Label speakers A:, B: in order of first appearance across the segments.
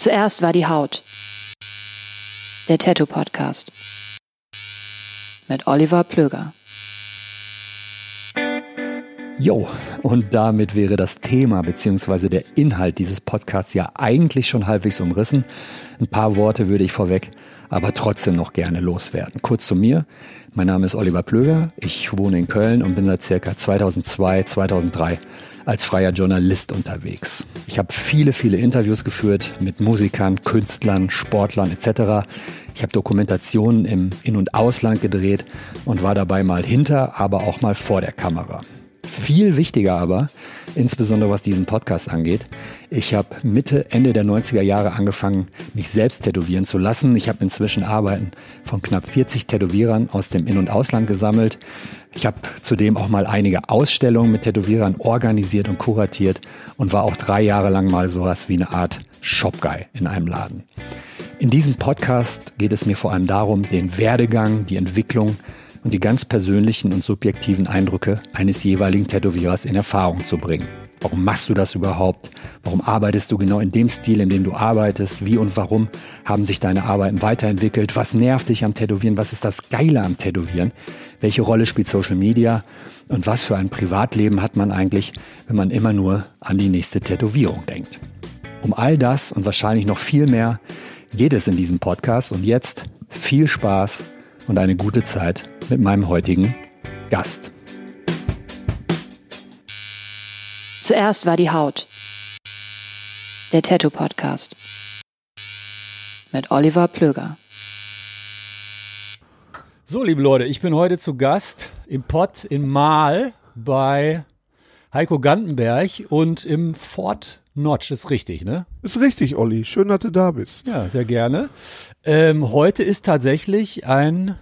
A: Zuerst war die Haut. Der Tattoo Podcast. Mit Oliver Plöger.
B: Jo, und damit wäre das Thema bzw. der Inhalt dieses Podcasts ja eigentlich schon halbwegs umrissen. Ein paar Worte würde ich vorweg, aber trotzdem noch gerne loswerden. Kurz zu mir. Mein Name ist Oliver Plöger. Ich wohne in Köln und bin seit circa 2002, 2003 als freier Journalist unterwegs. Ich habe viele, viele Interviews geführt mit Musikern, Künstlern, Sportlern etc. Ich habe Dokumentationen im In- und Ausland gedreht und war dabei mal hinter, aber auch mal vor der Kamera. Viel wichtiger aber, insbesondere was diesen Podcast angeht, ich habe Mitte, Ende der 90er Jahre angefangen, mich selbst tätowieren zu lassen. Ich habe inzwischen Arbeiten von knapp 40 Tätowierern aus dem In- und Ausland gesammelt. Ich habe zudem auch mal einige Ausstellungen mit Tätowierern organisiert und kuratiert und war auch drei Jahre lang mal sowas wie eine Art Shopguy in einem Laden. In diesem Podcast geht es mir vor allem darum, den Werdegang, die Entwicklung und die ganz persönlichen und subjektiven Eindrücke eines jeweiligen Tätowierers in Erfahrung zu bringen. Warum machst du das überhaupt? Warum arbeitest du genau in dem Stil, in dem du arbeitest? Wie und warum haben sich deine Arbeiten weiterentwickelt? Was nervt dich am Tätowieren? Was ist das Geile am Tätowieren? Welche Rolle spielt Social Media? Und was für ein Privatleben hat man eigentlich, wenn man immer nur an die nächste Tätowierung denkt? Um all das und wahrscheinlich noch viel mehr geht es in diesem Podcast. Und jetzt viel Spaß und eine gute Zeit mit meinem heutigen Gast.
A: Zuerst war die Haut. Der Tattoo Podcast. Mit Oliver Plöger.
B: So, liebe Leute, ich bin heute zu Gast im Pott in Mahl bei Heiko Gantenberg und im Fort Notch. Ist richtig, ne?
C: Ist richtig, Olli. Schön, dass du da bist.
B: Ja, sehr gerne. Ähm, heute ist tatsächlich ein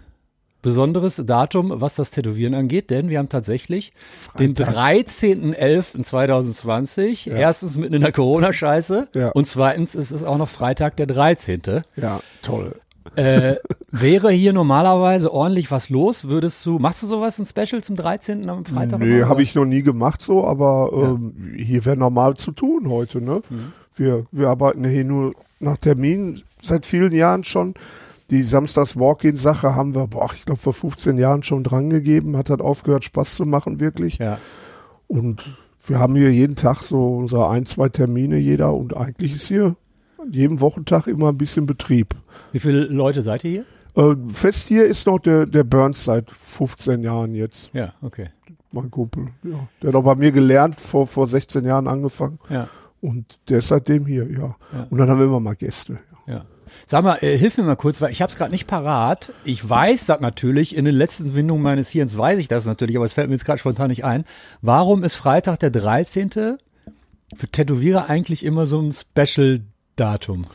B: besonderes Datum, was das Tätowieren angeht, denn wir haben tatsächlich den 13.11.2020. Erstens mitten in der Corona-Scheiße
C: Ja.
B: und zweitens ist es auch noch Freitag der 13.
C: Ja, toll.
B: Äh, wäre hier normalerweise ordentlich was los, würdest du, machst du sowas, ein Special zum 13. am Freitag?
C: Nee, habe ich noch nie gemacht so, aber ähm, hier wäre normal zu tun heute, ne?
B: Mhm.
C: Wir, wir arbeiten hier nur nach Termin seit vielen Jahren schon. Die Samstags-Walk-In-Sache haben wir, boah, ich glaube vor 15 Jahren schon drangegeben, hat halt aufgehört, Spaß zu machen, wirklich.
B: Ja.
C: Und wir haben hier jeden Tag so unsere ein, zwei Termine jeder und eigentlich ist hier an jedem Wochentag immer ein bisschen Betrieb.
B: Wie viele Leute seid ihr hier?
C: Äh, fest hier ist noch der, der Burns seit 15 Jahren jetzt.
B: Ja, okay.
C: Mein Kumpel, ja. Der hat auch bei mir gelernt, vor, vor 16 Jahren angefangen.
B: Ja.
C: Und der ist seitdem hier, ja.
B: Ja.
C: Und dann haben wir immer mal Gäste.
B: Ja. Sag mal, äh, hilf mir mal kurz, weil ich habe es gerade nicht parat. Ich weiß das natürlich, in den letzten Windungen meines Hirns weiß ich das natürlich, aber es fällt mir jetzt gerade spontan nicht ein. Warum ist Freitag der 13. für Tätowierer eigentlich immer so ein Special-Datum?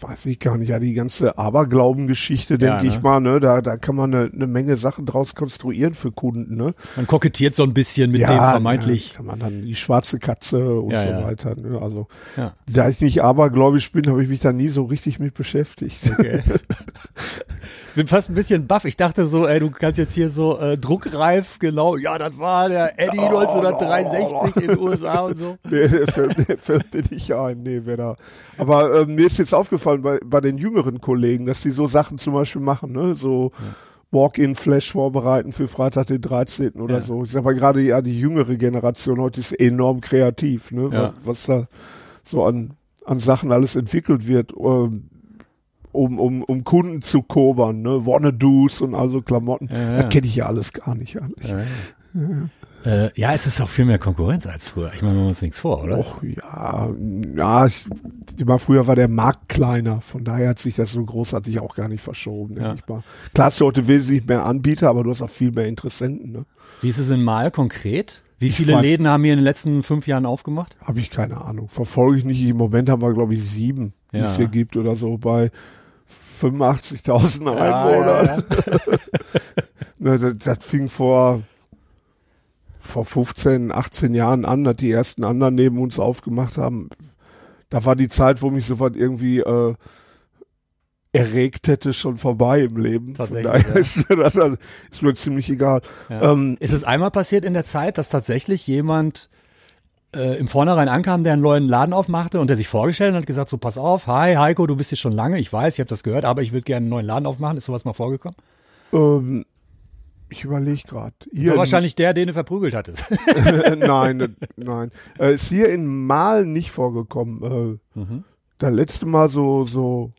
C: Weiß ich gar nicht. Ja, die ganze Aberglaubengeschichte, denke
B: Ja, ne?
C: ich mal, ne, da, da kann man eine, eine Menge Sachen draus konstruieren für Kunden, ne?
B: Man kokettiert so ein bisschen mit dem vermeintlich.
C: Ja, kann man dann die schwarze Katze und
B: Ja,
C: so
B: ja.
C: weiter. Ne? Also,
B: Ja.
C: da ich nicht abergläubisch bin, habe ich mich da nie so richtig mit beschäftigt.
B: Okay. Bin fast ein bisschen baff. Ich dachte so, ey, du kannst jetzt hier so äh, druckreif, genau, ja, das war der Eddie 1963 in den USA und so.
C: Nee, der fällt, der fällt mir nicht ein. Nee, wer da. Aber ähm, mir ist jetzt aufgefallen bei, bei den jüngeren Kollegen, dass die so Sachen zum Beispiel machen, ne? So Walk-in-Flash vorbereiten für Freitag den 13. oder
B: Ja.
C: so. Ich sag mal gerade ja, die jüngere Generation heute ist enorm kreativ, ne?
B: Ja.
C: Was, was da so an, an Sachen alles entwickelt wird, ähm, um, um, um Kunden zu kobern, ne? Wanna-Dos und also Klamotten.
B: Ja, ja.
C: Das kenne ich ja alles gar nicht eigentlich.
B: Ja, ja. Äh, ja, es ist auch viel mehr Konkurrenz als früher. Ich meine, wir machen uns nichts vor, oder?
C: Och, ja, ja, ich, immer früher war der Markt kleiner, von daher hat sich das so großartig auch gar nicht verschoben, denke
B: Ja.
C: ich mal. Klar hast du heute wesentlich mehr Anbieter, aber du hast auch viel mehr Interessenten, ne?
B: Wie ist es in Mal konkret? Wie viele
C: weiß-
B: Läden haben hier in den letzten fünf Jahren aufgemacht?
C: Habe ich keine Ahnung. Verfolge ich nicht. Im Moment haben wir, glaube ich, sieben, die
B: Ja.
C: es hier gibt oder so bei 85.000 Einwohnern. Ne, das, das fing vor, vor 15, 18 Jahren an, dass die ersten anderen neben uns aufgemacht haben. Da war die Zeit, wo mich sofort irgendwie äh, erregt hätte, schon vorbei im Leben.
B: Tatsächlich, ja.
C: ist, mir das, ist mir ziemlich egal.
B: Ja.
C: Ähm,
B: Ist es einmal passiert in der Zeit, dass tatsächlich jemand
D: äh, im Vornherein ankam, der einen neuen Laden aufmachte und der sich vorgestellt und hat gesagt, so pass auf, hi Heiko, du bist hier schon lange, ich weiß, ich habe das gehört, aber ich würde gerne einen neuen Laden aufmachen. Ist sowas mal vorgekommen?
C: Ähm, ich überlege gerade.
D: War wahrscheinlich der, den du verprügelt hattest.
C: nein, nein. Äh, ist hier in Mal nicht vorgekommen. Äh,
D: Mhm.
C: Das letzte Mal so, so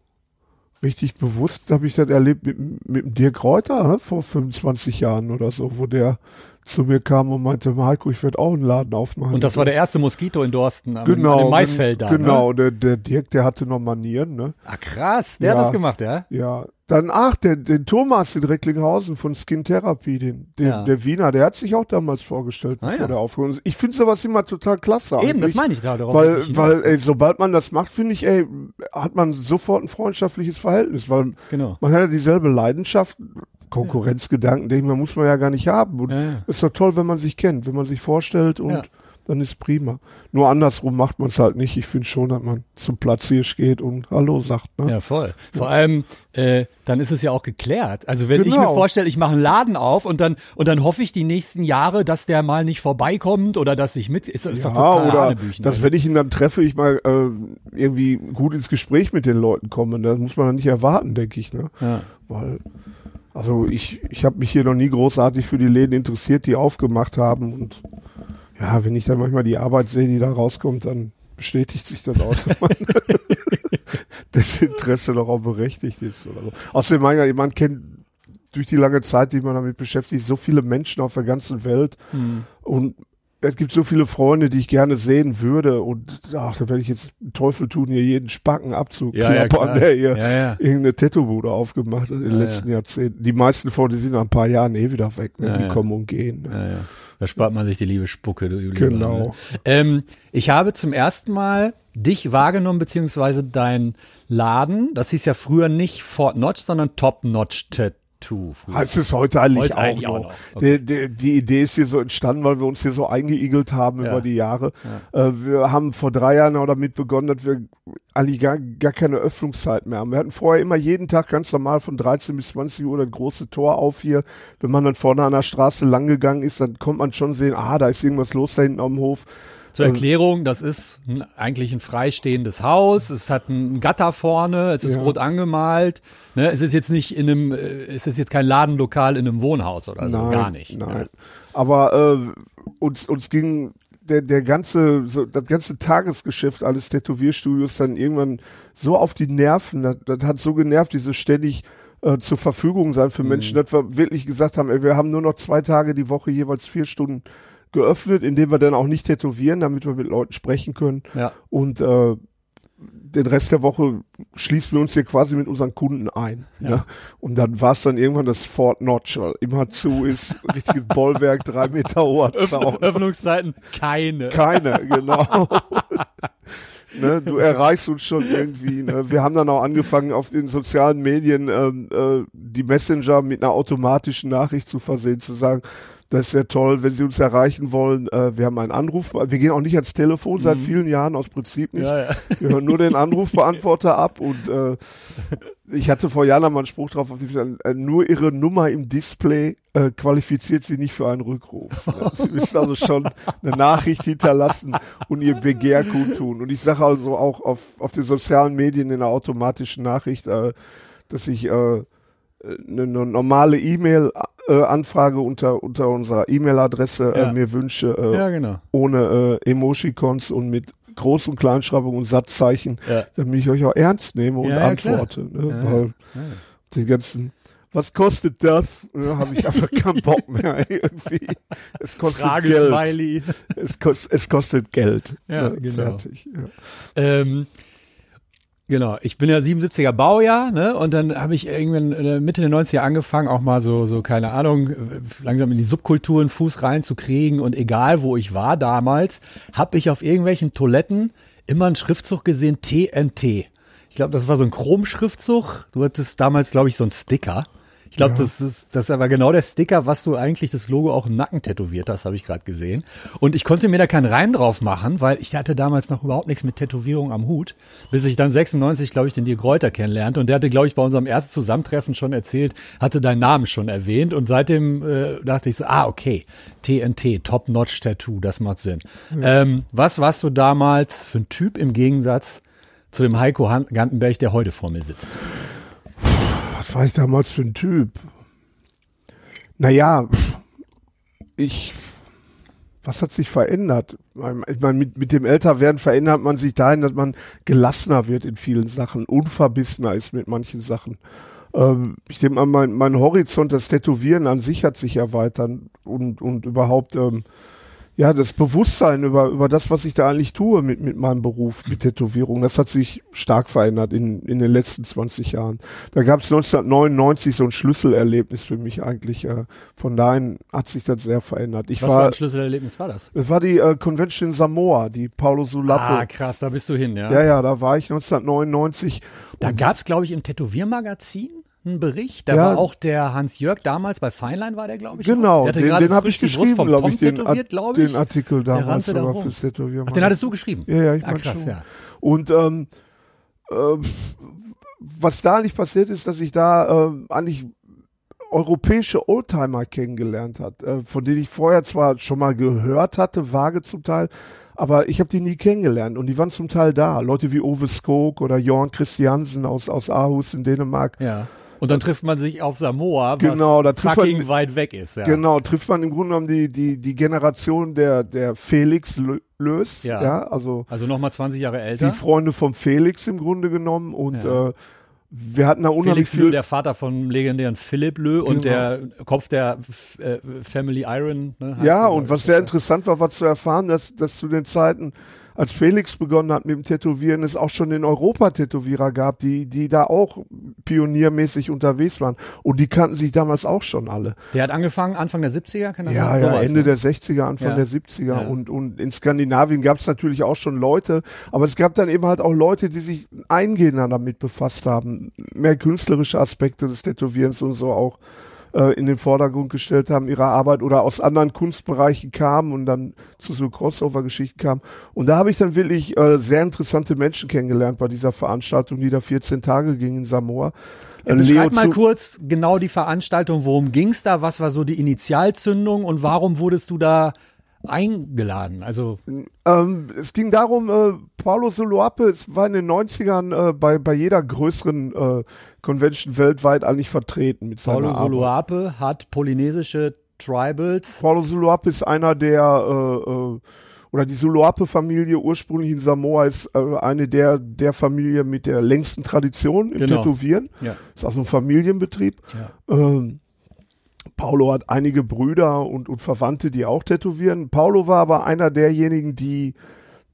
C: richtig bewusst habe ich das erlebt mit, mit dem Dirk Reuter hä, vor 25 Jahren oder so, wo der zu mir kam und meinte, Heiko, ich werde auch einen Laden aufmachen.
D: Und das war der erste Moskito in Dorsten am,
C: genau,
D: dem Maisfeld da.
C: Genau,
D: Ne?
C: der, der Dirk, der hatte noch Manieren, ne?
D: Ah, krass, der
C: Ja.
D: hat das gemacht, ja?
C: Ja. Dann, ach, der, den Thomas in Recklinghausen von Skin Therapy, den, den,
D: Ja.
C: der Wiener, der hat sich auch damals vorgestellt,
D: Ah,
C: bevor
D: ja.
C: der aufgehört ist. Ich finde sowas immer total klasse.
D: Eben, das meine ich da. Will
C: Weil, weil, ey, sobald man das macht, finde ich, ey, hat man sofort ein freundschaftliches Verhältnis, weil
D: Genau.
C: man hat ja dieselbe Leidenschaft, Konkurrenzgedanken, ich, man muss man ja gar nicht haben. Und
D: Ja, ja.
C: ist doch toll, wenn man sich kennt, wenn man sich vorstellt und
D: Ja.
C: dann ist prima. Nur andersrum macht man es halt nicht. Ich finde schon, dass man zum Platzhirsch geht und Hallo sagt. Ne?
D: Ja, voll. Vor allem, äh, dann ist es ja auch geklärt. Also wenn ich
C: Genau.
D: mir vorstelle, ich mache einen Laden auf und dann und dann hoffe ich die nächsten Jahre, dass der mal nicht vorbeikommt oder dass ich mit ist, ist doch total
C: oder dass,
D: Also,
C: wenn ich ihn dann treffe, ich mal äh, irgendwie gut ins Gespräch mit den Leuten komme. Das muss man dann nicht erwarten, denke ich. Ne?
D: ja.
C: Weil, also ich, ich habe mich hier noch nie großartig für die Läden interessiert, die aufgemacht haben. Und ja, wenn ich dann manchmal die Arbeit sehe, die da rauskommt, dann bestätigt sich das auch, dass man das Interesse doch auch berechtigt ist oder so. Außerdem, Gott, man kennt durch die lange Zeit, die man damit beschäftigt, so viele Menschen auf der ganzen Welt.
D: Hm.
C: Und es gibt so viele Freunde, die ich gerne sehen würde. Und ach, da werde ich jetzt Teufel tun, hier jeden Spacken abzuklappern,
D: Ja, ja,
C: der hier
D: Ja,
C: irgendeine Tattoo-Bude aufgemacht hat in den letzten Jahrzehnten. Die meisten von, die sind nach ein paar Jahren eh wieder weg. Ne? Die kommen und gehen. Ne?
D: Da spart man sich die liebe Spucke, du liebe
C: Genau.
D: Ne? ähm, Ich habe zum ersten Mal dich wahrgenommen, beziehungsweise dein Laden. Das hieß ja früher nicht Fort Notch, sondern Top Notch Tattoo. früher.
C: Heißt es heute eigentlich,
D: Heute
C: auch,
D: eigentlich
C: noch.
D: auch noch. Okay.
C: Die, die, die Idee ist hier so entstanden, weil wir uns hier so eingeigelt haben
D: Ja.
C: über die Jahre. Äh, wir haben vor drei Jahren auch damit begonnen, dass wir eigentlich gar, gar keine Öffnungszeit mehr haben. Wir hatten vorher immer jeden Tag ganz normal von 13 bis 20 Uhr das große Tor auf hier. Wenn man dann vorne an der Straße lang gegangen ist, dann kommt man schon sehen, ah, da ist irgendwas los da hinten am Hof.
D: Zur Erklärung, das ist ein, eigentlich ein freistehendes Haus. Es hat ein Gatter vorne, es ist
C: Ja.
D: rot angemalt. Ne? Es ist jetzt nicht in einem, äh, es ist jetzt kein Ladenlokal in einem Wohnhaus oder so,
C: nein,
D: gar nicht.
C: Nein. Aber äh, uns, uns ging der, der ganze, so, das ganze Tagesgeschäft alles Tätowierstudios dann irgendwann so auf die Nerven. Das, das hat so genervt, diese ständig äh, zur Verfügung sein
D: Mhm.
C: für Menschen, dass wir wirklich gesagt haben, ey, wir haben nur noch zwei Tage die Woche jeweils vier Stunden geöffnet, indem wir dann auch nicht tätowieren, damit wir mit Leuten sprechen können.
D: Ja.
C: Und äh, den Rest der Woche schließen wir uns hier quasi mit unseren Kunden ein.
D: Ja.
C: Ne? Und dann war es dann irgendwann das Fort Notch, weil immer zu ist, richtiges Bollwerk, drei Meter hoher Zaun.
D: Öffnungszeiten keine.
C: Keine, genau. ne, du erreichst uns schon irgendwie. Ne? Wir haben dann auch angefangen, auf den sozialen Medien ähm, äh, die Messenger mit einer automatischen Nachricht zu versehen, zu sagen, das ist sehr toll, wenn Sie uns erreichen wollen. Äh, wir haben einen Anruf. Wir gehen auch nicht ans Telefon seit vielen Jahren, aus Prinzip nicht.
D: Mhm. Ja, ja.
C: Wir hören nur den Anrufbeantworter ab und äh, ich hatte vor Jahren mal einen Spruch drauf, auf dem äh, nur ihre Nummer im Display äh, qualifiziert sie nicht für einen Rückruf. Sie müssen also schon eine Nachricht hinterlassen und ihr Begehr kundtun. Und ich sage also auch auf, auf den sozialen Medien in der automatischen Nachricht, äh, dass ich äh, eine, eine normale E-Mail-Anfrage unter, unter unserer E-Mail-Adresse
D: Ja.
C: äh, mir wünsche, äh,
D: Ja, genau.
C: ohne äh, Emoticons und mit Groß- und Kleinschreibung und Satzzeichen,
D: Ja.
C: damit ich euch auch ernst nehme und
D: Ja, ja,
C: antworte. Ne?
D: Ja,
C: Weil die ganzen, was kostet das? Ne, Habe ich einfach keinen Bock mehr irgendwie. Es kostet Geld.
D: Frage-Smiley.
C: Es, kost, es kostet Geld.
D: Ja,
C: ne?
D: genau.
C: Fertig. Ja.
D: Ähm, genau, ich bin ja 77er Baujahr, ne? Und dann habe ich irgendwann Mitte der 90er angefangen, auch mal so, so, keine Ahnung, langsam in die Subkulturen Fuß reinzukriegen. Und egal wo ich war damals, habe ich auf irgendwelchen Toiletten immer einen Schriftzug gesehen, TNT. Ich glaube, das war so ein Chrom-Schriftzug. Du hattest damals, glaube ich, so einen Sticker. Ich glaube,
C: Ja.
D: das ist das ist aber genau der Sticker, was du eigentlich das Logo auch im Nacken tätowiert hast, habe ich gerade gesehen. Und ich konnte mir da keinen Reim drauf machen, weil ich hatte damals noch überhaupt nichts mit Tätowierung am Hut, bis ich dann 96, glaube ich, den Dirk Reuter kennenlernte. Und der hatte, glaube ich, bei unserem ersten Zusammentreffen schon erzählt, hatte deinen Namen schon erwähnt. Und seitdem äh, dachte ich so, ah, okay, TNT, Top-Notch-Tattoo, das macht Sinn. Ähm, was warst du damals für ein Typ im Gegensatz zu dem Heiko Gantenberg, der heute vor mir sitzt?
C: War ich damals für ein Typ? Naja, ich, was hat sich verändert? Ich meine, mit, mit dem Älterwerden verändert man sich dahin, dass man gelassener wird in vielen Sachen, unverbissener ist mit manchen Sachen. Ähm, ich denke mal, mein, mein Horizont, das Tätowieren an sich hat sich erweitert und, und überhaupt, ähm, ja, das Bewusstsein über, über das, was ich da eigentlich tue mit, mit meinem Beruf, mit Tätowierung, das hat sich stark verändert in, in den letzten 20 Jahren. Da gab es 1999 so ein Schlüsselerlebnis für mich eigentlich. Äh, von dahin hat sich das sehr verändert. Ich
D: Was für
C: war,
D: ein Schlüsselerlebnis war das?
C: es war die äh, Convention in Samoa, die Paulo Sulapo.
D: Ah, krass, da bist du hin, ja.
C: ja, ja, da war ich 1999.
D: Da gab's, glaube ich, im Tätowiermagazin einen Bericht. Da
C: Ja.
D: war auch der Hans-Jörg damals bei Feinlein, war der, glaube ich.
C: Genau,
D: der hatte
C: den, den habe ich geschrieben, glaube ich, den,
D: glaube ich.
C: den Artikel damals
D: da
C: sogar
D: rum.
C: fürs Tätowieren.
D: Ach, den hattest du geschrieben?
C: Ja, ja, ich
D: ah, krass,
C: schon.
D: ja.
C: Und ähm, ähm, was da nicht passiert ist, dass ich da ähm, eigentlich europäische Oldtimer kennengelernt hat, äh, von denen ich vorher zwar schon mal gehört hatte, vage zum Teil, aber ich habe die nie kennengelernt und die waren zum Teil da. Leute wie Ove Skog oder Jorn Christiansen aus, aus Aarhus in Dänemark.
D: Ja. Und dann trifft man sich auf Samoa, was
C: Genau, da trifft
D: fucking
C: man-
D: weit weg ist. Ja.
C: Genau, trifft man im Grunde genommen die, die, die Generation der, der Felix Lö- Lös,
D: Ja.
C: ja, also
D: Also nochmal 20 Jahre
C: die
D: älter.
C: Freunde vom Felix im Grunde genommen und
D: Ja.
C: äh, wir hatten da unheimlich
D: Felix Lö, der Vater vom legendären Philipp Lö und
C: Genau.
D: der Kopf der äh, Family Iron. Ne,
C: ja und
D: glaub
C: was sehr interessant war, war zu erfahren, dass, dass zu den Zeiten, als Felix begonnen hat mit dem Tätowieren, es auch schon den Europa-Tätowierer gab, die, die da auch pioniermäßig unterwegs waren und die kannten sich damals auch schon alle.
D: Der hat angefangen Anfang der 70er, kann das
C: Ja,
D: sein?
C: ja,
D: Sowas,
C: Ende
D: ne?
C: der 60er, Anfang
D: Ja.
C: der 70er
D: Ja.
C: und, und in Skandinavien gab es natürlich auch schon Leute, aber es gab dann eben halt auch Leute, die sich eingehender damit befasst haben, mehr künstlerische Aspekte des Tätowierens und so auch äh, in den Vordergrund gestellt haben, ihrer Arbeit oder aus anderen Kunstbereichen kamen und dann zu so Crossover-Geschichten kamen. Und da habe ich dann wirklich äh, sehr interessante Menschen kennengelernt bei dieser Veranstaltung, die da 14 Tage ging in Samoa.
D: Beschreib mal kurz genau die Veranstaltung, worum ging's da, was war so die Initialzündung und warum wurdest du da eingeladen? Also
C: Ähm, es ging darum, äh, Paulo Soloape, es war in den 90ern äh, bei, bei jeder größeren äh, Convention weltweit eigentlich vertreten mit
D: Paulo. Soloape hat polynesische Tribals.
C: Paulo Soloape ist einer der, äh, äh, oder die Soloape-Familie ursprünglich in Samoa ist äh, eine der, der Familie mit der längsten Tradition im
D: Genau.
C: Tätowieren.
D: Ja.
C: Ist also ein Familienbetrieb.
D: Ja.
C: Ähm, Paulo hat einige Brüder und, und Verwandte, die auch tätowieren. Paulo war aber einer derjenigen, die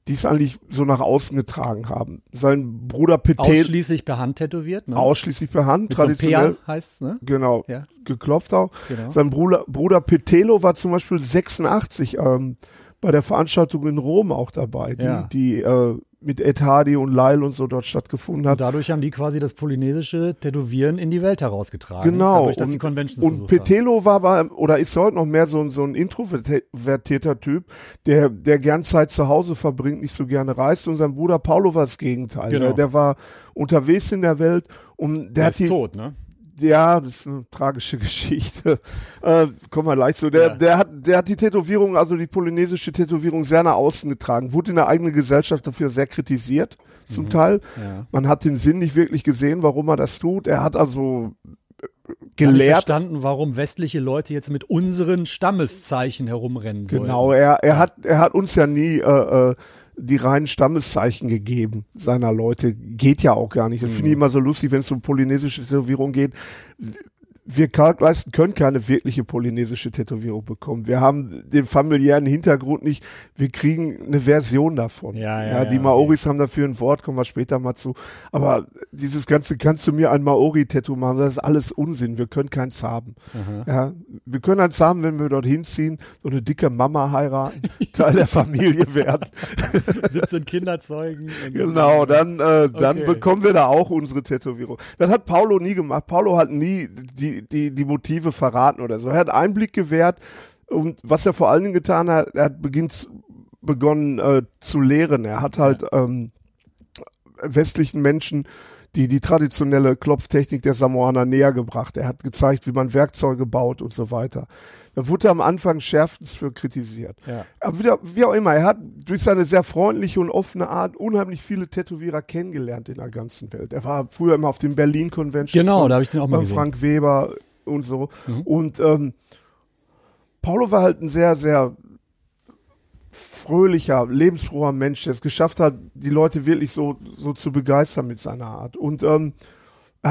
C: die es eigentlich so nach außen getragen haben. Sein Bruder Petel
D: Ausschließlich per Hand tätowiert, ne?
C: ausschließlich per Hand,
D: Mit so
C: traditionell,
D: PA heißt ne?
C: genau,
D: Ja.
C: geklopft auch.
D: Genau.
C: Sein Bruder, Bruder Petelo war zum Beispiel 86 ähm, bei der Veranstaltung in Rom auch dabei, die,
D: Ja.
C: die äh, mit Hardy und Lyle und so dort stattgefunden
D: Und
C: hat.
D: dadurch haben die quasi das polynesische Tätowieren in die Welt herausgetragen.
C: Genau.
D: Dadurch, dass die
C: und
D: Conventions
C: und
D: besucht haben.
C: Petelo war aber, oder ist heute noch mehr so, ein- so ein introvertierter Typ, der, der gern Zeit zu Hause verbringt, nicht so gerne reist. Und sein Bruder Paulo war das Gegenteil.
D: Genau.
C: Der, der war unterwegs in der Welt und der,
D: Der
C: hat
D: ist
C: die,
D: tot, ne?
C: Ja, das ist eine tragische Geschichte. Äh, kommen wir leicht so. Der,
D: Ja.
C: der, hat, der hat die Tätowierung, also die polynesische Tätowierung, sehr nach außen getragen. Wurde in der eigenen Gesellschaft dafür sehr kritisiert, zum Teil.
D: Mhm. Ja.
C: Man hat den Sinn nicht wirklich gesehen, warum er das tut. Er hat also äh, gelehrt.
D: verstanden, warum westliche Leute jetzt mit unseren Stammeszeichen herumrennen sollen.
C: Genau, er, er, hat, er hat uns ja nie äh, äh, die reinen Stammeszeichen gegeben seiner Leute. Geht ja auch gar nicht. Das finde ich immer so lustig, wenn es um polynesische Tätowierung geht. Wir Kalkleisten können keine wirkliche polynesische Tätowierung bekommen. Wir haben den familiären Hintergrund nicht. Wir kriegen eine Version davon.
D: Ja, ja,
C: die
D: ja,
C: Maoris haben dafür ein Wort, kommen wir später mal zu. Aber dieses Ganze, kannst du mir ein Maori-Tattoo machen? Das ist alles Unsinn. Wir können keins haben. Ja, wir können eins haben, wenn wir dorthin ziehen, so eine dicke Mama heiraten, Teil der Familie werden.
D: 17 Kinder zeugen.
C: Genau, dann, äh, dann
D: Okay.
C: bekommen wir da auch unsere Tätowierung. Das hat Paulo nie gemacht. Paulo hat nie die, die, die, die Motive verraten oder so. Er hat Einblick gewährt und was er vor allen Dingen getan hat, er hat beginnt, begonnen äh, zu lehren. Er hat halt ähm, westlichen Menschen die, die traditionelle Klopftechnik der Samoaner näher gebracht. Er hat gezeigt, wie man Werkzeuge baut und so weiter. Da wurde am Anfang schärfstens für kritisiert.
B: Ja.
C: Aber wieder, wie auch immer, er hat durch seine sehr freundliche und offene Art unheimlich viele Tätowierer kennengelernt in der ganzen Welt. Er war früher immer auf den Berlin Convention.
B: Genau, da habe ich den auch mal
C: bei
B: gesehen.
C: Frank Weber und so.
B: Mhm.
C: Und ähm, Paulo war halt ein sehr, sehr fröhlicher, lebensfroher Mensch, der es geschafft hat, die Leute wirklich so, so zu begeistern mit seiner Art. Und ähm,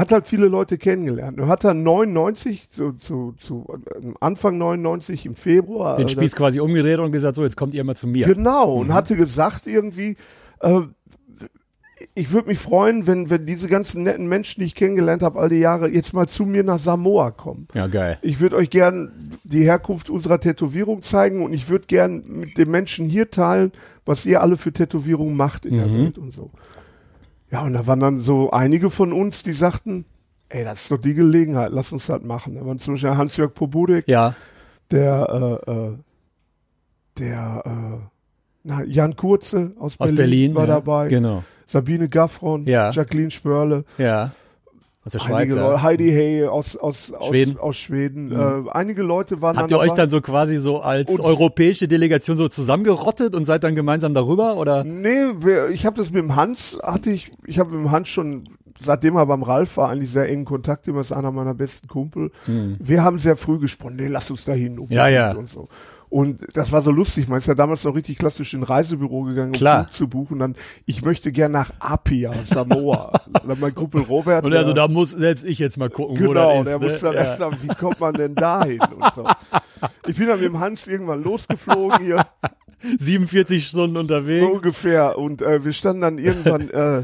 C: hat halt viele Leute kennengelernt. Er hat dann 99, zu, zu, zu äh, Anfang 99 im Februar.
B: Den
C: äh,
B: Spieß quasi umgedreht und gesagt, so, jetzt kommt ihr mal zu mir.
C: Genau,
B: Mhm.
C: und hatte gesagt irgendwie, äh, ich würde mich freuen, wenn, wenn diese ganzen netten Menschen, die ich kennengelernt habe, all die Jahre, jetzt mal zu mir nach Samoa kommen.
B: Ja, geil.
C: Ich würde euch gern die Herkunft unserer Tätowierung zeigen und ich würde gern mit den Menschen hier teilen, was ihr alle für Tätowierungen macht in der
B: Mhm.
C: Welt und so. Ja, und da waren dann so einige von uns, die sagten, ey, das ist doch die Gelegenheit, lass uns das machen. Da waren zum Beispiel Hans-Jörg Poburek,
B: Ja,
C: der, äh, äh, der, äh, na, Jan Kurze aus,
B: aus
C: Berlin,
B: Berlin.
C: war
B: ja.
C: dabei,
B: Genau.
C: Sabine Gaffron,
B: Ja.
C: Jacqueline Spörle,
B: Ja. Aus der Schweiz.
C: einige
B: Ja.
C: Leute, Heidi Hey aus, aus,
B: Schweden.
C: aus, aus Schweden.
B: Mhm.
C: Äh, einige Leute waren
B: Habt ihr euch dann so quasi so als europäische Delegation so zusammengerottet und seid dann gemeinsam darüber? Oder?
C: Nee, wir, ich habe das mit dem Hans, hatte ich, ich habe mit dem Hans schon, seitdem er beim Ralf war, eigentlich sehr engen Kontakt, immer ist einer meiner besten Kumpel. Wir haben sehr früh gesprochen, nee, lass uns da hin. unbedingt
B: Ja, ja.
C: Und so. Und das war so lustig. Man ist ja damals noch richtig klassisch in ein Reisebüro gegangen, um
B: Klar.
C: Flug zu buchen. Dann, ich möchte gern nach Apia, Samoa. dann mein Kumpel Robert.
B: Und
C: der-
B: also da muss selbst ich jetzt mal gucken, wo
C: Genau,
B: das
C: der
B: ist.
C: muss
B: ne?
C: dann
B: ja.
C: erst sagen, wie kommt man denn dahin und so. Ich bin dann mit dem Hans irgendwann losgeflogen hier,
B: 47 Stunden
C: so
B: unterwegs.
C: ungefähr. Und äh, wir standen dann irgendwann äh,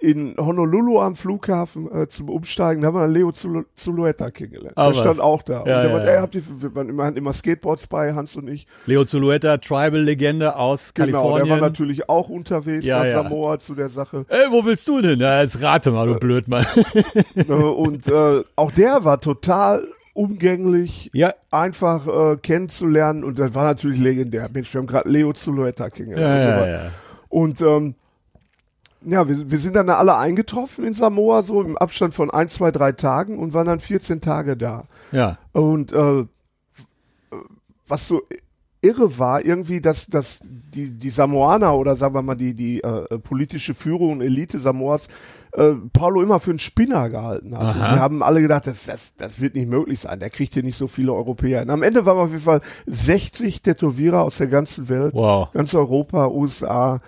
C: in Honolulu am Flughafen äh, zum Umsteigen. Da haben wir dann Leo Zulu- Zulueta kennengelernt.
B: Ah,
C: der
B: was?
C: stand auch da. und
B: Ja,
C: der
B: ja,
C: meinte,
B: ja.
C: ey, habt ihr, wir waren immer, hatten immer Skateboards bei, Hans und ich.
B: Leo Zulueta, Tribal-Legende aus
C: Genau, der
B: Kalifornien.
C: war natürlich auch unterwegs
B: Ja, ja.
C: Samoa zu der Sache.
B: Ey, wo willst du denn? Ja, jetzt rate mal, du blöd Mann.
C: Äh, und äh, auch der war total umgänglich,
B: ja,
C: einfach äh, kennenzulernen und das war natürlich legendär. Mensch, wir haben gerade Leo Zulueta
B: ja,
C: kennengelernt.
B: ja, ja.
C: Und ähm, ja, wir, wir sind dann alle eingetroffen in Samoa, so im Abstand von ein, zwei, drei Tagen und waren dann 14 Tage da.
B: Ja,
C: Und äh, was so irre war, irgendwie, dass, dass die, die Samoaner oder sagen wir mal die, die äh, politische Führung und Elite Samoas äh, Paulo immer für einen Spinner gehalten hat. Die haben alle gedacht, das, das, das wird nicht möglich sein. Der kriegt hier nicht so viele Europäer. Und am Ende waren wir auf jeden Fall 60 Tätowierer aus der ganzen Welt
B: wow.
C: ganz Europa, USA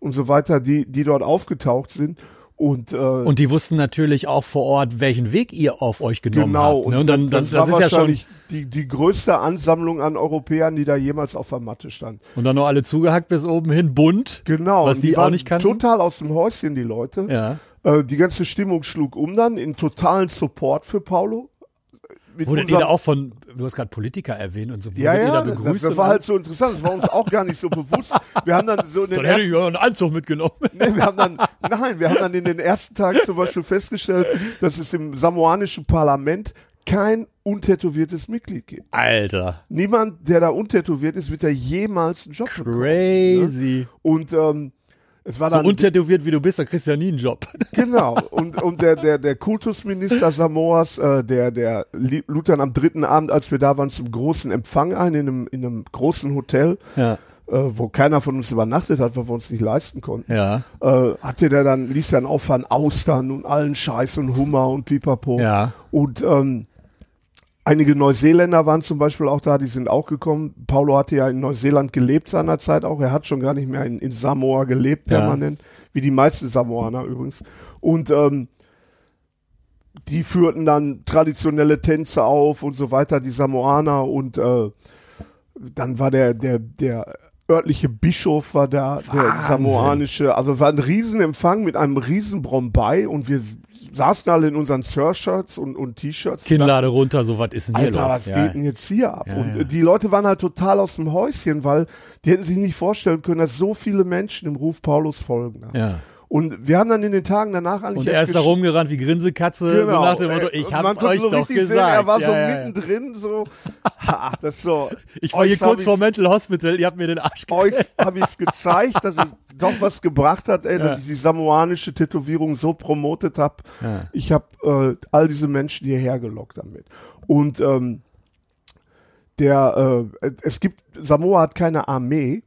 C: und so weiter, die, die dort aufgetaucht sind. Und, äh,
B: Und die wussten natürlich auch vor Ort, welchen Weg ihr auf euch genommen
C: genau,
B: habt. Ne? Und dann,
C: das,
B: das,
C: das,
B: das,
C: war
B: ist ja schon.
C: wahrscheinlich die, die größte Ansammlung an Europäern, die da jemals auf der Matte stand.
B: Und dann noch alle zugehackt bis oben hin, bunt.
C: Genau.
B: Was
C: und
B: die auch
C: waren
B: nicht kannten?
C: Total aus dem Häuschen, die Leute.
B: Ja.
C: Äh, die ganze Stimmung schlug um dann in totalen Support für Paulo.
B: Ihr
C: unserem-
B: da auch von, du hast gerade Politiker erwähnt und so, wurdet
C: ja, ja,
B: da
C: das,
B: begrüßt?
C: das war halt so interessant. Das war uns auch gar nicht so bewusst. Wir haben dann so in den
B: Dann hätte ich
C: ersten,
B: einen Anzug mitgenommen.
C: nee, wir haben dann, nein, wir haben dann in den ersten Tagen zum Beispiel festgestellt, dass es im samoanischen Parlament kein untätowiertes Mitglied gibt.
B: Alter.
C: Niemand, der da untätowiert ist, wird ja jemals einen Job bekommen.
B: Crazy.
C: Und ähm, es war
B: So
C: dann
B: untätowiert wie du bist, da kriegst du ja nie einen Job.
C: Genau. Und, und der, der, der Kultusminister Samoas, äh, der, der lud dann am dritten Abend, als wir da waren, zum großen Empfang ein in einem, in einem großen Hotel,
B: Ja.
C: äh, wo keiner von uns übernachtet hat, weil wir uns nicht leisten konnten.
B: Ja.
C: Äh, hatte der dann, ließ dann auffahren Austern und allen Scheiß und Hummer und Pipapo.
B: Ja.
C: Und ähm, einige Neuseeländer waren zum Beispiel auch da, die sind auch gekommen. Paulo hatte ja in Neuseeland gelebt seinerzeit auch. Er hat schon gar nicht mehr in, in Samoa gelebt,
B: Ja.
C: permanent, wie die meisten Samoaner übrigens. Und ähm, die führten dann traditionelle Tänze auf und so weiter, die Samoaner. Und äh, dann war der, der, der örtliche Bischof war da, der
B: Wahnsinn.
C: samoanische. Also war ein Riesenempfang mit einem riesen Brombei und wir saßen alle in unseren Surshirts und, und T-Shirts.
B: Kinnlade runter, so was ist denn hier
C: Alter,
B: los?
C: was
B: ja.
C: geht denn jetzt hier ab?
B: Ja,
C: und
B: ja.
C: äh, die Leute waren halt total aus dem Häuschen, weil die hätten sich nicht vorstellen können, dass so viele Menschen dem Ruf Paulus folgen.
B: Ja.
C: Und wir haben dann in den Tagen danach eigentlich.
D: Und er ist da rumgerannt wie Grinsekatze,
C: Genau.
D: so nach dem Motto,
C: Äh,
D: ich
C: und
D: hab's
C: man
D: euch
C: so
D: doch
C: richtig
D: gesagt.
C: Sehen, er war so
D: Ja, ja, ja.
C: mittendrin, so. Ha, das ist so.
D: Ich war hier
C: euch hab
D: kurz vor
C: ich's-
D: Mental Hospital, ihr habt mir den Arsch
C: Euch habe ich es gezeigt, dass es doch was gebracht hat, ey, dass ich die samoanische Tätowierung so promotet habe.
D: Ja.
C: Ich habe äh, all diese Menschen hierher gelockt damit. Und ähm, der, äh, es gibt, Samoa hat keine Armee.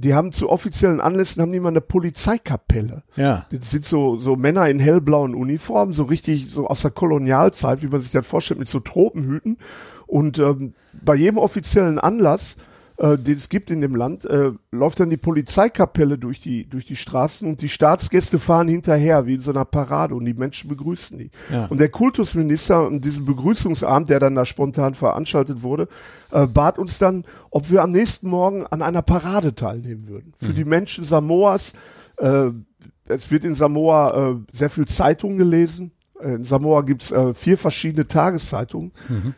C: Die haben zu offiziellen Anlässen haben die mal eine Polizeikapelle.
D: Ja.
C: Das sind so, so Männer in hellblauen Uniformen, so richtig so aus der Kolonialzeit, wie man sich das vorstellt, mit so Tropenhüten. Und ähm, bei jedem offiziellen Anlass, äh, den es gibt in dem Land, äh, läuft dann die Polizeikapelle durch die, durch die Straßen und die Staatsgäste fahren hinterher, wie in so einer Parade und die Menschen begrüßen die.
D: Ja.
C: Und der Kultusminister und diesen Begrüßungsabend, der dann da spontan veranstaltet wurde, äh, bat uns dann, ob wir am nächsten Morgen an einer Parade teilnehmen würden. Für die Menschen Samoas, äh, es wird in Samoa äh, sehr viel Zeitung gelesen. In Samoa gibt's äh, vier verschiedene Tageszeitungen.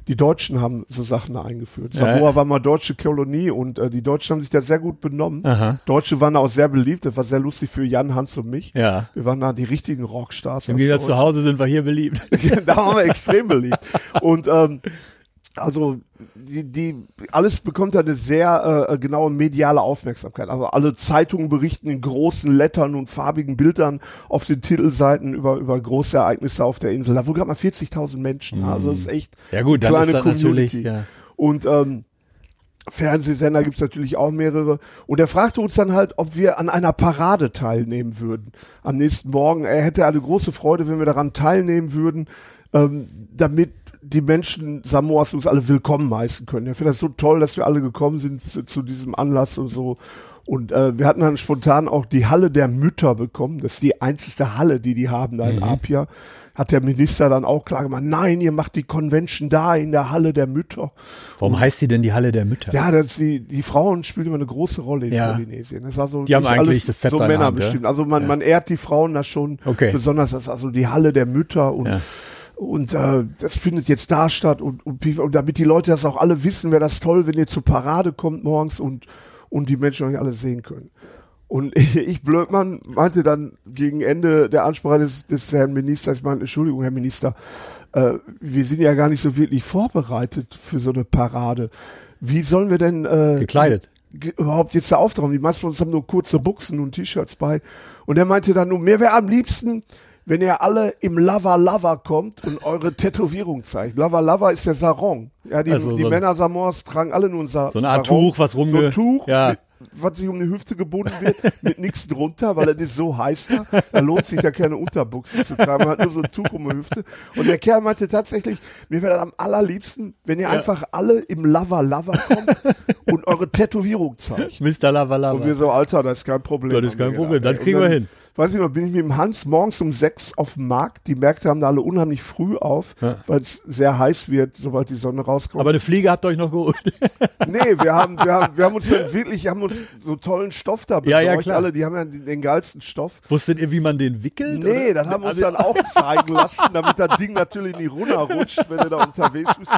C: Die Deutschen haben so Sachen da eingeführt.
D: Ja.
C: Samoa war mal deutsche Kolonie und äh, die Deutschen haben sich da sehr gut benommen.
D: Aha.
C: Deutsche waren da auch sehr beliebt. Das war sehr lustig für Jan, Hans und mich.
D: Ja.
C: Wir waren da die richtigen Rockstars.
D: Im Gegensatz zu. Hause sind wir hier beliebt.
C: da waren wir extrem beliebt. Und ähm, also die, die alles bekommt eine sehr äh, genaue mediale Aufmerksamkeit. Also alle Zeitungen berichten in großen Lettern und farbigen Bildern auf den Titelseiten über über große Ereignisse auf der Insel. Da wohnen gerade mal 40.000 Menschen. Also das ist echt
D: Ja gut, dann
C: kleine
D: ist das natürlich, ja.
C: Und ähm, Fernsehsender gibt's natürlich auch mehrere. Und er fragte uns dann halt, ob wir an einer Parade teilnehmen würden am nächsten Morgen. Er hätte eine große Freude, wenn wir daran teilnehmen würden, ähm, damit die Menschen Samoas uns alle willkommen heißen können. Er findet das so toll, dass wir alle gekommen sind zu, zu diesem Anlass und so. Und äh, wir hatten dann spontan auch die Halle der Mütter bekommen. Das ist die einzigste Halle, die die haben da in Apia. Hat der Minister dann auch klar gemacht, nein, ihr macht die Convention da in der Halle der Mütter.
D: Warum heißt sie denn die Halle der Mütter?
C: Ja, das die, die Frauen spielen immer eine große Rolle in
D: Ja.
C: Polynesien. Das ist also
D: Die haben eigentlich
C: alles
D: das Zepter
C: so Männer
D: Hand,
C: bestimmt. Also man,
D: Ja.
C: man ehrt die Frauen da schon
D: Okay.
C: besonders. Das ist also die Halle der Mütter und
D: Ja.
C: Und äh, das findet jetzt da statt und, und, und damit die Leute das auch alle wissen, wäre das toll, wenn ihr zur Parade kommt morgens und und die Menschen euch alle sehen können. Und ich, ich Blödmann meinte dann gegen Ende der Ansprache des, des Herrn Ministers, ich meine, Entschuldigung, Herr Minister, äh, wir sind ja gar nicht so wirklich vorbereitet für so eine Parade. Wie sollen wir denn äh,
D: Gekleidet.
C: ge- überhaupt jetzt da auftauchen? Die meisten von uns haben nur kurze Buchsen und T-Shirts bei. Und er meinte dann nur, mir wäre am liebsten, wenn ihr alle im Lava Lava kommt und eure Tätowierung zeigt. Lava Lava ist der Sarong. Ja, die,
D: Also
C: die
D: so
C: Männer Samoas tragen alle nur ein Sa
D: So eine Art
C: Sarong.
D: Tuch, was rumge-
C: So ein Tuch,
D: Ja.
C: mit, was sich um die Hüfte gebunden wird, mit nichts drunter, weil es ist so heiß da. Da lohnt sich ja keine Unterbuchse zu tragen. Man hat nur so ein Tuch um die Hüfte. Und der Kerl meinte tatsächlich, mir wäre das am allerliebsten, wenn ihr einfach alle im Lava Lava kommt und eure Tätowierung zeigt.
D: Mr. Lavalava.
C: Und wir so, Alter, das ist kein Problem.
D: Ja, das ist kein Problem, das kriegen wir hin.
C: Weiß ich noch, bin ich mit dem Hans morgens um sechs auf dem Markt. Die Märkte haben da alle unheimlich früh auf,
D: Ja.
C: weil es sehr heiß wird, sobald die Sonne rauskommt.
D: Aber eine Fliege habt ihr euch noch geholt.
C: nee, wir haben, wir haben, wir haben uns dann wirklich, haben uns so tollen Stoff da
D: Ja,
C: besorgt.
D: ja, klar.
C: Alle, die haben ja den, den geilsten Stoff.
D: Wusstet ihr, wie man den wickelt?
C: Nee,
D: oder?
C: das haben wir uns
D: Also-
C: dann auch zeigen lassen, damit das Ding natürlich nicht runterrutscht, wenn du da unterwegs bist.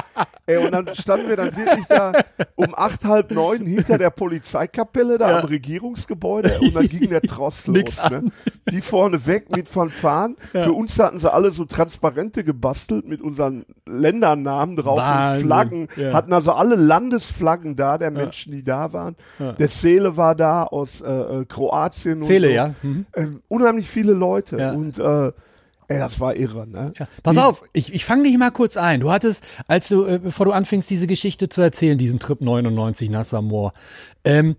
C: Ey, und dann standen wir dann wirklich da um acht, halb neun hinter der Polizeikapelle da
D: Ja.
C: am Regierungsgebäude und dann ging der Tross los. Ne? Die vorne weg mit Fanfaren. Für uns hatten sie alle so Transparente gebastelt mit unseren Ländernamen drauf
D: Wahnsinn.
C: und Flaggen.
D: Ja.
C: Hatten also alle Landesflaggen da, der Menschen, die da waren. Der Seele war da aus äh, äh, Kroatien. und
D: Zähle,
C: so.
D: ja. Mhm.
C: Ähm, unheimlich viele Leute.
D: Ja.
C: Und äh, ey, das war irre, ne?
D: Ja. Pass auf, ich, ich fange dich mal kurz ein. Du hattest, als du, äh, bevor du anfingst, diese Geschichte zu erzählen, diesen Trip 99 nach Samoa, ähm,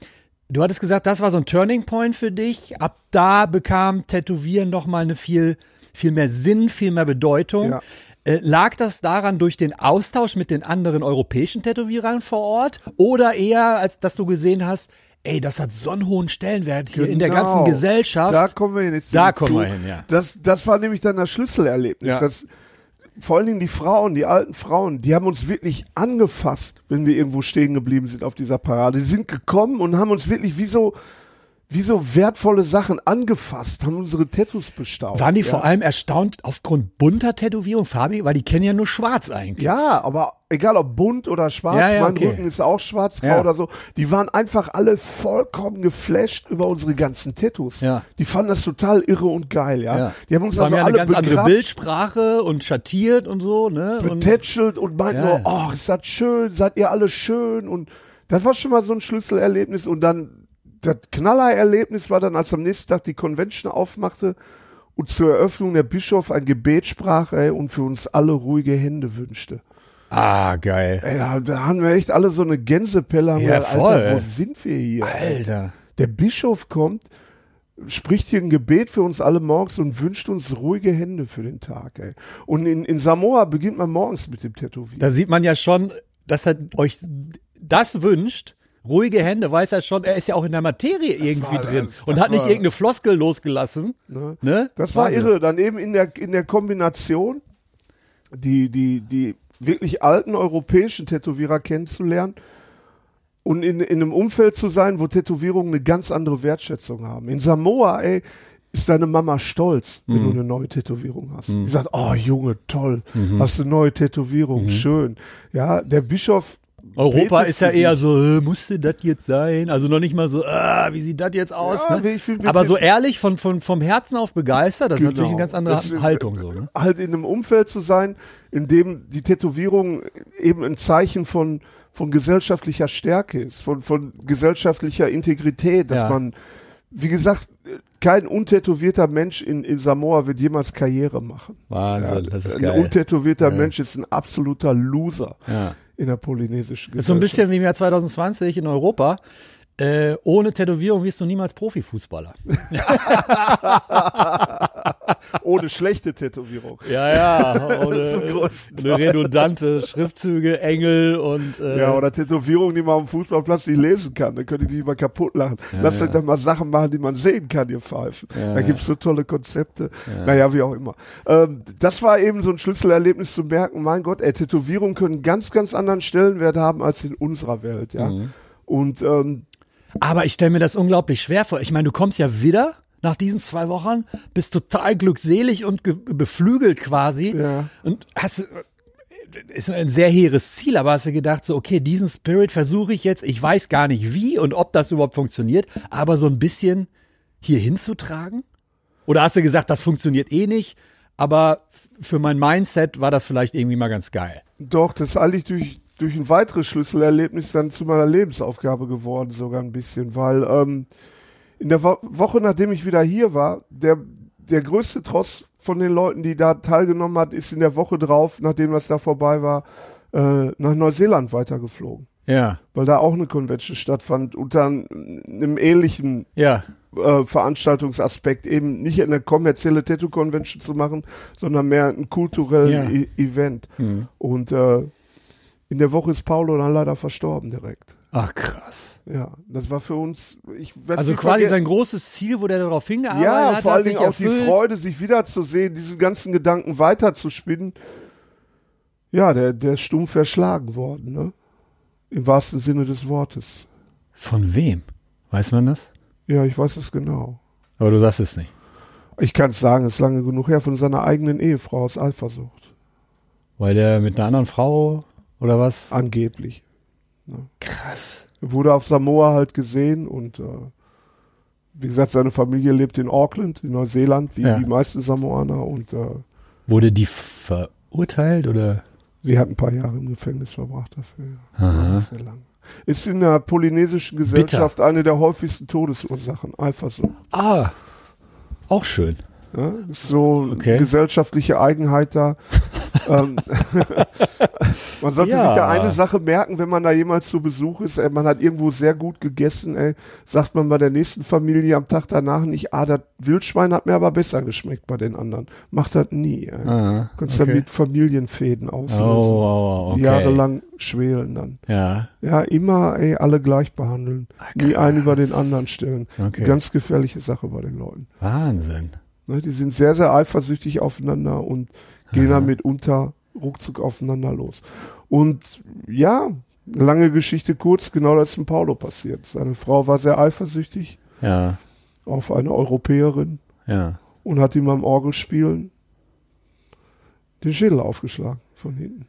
D: du hattest gesagt, das war so ein Turning Point für dich. Ab da bekam Tätowieren noch mal eine viel, viel mehr Sinn, viel mehr Bedeutung.
C: Ja.
D: Äh, lag das daran durch den Austausch mit den anderen europäischen Tätowierern vor Ort oder eher, als dass du gesehen hast, ey, das hat so einen hohen Stellenwert hier in der
C: Genau.
D: ganzen Gesellschaft.
C: Da kommen wir jetzt
D: Da kommen wir hin, ja.
C: Das, das war nämlich dann das Schlüsselerlebnis.
D: Ja.
C: Das, vor allen Dingen die Frauen, die alten Frauen, die haben uns wirklich angefasst, wenn wir irgendwo stehen geblieben sind auf dieser Parade. Die sind gekommen und haben uns wirklich wie so, wie so wertvolle Sachen angefasst, haben unsere Tattoos bestaubt.
D: Waren die
C: ja.
D: vor allem erstaunt aufgrund bunter Tätowierung, Fabi? Weil die kennen ja nur schwarz eigentlich.
C: Ja, aber egal ob bunt oder schwarz,
D: Ja, ja,
C: mein
D: okay.
C: Rücken ist auch schwarz-grau
D: Ja.
C: oder so. Die waren einfach alle vollkommen geflasht über unsere ganzen Tattoos.
D: Ja.
C: Die fanden das total irre und geil, ja. Die haben uns also
D: ja eine
C: alle
D: ganz andere Bildsprache und schattiert und so, ne? Und,
C: betätschelt und meinten
D: Ja.
C: nur, oh, ist das schön, seid ihr alle schön und das war schon mal so ein Schlüsselerlebnis und dann das Knallererlebnis war dann, als am nächsten Tag die Convention aufmachte und zur Eröffnung der Bischof ein Gebet sprach ey, und für uns alle ruhige Hände wünschte.
D: ah, geil.
C: Ey, da, da haben wir echt alle so eine Gänsepelle.
D: Ja,
C: gedacht,
D: voll,
C: Alter, wo sind wir hier? ey?
D: Alter.
C: Der Bischof kommt, spricht hier ein Gebet für uns alle morgens und wünscht uns ruhige Hände für den Tag. Ey. Und in, in Samoa beginnt man morgens mit dem Tätowieren.
D: Da sieht man ja schon, dass er euch das wünscht. Ruhige Hände, weiß er schon, er ist ja auch in der Materie irgendwie
C: war-
D: drin
C: das-
D: und
C: das
D: hat nicht irgendeine Floskel losgelassen.
C: Ne?
D: Ne?
C: Das war
D: Wahnsinn.
C: irre. Dann eben in der, in der Kombination, die, die, die wirklich alten europäischen Tätowierer kennenzulernen und in, in einem Umfeld zu sein, wo Tätowierungen eine ganz andere Wertschätzung haben. In Samoa, ey, ist deine Mama stolz, wenn
D: Mhm.
C: du eine neue Tätowierung hast. Die sagt, oh Junge, toll, hast du eine neue Tätowierung, schön. Ja, der Bischof
D: Europa ist ja eher so, äh, musste das jetzt sein? Also noch nicht mal so, ah, wie sieht das jetzt aus?
C: Ja,
D: ne?
C: ein
D: Aber so ehrlich, von, von, vom Herzen auf begeistert, das ist natürlich eine
C: Genau.
D: ganz andere
C: Das
D: Haltung. So, ne?
C: halt in einem Umfeld zu sein, in dem die Tätowierung eben ein Zeichen von, von gesellschaftlicher Stärke ist, von, von gesellschaftlicher Integrität, dass
D: Ja.
C: man, wie gesagt, kein untätowierter Mensch in, in Samoa wird jemals Karriere machen.
D: Wahnsinn, das ist
C: ein
D: geil.
C: untätowierter Mensch ist ein absoluter Loser
D: Ja.
C: In der polynesischen
D: Das ist so ein
C: Gesellschaft.
D: bisschen wie im Jahr 2020 in Europa. Äh, ohne Tätowierung wirst du niemals Profifußballer.
C: Ohne schlechte Tätowierung.
D: Ja, ja. Ohne, eine redundante Schriftzüge, Engel und äh,
C: Ja, oder Tätowierungen, die man am Fußballplatz nicht lesen kann. Da könnt ihr die immer kaputt lachen. Lasst euch doch mal Sachen machen, die man sehen kann, ihr Pfeifen. da gibt's so tolle Konzepte. Naja, wie auch immer. Ähm, das war eben so ein Schlüsselerlebnis zu merken, mein Gott, ey, Tätowierungen können ganz, ganz anderen Stellenwert haben als in unserer Welt, ja. Und ähm,
D: Aber ich stelle mir das unglaublich schwer vor. Ich meine, du kommst ja wieder nach diesen zwei Wochen, bist total glückselig und ge- beflügelt quasi
C: Ja.
D: und hast ist ein sehr hehres Ziel, aber hast du gedacht so, okay, diesen Spirit versuche ich jetzt, ich weiß gar nicht wie und ob das überhaupt funktioniert, aber so ein bisschen hier hinzutragen? Oder hast du gesagt, das funktioniert eh nicht, aber für mein Mindset war das vielleicht irgendwie mal ganz geil.
C: Doch, das ist eigentlich durch, durch ein weiteres Schlüsselerlebnis dann zu meiner Lebensaufgabe geworden, sogar ein bisschen, weil ähm, in der Wo Woche, nachdem ich wieder hier war, der, der größte Tross von den Leuten, die da teilgenommen hat, ist in der Woche drauf, nachdem das da vorbei war, äh, nach Neuseeland weitergeflogen.
D: Ja,
C: Weil da auch eine Convention stattfand, unter einem ähnlichen
D: ja,
C: äh, Veranstaltungsaspekt, eben nicht eine kommerzielle Tattoo-Convention zu machen, sondern mehr ein kulturellen
D: Ja.
C: E Event.
D: Hm.
C: Und äh, in der Woche ist Paulo dann leider verstorben direkt.
D: ach krass.
C: Ja, das war für uns.
D: Also quasi sein großes Ziel, wo der darauf hingearbeitet
C: ja,
D: hat,
C: vor
D: hat
C: allen Dingen auch die. Freude, sich wiederzusehen, diesen ganzen Gedanken weiterzuspinnen. Ja, der, der ist stumpf erschlagen worden, ne? Im wahrsten Sinne des Wortes.
D: Von wem? Weiß man das?
C: Ja, ich weiß es genau.
D: Aber du sagst es nicht.
C: Ich kann es sagen, es ist lange genug her, von seiner eigenen Ehefrau aus Eifersucht.
D: Weil der mit einer anderen Frau oder was?
C: Angeblich.
D: Krass.
C: Er wurde auf Samoa halt gesehen und äh, wie gesagt, seine Familie lebt in Auckland, in Neuseeland, wie
D: Ja.
C: die meisten Samoaner und äh,
D: Wurde die verurteilt oder?
C: sie hat ein paar Jahre im Gefängnis verbracht dafür. Ja. Sehr lang. Ist in der polynesischen Gesellschaft eine der häufigsten Todesursachen, Eifersucht.
D: Ah, auch schön.
C: Ja, ist so
D: Okay.
C: gesellschaftliche Eigenheit da. ähm, man sollte
D: Ja.
C: sich da eine Sache merken, wenn man da jemals zu Besuch ist. Ey, man hat irgendwo sehr gut gegessen. Ey, sagt man bei der nächsten Familie am Tag danach nicht, ah, das Wildschwein hat mir aber besser geschmeckt bei den anderen. Macht das nie. Ey.
D: Ah,
C: Kannst
D: okay.
C: damit Familienfäden
D: Oh,
C: auslösen.
D: oh,
C: Die
D: okay.
C: jahrelang schwelen dann.
D: Ja,
C: Ja, immer ey, alle gleich behandeln. nie einen über den anderen stellen.
D: Okay.
C: Ganz gefährliche Sache bei den Leuten.
D: Wahnsinn.
C: Ne, die sind sehr, sehr eifersüchtig aufeinander und gehen dann mitunter ruckzuck aufeinander los. Und ja, lange Geschichte kurz, genau das ist mit Paulo passiert. Seine Frau war sehr eifersüchtig
D: Ja,
C: auf eine Europäerin
D: ja.
C: und hat ihm beim Orgelspielen den Schädel aufgeschlagen von hinten.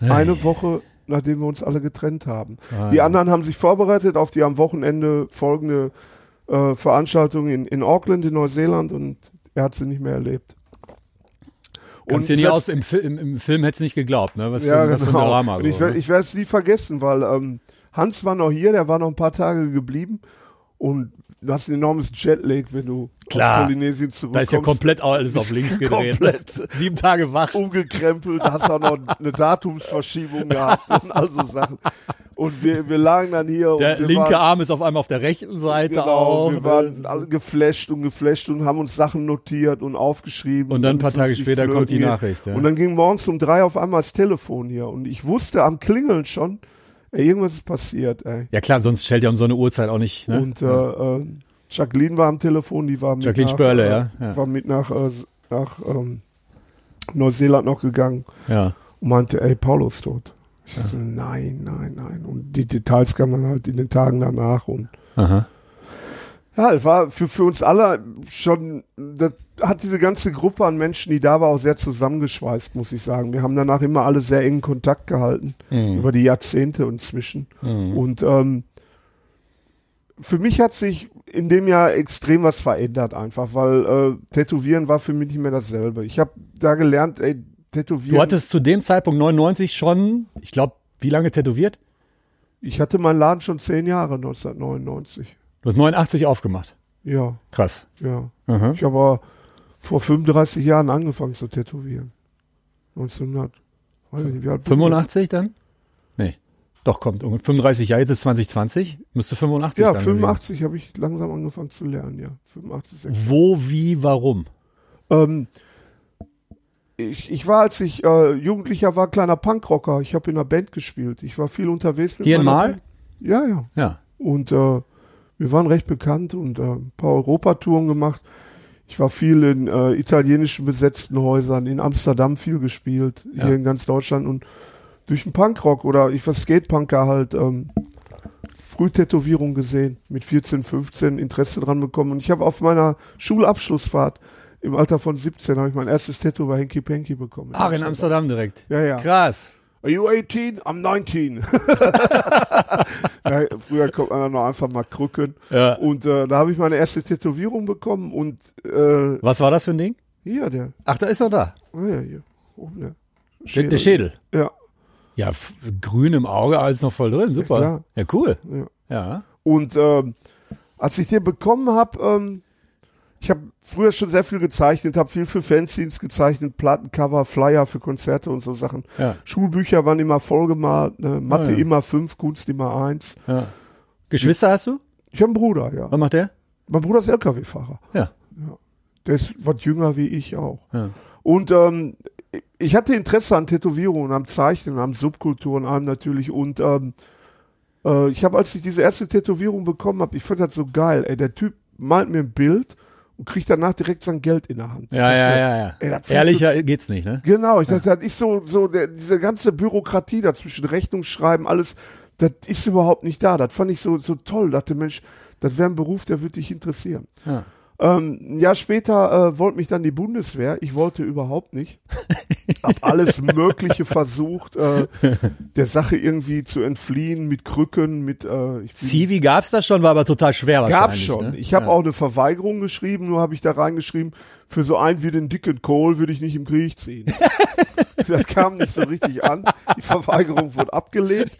C: Eine Woche, nachdem wir uns alle getrennt haben.
D: Ah,
C: Die
D: ja.
C: anderen haben sich vorbereitet auf die am Wochenende folgende äh, Veranstaltung in, in Auckland in Neuseeland und er hat sie nicht mehr erlebt.
D: Kannst dir
C: ich
D: nie
C: werd's-
D: aus, im, im, im Film hättest du nicht geglaubt, ne? Was,
C: ja,
D: für, was für ein
C: genau.
D: Drama.
C: Und ich
D: ne?
C: ich werde es nie vergessen, weil ähm, Hans war noch hier, der war noch ein paar Tage geblieben und du hast ein enormes Jetlag, wenn du
D: Klar.
C: aus Polynesien zurückkommst.
D: Da ist ja komplett alles auf links gedreht.
C: Komplett.
D: Sieben Tage wach.
C: umgekrempelt, hast auch noch eine Datumsverschiebung gehabt und all so Sachen. Und wir, wir lagen dann hier
D: Der linke
C: waren,
D: Arm ist auf einmal auf der rechten Seite
C: genau,
D: auch.
C: wir waren alle geflasht und geflasht und haben uns Sachen notiert und aufgeschrieben.
D: Und dann ein paar Tage später kommt die. Nachricht. Ja.
C: Und dann ging morgens um drei auf einmal das Telefon hier und ich wusste am Klingeln schon, ey, irgendwas ist passiert, ey.
D: ja klar, sonst stellt ja um so eine Uhrzeit auch nicht. Ne?
C: Und äh, äh, Jacqueline war am Telefon, die war mit
D: Jacqueline
C: nach,
D: Spörle,
C: äh,
D: ja, ja.
C: war mit nach, äh, nach ähm, Neuseeland noch gegangen
D: ja.
C: und meinte, ey, Paulo ist tot. Ich so, nein, nein, nein. Und die Details kamen dann halt in den Tagen danach. Und
D: Aha.
C: Ja, es war für, für uns alle schon, das hat diese ganze Gruppe an Menschen, die da war, auch sehr zusammengeschweißt, muss ich sagen. Wir haben danach immer alle sehr engen Kontakt gehalten,
D: Mhm.
C: über die Jahrzehnte inzwischen.
D: Mhm.
C: Und ähm, für mich hat sich in dem Jahr extrem was verändert einfach, weil äh, Tätowieren war für mich nicht mehr dasselbe. Ich habe da gelernt, ey, Tätowieren.
D: Du hattest zu dem Zeitpunkt 99 schon, ich glaube, wie lange tätowiert?
C: ich hatte meinen Laden schon zehn Jahre, 1999.
D: Du hast 89 aufgemacht.
C: Ja,
D: Krass.
C: ja.
D: Aha.
C: Ich habe aber vor 35 Jahren angefangen zu tätowieren. 1900. Weiß ich nicht, wie alt bin ich?
D: 85 dann? Nee. Doch, kommt. ungefähr 35 Jahre, jetzt ist 2020. Müsste 85
C: Ja,
D: dann
C: 85 habe ich langsam angefangen zu lernen, ja. 85, 86.
D: gewesen. Wo, wie, warum?
C: Ähm, ich, ich war, als ich äh, Jugendlicher war, kleiner Punkrocker. Ich habe in einer Band gespielt. Ich war viel unterwegs. Mit
D: Hier in?
C: Band. Ja, ja.
D: Ja.
C: Und äh, wir waren recht bekannt und äh, ein paar Europatouren gemacht. Ich war viel in äh, italienischen besetzten Häusern, in Amsterdam viel gespielt,
D: Ja.
C: hier in ganz Deutschland und durch den Punkrock oder ich war Skatepunker halt ähm, früh Tätowierung gesehen, mit 14, 15 Interesse dran bekommen und ich habe auf meiner Schulabschlussfahrt im Alter von 17 habe ich mein erstes Tattoo bei Henky Panky bekommen.
D: Ach, in Amsterdam direkt.
C: Ja, ja.
D: Krass.
C: Are you 18? I'm 19. ja, früher kommt man dann noch einfach mal krücken.
D: Ja.
C: Und äh, da habe ich meine erste Tätowierung bekommen und äh,
D: Was war das für ein Ding?
C: hier, der,
D: Ach, da ist er da.
C: ah, ja, hier, oben der
D: Der, der Schädel.
C: Ja,
D: Ja, grün im Auge, alles noch voll drin. Super.
C: klar.
D: Ja, cool.
C: ja.
D: Ja.
C: Und ähm, als ich den bekommen habe, ähm, ich habe früher schon sehr viel gezeichnet, habe viel für Fanzines gezeichnet, Plattencover, Flyer für Konzerte und so Sachen.
D: Ja.
C: Schulbücher waren immer vollgemalt, ne? Mathe
D: Ah, ja.
C: immer fünf, Kunst immer eins.
D: ja. Geschwister hast du?
C: Ich habe einen Bruder, ja.
D: Was macht der?
C: Mein Bruder ist LKW-Fahrer.
D: Ja.
C: Der ist was jünger wie ich auch. Und ähm, ich hatte Interesse an Tätowierungen, am Zeichnen, am Subkulturen, allem natürlich. Und ähm, äh, ich habe, als ich diese erste Tätowierung bekommen habe, ich fand das so geil. Ey, der Typ malt mir ein Bild und kriegt danach direkt sein Geld in der Hand.
D: Ja, ja, ja, ja.
C: Ey,
D: Ehrlicher geht's nicht, ne?
C: Genau, ich dachte, das ist so, so der, diese ganze Bürokratie dazwischen, Rechnungsschreiben, alles, das ist überhaupt nicht da. Das fand ich so, so toll. Dachte, Mensch, das wäre ein Beruf, der würde dich interessieren.
D: Ja.
C: Ähm, ein Jahr später äh, wollte mich dann die Bundeswehr. Ich wollte überhaupt nicht. Hab alles Mögliche versucht, äh, der Sache irgendwie zu entfliehen mit Krücken, mit äh, ich
D: Zivi gab's da schon, war aber total schwer
C: Gab's
D: wahrscheinlich.
C: schon.
D: Ne?
C: Ich habe
D: ja.
C: auch eine Verweigerung geschrieben, nur habe ich da reingeschrieben, für so einen wie den dicken Kohl würde ich nicht im Krieg ziehen. das kam nicht so richtig an. Die Verweigerung wurde abgelehnt.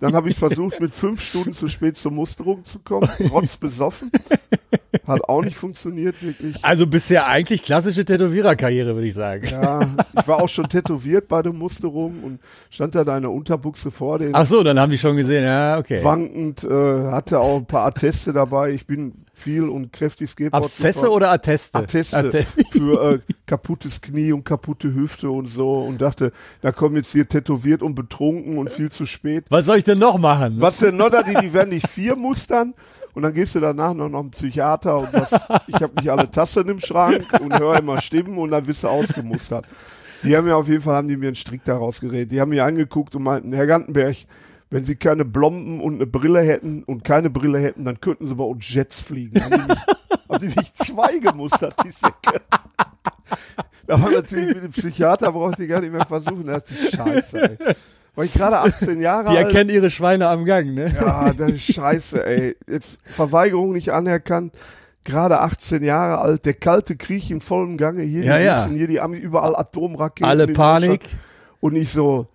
C: Dann habe ich versucht, mit fünf Stunden zu spät zur Musterung zu kommen, trotz besoffen. Hat auch nicht funktioniert, wirklich.
D: Also bisher eigentlich klassische Tätowiererkarriere, würde ich sagen.
C: Ja, ich war auch schon tätowiert bei der Musterung und stand da in einer Unterbuchse vor den
D: Ach so, dann haben die schon gesehen. Ja, okay.
C: wankend, äh, hatte auch ein paar Atteste dabei. Ich bin viel und kräftig Skateboard
D: Abszesse oder Atteste?
C: Atteste
D: Atte-
C: für äh, kaputtes Knie und kaputte Hüfte und so und dachte, da kommen jetzt hier tätowiert und betrunken und viel zu spät.
D: Was soll ich denn noch machen?
C: Was denn noch da, die, die werden dich vier mustern und dann gehst du danach noch einen Psychiater und sagst, ich habe nicht alle Tasten im Schrank und höre immer Stimmen und dann wirst du ausgemustert. Die haben mir auf jeden Fall, haben die mir einen Strick daraus geredet. Die haben mir angeguckt und meinten, Herr Gantenberg, wenn sie keine Blomben und eine Brille hätten und keine Brille hätten, dann könnten sie bei uns Jets fliegen. Haben die mich, haben die mich zwei gemustert, die Säcke. Da war natürlich mit dem Psychiater, brauchte ich gar nicht mehr versuchen. Da dachte ich, scheiße, ey. War ich gerade 18 Jahre
D: Die
C: alt.
D: erkennen ihre Schweine am Gang, ne?
C: Ja, das ist scheiße, ey. Jetzt Verweigerung nicht anerkannt. Gerade 18 Jahre alt, der kalte Krieg in vollem Gange. Hier
D: Ja,
C: die
D: ja.
C: Russen, hier die Amis, überall Atomraketen.
D: Alle
C: in
D: Panik.
C: Und ich so,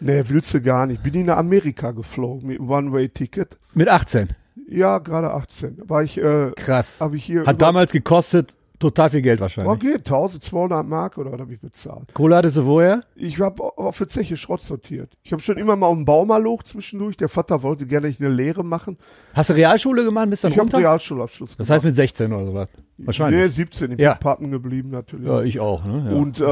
C: nee, willst du gar nicht. Bin ich nach Amerika geflogen mit einem One-Way-Ticket.
D: Mit 18.
C: Ja, gerade 18. War ich, äh,
D: Krass.
C: habe ich hier.
D: Hat damals gekostet total viel Geld wahrscheinlich.
C: geht, 1200 Mark oder was habe ich bezahlt?
D: Kohle hattest du woher?
C: Ich habe auf der Zeche Schrott sortiert. Ich habe schon immer mal auf dem Baumerloch zwischendurch. Der Vater wollte gerne eine Lehre machen.
D: Hast du Realschule gemacht, bist dann
C: Ich habe? Realschulabschluss
D: Das heißt mit 16 oder sowas.
C: Nee,
D: Wahrscheinlich.
C: 17. Ich
D: Ja.
C: bin Pappen geblieben natürlich.
D: Ja, ich auch. Ne? Ja.
C: Und äh,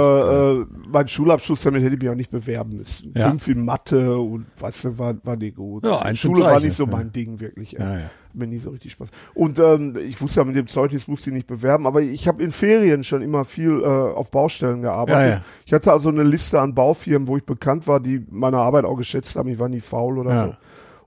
C: äh, mein Schulabschluss, damit hätte ich mich auch nicht bewerben müssen.
D: Ja.
C: Fünf in Mathe und weißt du, war, war nicht gut.
D: Ja,
C: Schule war nicht so mein Ding, wirklich. ey.
D: Ja, ja.
C: Mir nie so richtig Spaß. Und ähm, ich wusste ja, mit dem Zeugnis musste ich nicht bewerben, aber ich habe in Ferien schon immer viel äh, auf Baustellen gearbeitet.
D: Ja, ja.
C: Ich hatte also eine Liste an Baufirmen, wo ich bekannt war, die meine Arbeit auch geschätzt haben. Ich war nie faul oder
D: Ja.
C: so.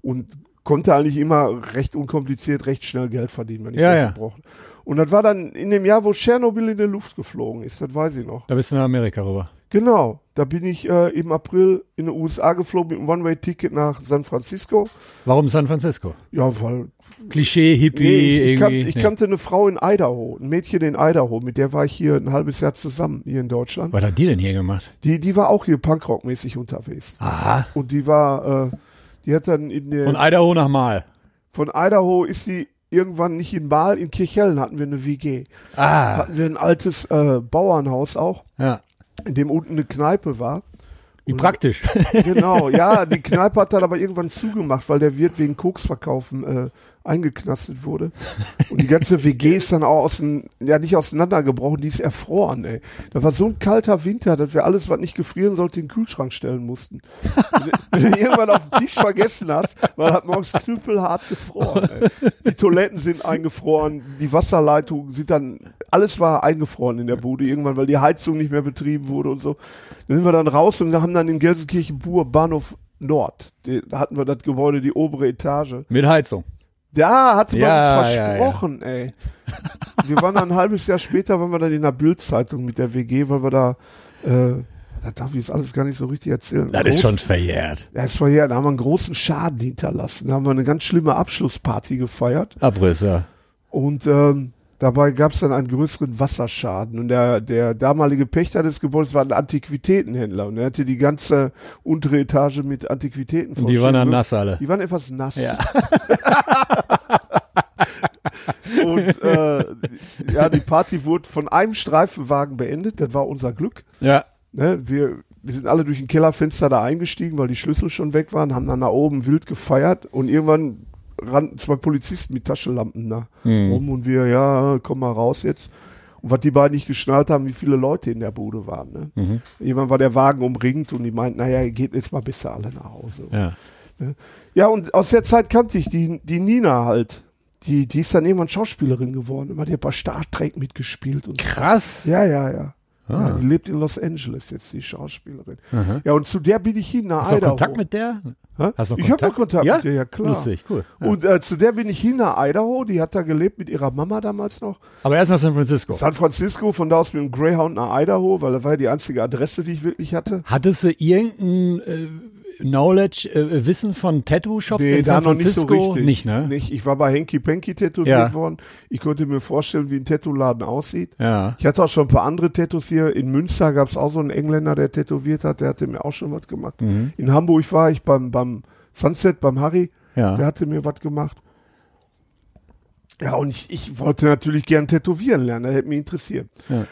C: Und konnte eigentlich immer recht unkompliziert, recht schnell Geld verdienen, wenn ich
D: Ja, ja.
C: brauchte. Und das war dann in dem Jahr, wo Tschernobyl in die Luft geflogen ist, das weiß ich noch.
D: Da bist du nach Amerika rüber.
C: Genau, da bin ich äh, im April in den USA geflogen mit einem One-Way-Ticket nach San Francisco.
D: Warum San Francisco?
C: Ja, weil
D: Klischee, Hippie,
C: nee, ich, ich, kan ich kannte eine Frau in Idaho, ein Mädchen in Idaho, mit der war ich hier ein halbes Jahr zusammen hier in Deutschland.
D: Was hat die denn hier gemacht?
C: Die, die war auch hier Punkrock-mäßig unterwegs.
D: Aha.
C: Und die war, äh, die hat dann in der,
D: Von Idaho nach Mal.
C: von Idaho ist sie irgendwann nicht in Mal, in Kirchhellen hatten wir eine WG.
D: Ah.
C: Hatten wir ein altes äh, Bauernhaus auch,
D: Ja.
C: In dem unten eine Kneipe war.
D: Wie praktisch.
C: Genau, ja, die Kneipe hat dann aber irgendwann zugemacht, weil der Wirt wegen Koksverkaufen äh, eingeknastet wurde. Und die ganze WG ist dann auch außen, ja nicht auseinandergebrochen, die ist erfroren, ey. Da war so ein kalter Winter, dass wir alles, was nicht gefrieren sollte, in den Kühlschrank stellen mussten. Wenn du- Wenn du irgendwann auf dem Tisch vergessen hast, weil hat morgens knüppelhart gefroren, ey. Die Toiletten sind eingefroren, die Wasserleitungen sind dann, alles war eingefroren in der Bude irgendwann, weil die Heizung nicht mehr betrieben wurde und so. Dann sind wir dann raus und haben dann in Gelsenkirchen-Bur Bahnhof Nord. Da hatten wir das Gebäude, die obere Etage.
D: Mit Heizung.
C: Da hatte man
D: Ja,
C: uns
D: ja,
C: versprochen, ey. Wir waren dann ein halbes Jahr später, waren wir dann in der Bildzeitung mit der WG, weil wir da, äh, da darf ich jetzt alles gar nicht so richtig erzählen.
D: Das ist
C: Groß-
D: schon verjährt.
C: Ja, es war ja, da haben wir einen großen Schaden hinterlassen. Da haben wir eine ganz schlimme Abschlussparty gefeiert.
D: Abriss, ja.
C: Und ähm, dabei gab es dann einen größeren Wasserschaden. Und der, der damalige Pächter des Gebäudes war ein Antiquitätenhändler. Und er hatte die ganze untere Etage mit Antiquitäten
D: Und die waren dann
C: vollständig-
D: nass alle.
C: Die waren etwas nass.
D: Ja.
C: Und äh, ja, die Party wurde von einem Streifenwagen beendet. Das war unser Glück.
D: Ja.
C: Ne? Wir, wir sind alle durch ein Kellerfenster da eingestiegen, weil die Schlüssel schon weg waren, haben dann da oben wild gefeiert und irgendwann rannten zwei Polizisten mit Taschenlampen da
D: Mhm.
C: rum und wir, ja, komm mal raus jetzt. Und was die beiden nicht geschnallt haben, wie viele Leute in der Bude waren. Ne?
D: Mhm.
C: Irgendwann war der Wagen umringt und die meinten, naja, ihr geht jetzt mal besser alle nach Hause.
D: Ja.
C: Ja, und aus der Zeit kannte ich die, die Nina halt. Die, die ist dann irgendwann Schauspielerin geworden. Immer die hat bei Star Trek mitgespielt. Und
D: Krass.
C: ja, ja, ja.
D: Ah.
C: ja. Die lebt in Los Angeles jetzt, die Schauspielerin.
D: Aha.
C: Ja, und zu der bin ich hin nach
D: Hast du
C: Idaho.
D: Kontakt mit der? Hast du noch
C: ich habe noch Kontakt
D: Ja?
C: mit der, ja klar.
D: Lustig, cool. Ja.
C: Und äh, zu der bin ich hin nach Idaho. Die hat da gelebt mit ihrer Mama damals noch.
D: Aber erst nach San Francisco.
C: San Francisco, von da aus mit dem Greyhound nach Idaho, weil das war ja die einzige Adresse, die ich wirklich hatte.
D: Hattest du irgendein äh, Knowledge, äh, Wissen von Tattoo-Shops in
C: da
D: San
C: noch nicht so
D: Francisco?
C: richtig.
D: Nicht, ne?
C: Nicht. Ich war bei Henky Panky tätowiert
D: Ja.
C: worden. Ich konnte mir vorstellen, wie ein Tattoo-Laden aussieht.
D: Ja.
C: Ich hatte auch schon ein paar andere Tattoos hier. In Münster gab es auch so einen Engländer, der tätowiert hat. Der hatte mir auch schon was gemacht.
D: Mhm.
C: In Hamburg war ich beim, beim Sunset, beim Harry. Der
D: Ja.
C: hatte mir was gemacht. Ja, und ich, ich wollte natürlich gern tätowieren lernen. Das hätte mich interessiert.
D: Ja.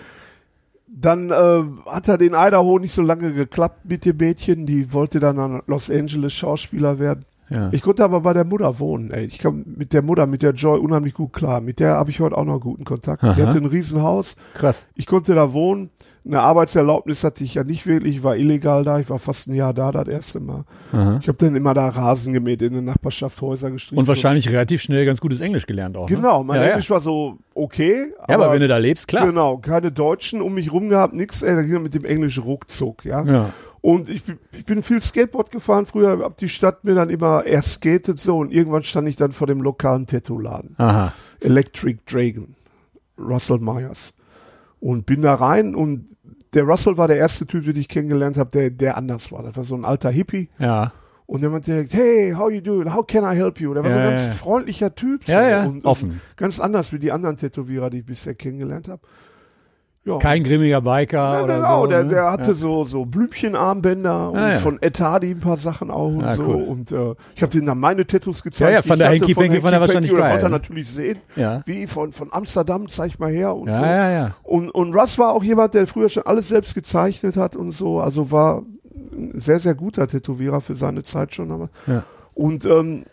C: Dann äh, hat er den Idaho nicht so lange geklappt mit dem Mädchen. Die wollte dann an Los Angeles Schauspieler werden.
D: Ja.
C: Ich konnte aber bei der Mutter wohnen. Ey. Ich kam mit der Mutter, mit der Joy unheimlich gut klar. Mit der habe ich heute auch noch guten Kontakt. Die
D: Aha.
C: hatte ein Riesenhaus.
D: Krass.
C: Ich konnte da wohnen. Eine Arbeitserlaubnis hatte ich ja nicht wirklich. Ich war illegal da. Ich war fast ein Jahr da, das erste Mal.
D: Aha.
C: Ich habe dann immer da Rasen gemäht, in der Nachbarschaft Häuser gestrichen.
D: Und wahrscheinlich relativ schnell ganz gutes Englisch gelernt auch.
C: Genau,
D: ne?
C: mein
D: ja,
C: Englisch war so okay.
D: Ja. ja, aber wenn du da lebst, klar.
C: Genau, keine Deutschen um mich rum gehabt, nix. Ey, da ging mit dem Englisch ruckzuck, ja.
D: Ja.
C: Und ich, bin- ich bin viel Skateboard gefahren früher, hab die Stadt mir dann immer erst skatet so und irgendwann stand ich dann vor dem lokalen Tattoo-Laden.
D: Aha.
C: Electric Dragon, Russell Myers. Und bin da rein und der Russell war der erste Typ, den ich kennengelernt habe, der, der anders war. Das war so ein alter Hippie.
D: Ja.
C: Und der meinte direkt, hey, how you doing? How can I help you? Der war so
D: Ja,
C: ein ganz
D: ja.
C: freundlicher Typ. So.
D: Ja, ja,
C: Und,
D: offen.
C: Und ganz anders wie die anderen Tätowierer, die ich bisher kennengelernt habe. Ja.
D: Kein grimmiger Biker
C: Ja,
D: oder
C: genau,
D: so.
C: der,
D: ne?
C: der hatte
D: ja.
C: so, so Blümchenarmbänder und
D: Ah, ja.
C: von Etadi ein paar Sachen auch und
D: Ah,
C: so.
D: cool.
C: Und äh, ich habe denen dann meine Tattoos gezeigt.
D: Ja, ja, von der Hanky Panky fand er wahrscheinlich geil,
C: Wollte er natürlich sehen,
D: Ja.
C: wie von, von Amsterdam, zeig mal her und so.
D: ja, ja.
C: Und, und Russ war auch jemand, der früher schon alles selbst gezeichnet hat und so. Also war ein sehr, sehr guter Tätowierer für seine Zeit schon.
D: Ja.
C: Und ähm,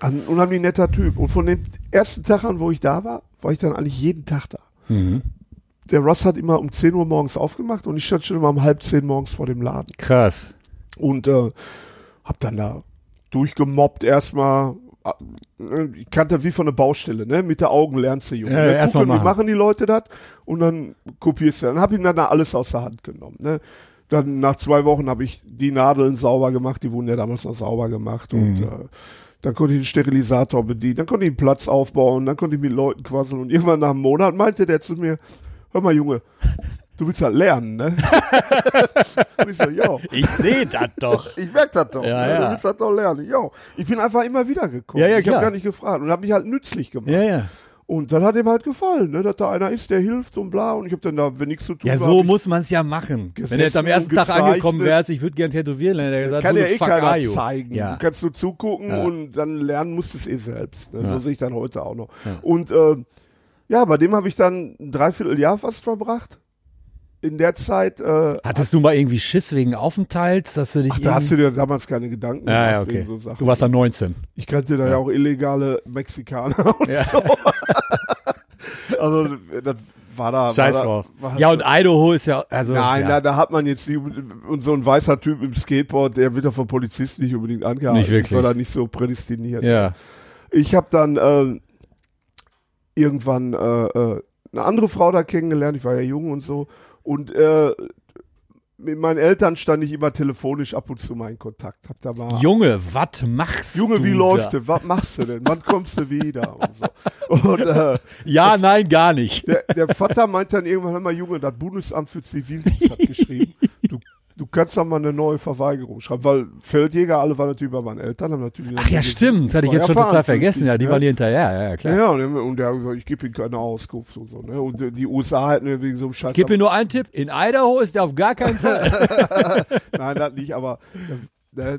C: ein unheimlich netter Typ. Und von dem ersten Tag an, wo ich da war, war ich dann eigentlich jeden Tag da.
D: Mhm.
C: Der Ross hat immer um 10 Uhr morgens aufgemacht und ich stand schon immer um halb zehn morgens vor dem Laden.
D: Krass.
C: Und äh, hab dann da durchgemobbt erstmal. Äh, Ich kannte wie von der Baustelle, ne? Mit der Augen lernst du, Junge.
D: Ja,
C: ne? Gucken, wie
D: machen.
C: machen die Leute das? Und dann kopierst du. Dann hab ich ihm dann da alles aus der Hand genommen, ne? Dann nach zwei Wochen habe ich die Nadeln sauber gemacht, die wurden ja damals noch sauber gemacht und
D: Mhm.
C: äh, dann konnte ich den Sterilisator bedienen, dann konnte ich einen Platz aufbauen, dann konnte ich mit Leuten quasseln und irgendwann nach einem Monat meinte der zu mir, hör mal Junge, du willst halt lernen, ne? ich so, ja.
D: Ich sehe das doch.
C: Ich merk das doch.
D: Ja,
C: ne?
D: ja.
C: Du willst das doch lernen. Jo. Ich bin einfach immer wieder gekommen.
D: Ja, ja,
C: ich habe gar nicht gefragt und habe mich halt nützlich gemacht.
D: Ja, ja.
C: Und dann hat ihm halt gefallen, ne, dass da einer ist, der hilft und bla. Und ich habe dann da, wenn nichts zu tun
D: Ja, so muss man es ja machen. Wenn du jetzt am ersten Tag angekommen wärst, ich würde gern tätowieren, dann hätte er gesagt,
C: kann ja eh keiner zeigen.
D: Ja.
C: Du kannst nur zugucken
D: Ja.
C: und dann lernen musst du es eh selbst. Ne?
D: Ja.
C: So sehe ich dann heute auch noch. Und äh, ja, bei dem habe ich dann ein Dreivierteljahr fast verbracht. In der Zeit, äh,
D: Hattest du mal irgendwie Schiss wegen Aufenthalts, dass du dich
C: ach, da hast du dir damals keine Gedanken
D: ja, ja,
C: gemacht
D: okay.
C: wegen so Sachen.
D: Du warst dann 19.
C: Ich kannte da ja, auch illegale Mexikaner und so. also das war da.
D: Scheiß
C: war da,
D: drauf.
C: War
D: Ja, und Idaho ist ja, also.
C: Nein,
D: ja.
C: da, da hat man jetzt die, und so ein weißer Typ im Skateboard, der wird ja vom Polizisten nicht unbedingt angehalten.
D: Nicht wirklich.
C: Ich war da nicht so prädestiniert.
D: ja.
C: Ich habe dann ähm, irgendwann äh, äh, eine andere Frau da kennengelernt. Ich war ja jung und so. Und äh, mit meinen Eltern stand ich immer telefonisch ab und zu mal in Kontakt. Hab da mal
D: Junge, was machst
C: Junge,
D: du
C: wie
D: da?
C: läuft denn? Was machst du denn? Wann kommst du wieder? Und, so. und äh,
D: Ja, nein, gar nicht.
C: der, der Vater meinte dann irgendwann einmal, Junge, das Bundesamt für Zivildienst hat geschrieben, du, du kannst da mal eine neue Verweigerung schreiben, weil Feldjäger, alle waren natürlich bei meinen Eltern, haben natürlich.
D: Ach ja, stimmt. Hatte ich jetzt schon total vergessen. Ja, die waren hier hinterher. Ja, ja, klar.
C: Ja, und, und der hat gesagt, ich gebe ihm keine Auskunft und so. Ne? Und die- USA hätten mir wegen so einem Scheiß.
D: Gib mir nur einen Tipp. In Idaho ist der auf gar keinen Fall.
C: Nein, das nicht, aber äh,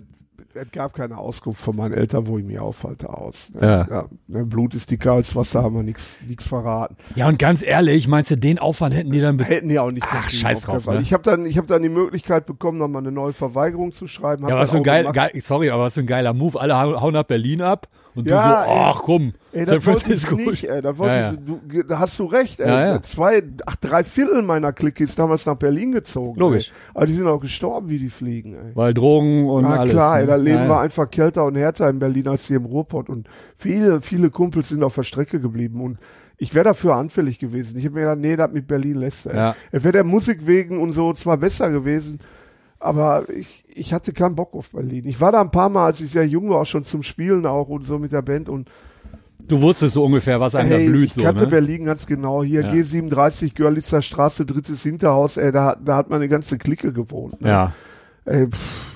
C: es gab keine Auskunft von meinen Eltern, wo ich mich aufhalte, aus. Ne?
D: Ja.
C: ne? Blut ist dicker als Wasser, haben wir nichts nichts verraten.
D: ja, und ganz ehrlich, meinst du, den Aufwand hätten die dann
C: Hätten die auch nicht
D: Ach, scheiß
C: auf
D: drauf, ne?
C: Ich habe dann, ich hab dann die Möglichkeit bekommen, nochmal eine neue Verweigerung zu schreiben.
D: Ja, was für ein geil, geil, sorry, aber was für ein geiler Move. Alle hau- hauen nach Berlin ab und
C: Ja,
D: du so, ach komm,
C: Ey,
D: San Francisco.
C: nicht, ey. Da,
D: Ja, ja.
C: Du, da hast du recht, ey. Zwei, ach, drei Viertel meiner Clique ist damals nach Berlin gezogen.
D: Logisch.
C: Ey. Aber die sind auch gestorben, wie die fliegen, ey.
D: Weil Drogen und
C: Na
D: alles.
C: klar, ey,
D: ne?
C: da leben wir einfach kälter und härter in Berlin als hier im Ruhrpott. Und viele, viele Kumpels sind auf der Strecke geblieben. Und ich wäre dafür anfällig gewesen. Ich habe mir gedacht, nee, das mit Berlin lässt er.
D: Ja.
C: Wäre der Musik wegen und so zwar besser gewesen, aber ich, ich hatte keinen Bock auf Berlin. Ich war da ein paar Mal, als ich sehr jung war, auch schon zum Spielen auch und so mit der Band und
D: Du wusstest so ungefähr, was einem
C: Hey,
D: da blüht.
C: ich
D: so,
C: kannte
D: ne?
C: Berlin ganz genau. Hier
D: Ja.
C: G37, Görlitzer Straße, drittes Hinterhaus. Ey, da, da hat meine ganze Clique gewohnt. Ne?
D: Ja.
C: Ey, pff,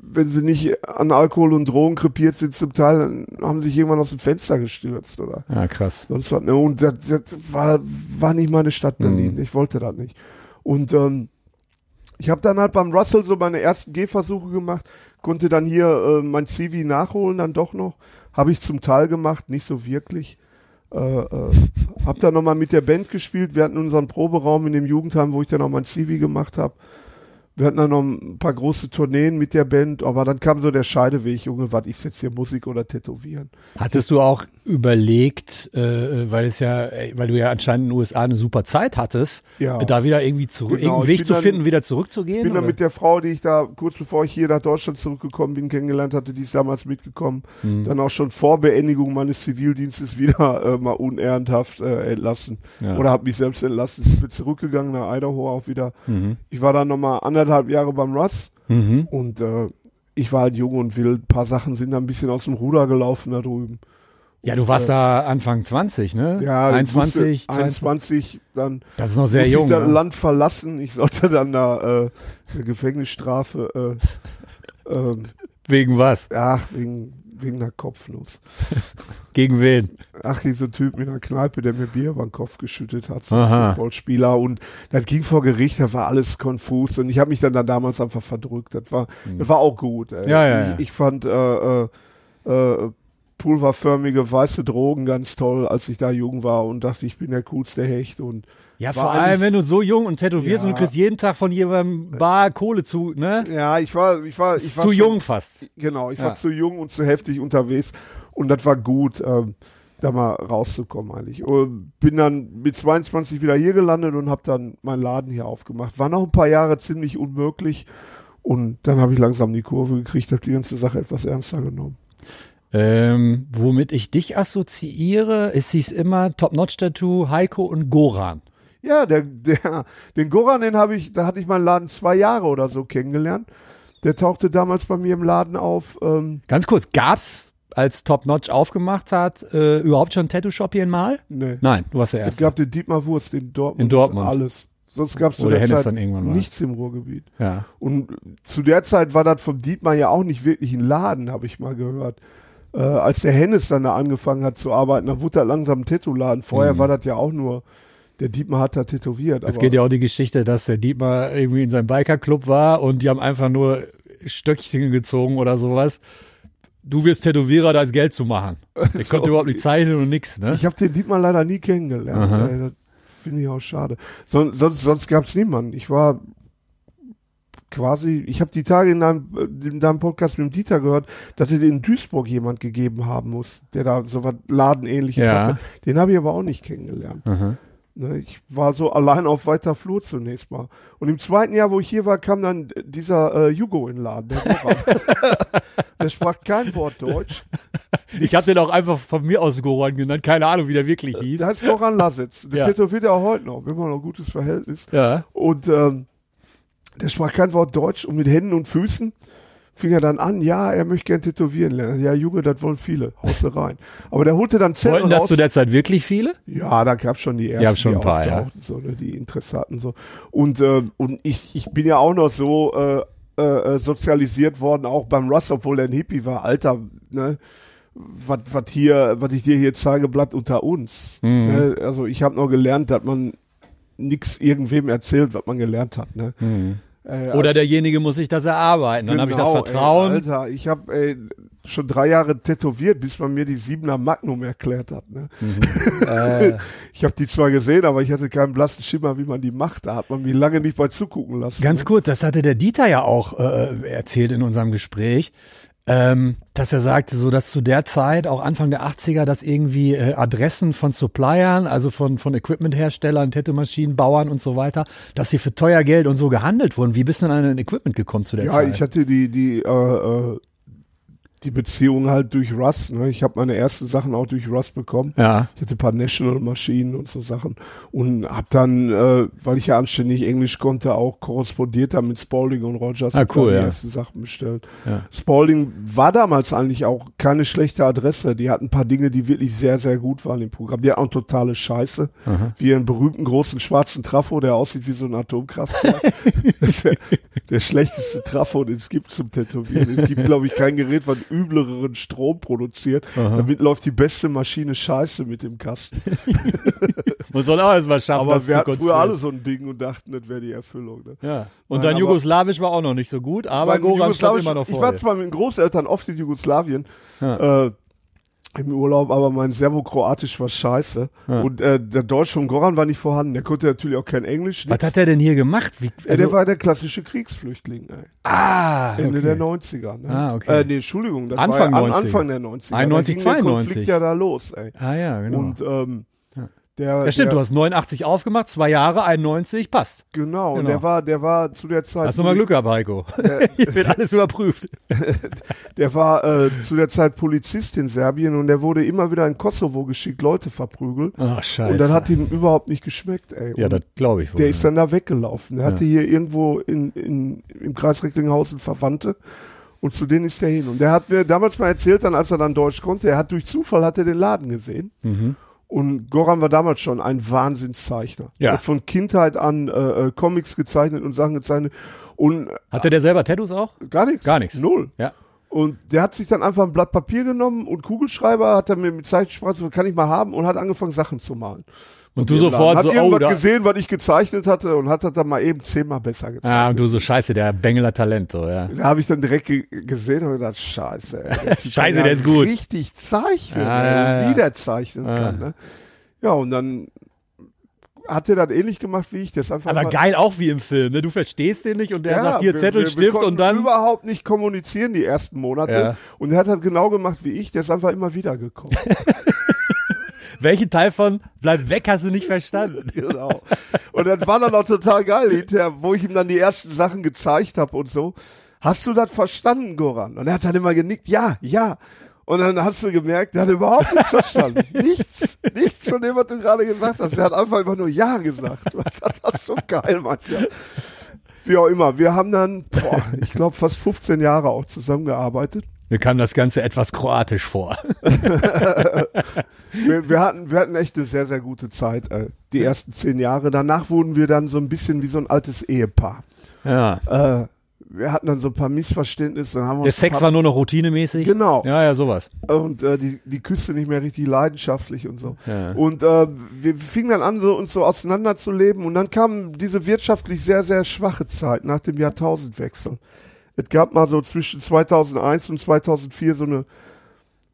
C: wenn sie nicht an Alkohol und Drogen krepiert sind, zum Teil dann haben sie sich irgendwann aus dem Fenster gestürzt oder
D: ja, krass.
C: sonst was. Ne? Und das, das war, war nicht meine Stadt Berlin.
D: Mhm.
C: Ich wollte das nicht. Und ähm, ich habe dann halt beim Russell so meine ersten Gehversuche gemacht, konnte dann hier äh, mein CV nachholen, dann doch noch. Habe ich zum Teil gemacht, nicht so wirklich. Äh, äh, hab dann nochmal mit der Band gespielt. Wir hatten unseren Proberaum in dem Jugendheim, wo ich dann auch mein CV gemacht habe. Wir hatten dann noch ein paar große Tourneen mit der Band, aber dann kam so der Scheideweg, Junge, was ist jetzt hier Musik oder Tätowieren?
D: Hattest du auch überlegt, äh, weil es ja, äh, weil du ja anscheinend in den USA eine super Zeit hattest,
C: Ja.
D: da wieder irgendwie zurück,
C: Genau,
D: irgendeinen Weg zu
C: dann-
D: finden, wieder zurückzugehen?
C: Ich bin dann
D: oder?
C: mit der Frau, die ich da kurz bevor ich hier nach Deutschland zurückgekommen bin, kennengelernt hatte, die ist damals mitgekommen.
D: Mhm.
C: Dann auch schon vor Beendigung meines Zivildienstes wieder äh, mal unehrenhaft äh, entlassen.
D: Ja.
C: Oder habe mich selbst entlassen. Ich bin zurückgegangen nach Idaho auch wieder.
D: Mhm.
C: Ich war dann nochmal anderthalb anderthalb Jahre beim Russ
D: Mhm.
C: und äh, ich war halt jung und wild. Ein paar Sachen sind da ein bisschen aus dem Ruder gelaufen da drüben.
D: Ja, du warst da Anfang 20, ne?
C: Ja, ich
D: 21,
C: musste
D: 22.
C: 21, dann
D: Das ist noch sehr jung.
C: ich das
D: ne?
C: Land verlassen. Ich sollte dann da äh, eine Gefängnisstrafe, äh, ähm,
D: Wegen was?
C: ja, wegen, wegen einer Kopfnuss.
D: Gegen wen?
C: Ach, dieser Typ in der Kneipe, der mir Bier über den Kopf geschüttet hat, so ein Footballspieler. Und das ging vor Gericht, da war alles konfus. Und ich habe mich dann da damals einfach verdrückt. Das war, das war auch gut. Ey.
D: Hm. Ja, ja,
C: ich,
D: ja.
C: ich fand äh, äh, äh, pulverförmige weiße Drogen ganz toll, als ich da jung war und dachte, ich bin der coolste Hecht. Und
D: Ja, vor allem, wenn du so jung und tätowierst
C: Ja.
D: und kriegst jeden Tag von jemandem Bar Kohle zu, ne?
C: ja, ich war, ich war, ich war
D: zu
C: schon-
D: jung fast.
C: Genau, ich
D: Ja.
C: war zu jung und zu heftig unterwegs und das war gut, ähm, da mal rauszukommen eigentlich. Und bin dann mit 22 wieder hier gelandet und habe dann meinen Laden hier aufgemacht. War noch ein paar Jahre ziemlich unmöglich und dann habe ich langsam die Kurve gekriegt, habe die ganze Sache etwas ernster genommen.
D: Ähm, womit ich dich assoziiere, ist hieß immer Top-Notch-Tattoo, Heiko und Goran.
C: Ja, der, der, den Goran, den habe ich, da hatte ich meinen Laden zwei Jahre oder so kennengelernt. Der tauchte damals bei mir im Laden auf. Ähm,
D: Ganz kurz, gab's, als Top-Notch aufgemacht hat, äh, überhaupt schon einen Tattoo-Shop hier in Mal?
C: nee.
D: Nein, du warst der
C: Es
D: Erste.
C: gab den Dietmar Wurst in Dortmund.
D: In Dortmund.
C: Alles. Sonst gab es zu
D: der Hennes
C: Zeit
D: dann irgendwann war.
C: nichts im Ruhrgebiet.
D: Ja.
C: Und zu der Zeit war das vom Dietmar ja auch nicht wirklich ein Laden, habe ich mal gehört. Äh, als der Hennes dann da angefangen hat zu arbeiten, da wurde da langsam ein Tattoo-Laden. Vorher
D: Mhm.
C: war das ja auch nur, der Dietmar hat da tätowiert.
D: Es geht ja auch die Geschichte, dass der Dietmar irgendwie in seinem Bikerclub war und die haben einfach nur Stöckchen gezogen oder sowas. Du wirst Tätowierer, da ist Geld zu machen. Der konnte überhaupt nicht zeichnen und nix, ne?
C: Ich habe den Dietmar leider nie kennengelernt.
D: Aha.
C: Finde ich auch schade. Son sonst sonst gab es niemanden. Ich war quasi, ich habe die Tage in deinem, in deinem Podcast mit dem Dieter gehört, dass es in Duisburg jemand gegeben haben muss, der da so was Ladenähnliches
D: Ja.
C: hatte. Den habe ich aber auch nicht kennengelernt. Ne, ich war so allein auf weiter Flur zunächst mal. Und im zweiten Jahr, wo ich hier war, kam dann dieser äh, Jugo in den Laden. Der, der sprach kein Wort Deutsch.
D: Ich habe den auch einfach von mir aus Goran genannt. Keine Ahnung, wie der wirklich hieß.
C: Der heißt Goran Lasitz. Der
D: Ja.
C: tätowiert er auch heute noch. Wir haben noch ein gutes Verhältnis.
D: Ja.
C: Und ähm, der sprach kein Wort Deutsch und mit Händen und Füßen fing er dann an, ja, er möchte gern tätowieren lernen. Ja, Junge, das wollen viele. Haust du rein. Aber der holte dann Zettel
D: Wollten das
C: raus.
D: zu der Zeit wirklich viele?
C: Ja, da gab schon die ersten,
D: Ja, schon
C: die
D: ein paar, ja.
C: auftauchten, so, ne, die Interesse hatten. So. Und, ähm, und ich, ich bin ja auch noch so äh, äh, äh, sozialisiert worden, auch beim Russ, obwohl er ein Hippie war. Alter, ne? Was was hier, was ich dir hier zeige, bleibt unter uns.
D: Mhm.
C: Ne? Also ich habe noch gelernt, dass man nix irgendwem erzählt, was man gelernt hat. Ne? Äh,
D: Oder derjenige muss sich das erarbeiten. Dann habe ich das
C: Genau,
D: Vertrauen.
C: Ey, Alter, ich habe schon drei Jahre tätowiert, bis man mir die Siebener Magnum erklärt hat. Ne?
D: äh,
C: Ich habe die zwar gesehen, aber ich hatte keinen blassen Schimmer, wie man die macht. Da hat man mich lange nicht bei zugucken lassen.
D: Ganz
C: ne?
D: kurz, das hatte der Dieter ja auch äh, erzählt in unserem Gespräch, ähm, dass er sagte, so dass zu der Zeit, auch Anfang der 80er, dass irgendwie äh, Adressen von Suppliern, also von, von Equipmentherstellern, Tattoo-Maschinenbauern und so weiter, dass sie für teuer Geld und so gehandelt wurden. Wie bist du denn an ein Equipment gekommen zu der
C: Ja,
D: Zeit?
C: ich hatte die, die, äh, äh, die Beziehung halt durch Russ. Ne? Ich habe meine ersten Sachen auch durch Russ bekommen.
D: ja.
C: Ich hatte ein paar National-Maschinen und so Sachen. Und habe dann, äh, weil ich ja anständig Englisch konnte, auch korrespondiert dann mit Spalding und Rogers.
D: Ah, cool,
C: dann die
D: ja.
C: ersten Sachen bestellt.
D: Ja.
C: Spalding war damals eigentlich auch keine schlechte Adresse. Die hatten ein paar Dinge, die wirklich sehr, sehr gut waren im Programm. Die hatten auch totale Scheiße. Wie einen berühmten großen schwarzen Trafo, der aussieht wie so ein Atomkraftwerk. der, der schlechteste Trafo, den es gibt zum Tätowieren. Es gibt, glaube ich, kein Gerät, was übleren Strom produziert. Damit läuft die beste Maschine scheiße mit dem Kasten.
D: Man auch erstmal schaffen,
C: Aber wir hatten früher alle so ein Ding und dachten, das wäre die Erfüllung. Ne?
D: Ja. Und
C: Nein,
D: dein
C: aber-
D: Jugoslawisch war auch noch nicht so gut, aber Goran stand immer noch
C: Ich
D: vor
C: war
D: dir.
C: zwar mit den Großeltern oft in Jugoslawien
D: Ja.
C: äh, im Urlaub, aber mein Serbokroatisch war scheiße.
D: Ja.
C: Und äh, der Deutsch von Goran war nicht vorhanden. Der konnte natürlich auch kein Englisch.
D: Was
C: nix.
D: hat er denn hier gemacht? Wie, also,
C: der war der klassische Kriegsflüchtling. Ey.
D: ah,
C: Ende
D: okay.
C: der 90er. Ne?
D: Ah, okay.
C: Äh, nee, Entschuldigung. Das
D: Anfang
C: war ja
D: 90er.
C: an, Anfang der 90er.
D: 91,
C: da ging der
D: 92.
C: Konflikt ja da los. Ey.
D: Ah ja, genau.
C: Und ähm. Der,
D: Ja, stimmt,
C: der,
D: du hast 89 aufgemacht, zwei Jahre, 91, passt.
C: Genau, und
D: Genau.
C: der war, der war zu der Zeit.
D: Hast du mal Glück gehabt, Heiko. Hier wird alles überprüft.
C: Der war äh, zu der Zeit Polizist in Serbien und der wurde immer wieder in Kosovo geschickt, Leute verprügelt.
D: Ach, scheiße.
C: Und dann hat ihm überhaupt nicht geschmeckt, ey.
D: ja,
C: und
D: das glaube ich wohl.
C: der ist dann da weggelaufen. Der
D: Ja.
C: hatte hier irgendwo in, in, im Kreis Recklinghausen Verwandte und zu denen ist der hin. Und der hat mir damals mal erzählt, dann als er dann Deutsch konnte, er hat durch Zufall hat er den Laden gesehen.
D: Mhm.
C: Und Goran war damals schon ein Wahnsinnszeichner.
D: Ja.
C: Hat von Kindheit an äh, äh, Comics gezeichnet und Sachen gezeichnet und
D: Hatte der selber Tattoos auch?
C: gar nichts.
D: Gar nichts.
C: Null.
D: Ja.
C: Und der hat sich dann einfach ein Blatt Papier genommen und Kugelschreiber hat er mir mit Zeichensprache kann ich mal haben und hat angefangen Sachen zu malen.
D: Und du sofort
C: hat
D: so, oh,
C: irgendwas
D: da.
C: gesehen, was ich gezeichnet hatte und hat das dann mal eben zehnmal besser gezeichnet.
D: Ah, und du so scheiße, der Bengeler Talent, so, ja.
C: Da habe ich dann direkt ge gesehen und gedacht, scheiße. Ey, der
D: Scheiße, der ist gut.
C: Richtig zeichnen, ey,
D: ja, ja.
C: wie der zeichnen
D: Ah.
C: kann. Ne? Ja, und dann hat er das ähnlich gemacht wie ich. Der ist einfach
D: Aber geil auch wie im Film, ne? Du verstehst den nicht und der
C: Ja,
D: sagt hier
C: wir-
D: Zettel,
C: wir, wir
D: Stift
C: konnten
D: und dann.
C: überhaupt nicht kommunizieren die ersten Monate.
D: Ja.
C: Und er hat halt genau gemacht wie ich. Der ist einfach immer wieder gekommen.
D: Welchen Teil von Bleib weg hast du nicht verstanden?
C: genau. Und das war dann auch total geil hinterher, wo ich ihm dann die ersten Sachen gezeigt habe und so. Hast du das verstanden, Goran? Und er hat dann immer genickt, ja, ja. Und dann hast du gemerkt, der hat überhaupt nichts verstanden. nichts, nichts von dem, was du gerade gesagt hast. Der hat einfach immer nur Ja gesagt. Was hat das so geil manchmal. Wie auch immer. Wir haben dann, boah, ich glaube, fast 15 Jahre auch zusammengearbeitet.
D: Mir kam das Ganze etwas kroatisch vor.
C: Wir, wir, hatten, wir hatten echt eine sehr, sehr gute Zeit, äh, die ersten zehn Jahre. Danach wurden wir dann so ein bisschen wie so ein altes Ehepaar.
D: Ja.
C: Äh, wir hatten dann so ein paar Missverständnisse. Dann haben wir
D: Der Sex war nur noch routinemäßig.
C: Genau.
D: Ja, ja, sowas.
C: Und äh, die, die Küste nicht mehr richtig leidenschaftlich und so.
D: Ja.
C: Und äh, wir fingen dann an, so, uns so auseinanderzuleben. Und dann kam diese wirtschaftlich sehr, sehr schwache Zeit nach dem Jahrtausendwechsel. Es gab mal so zwischen 2001 und 2004 so eine,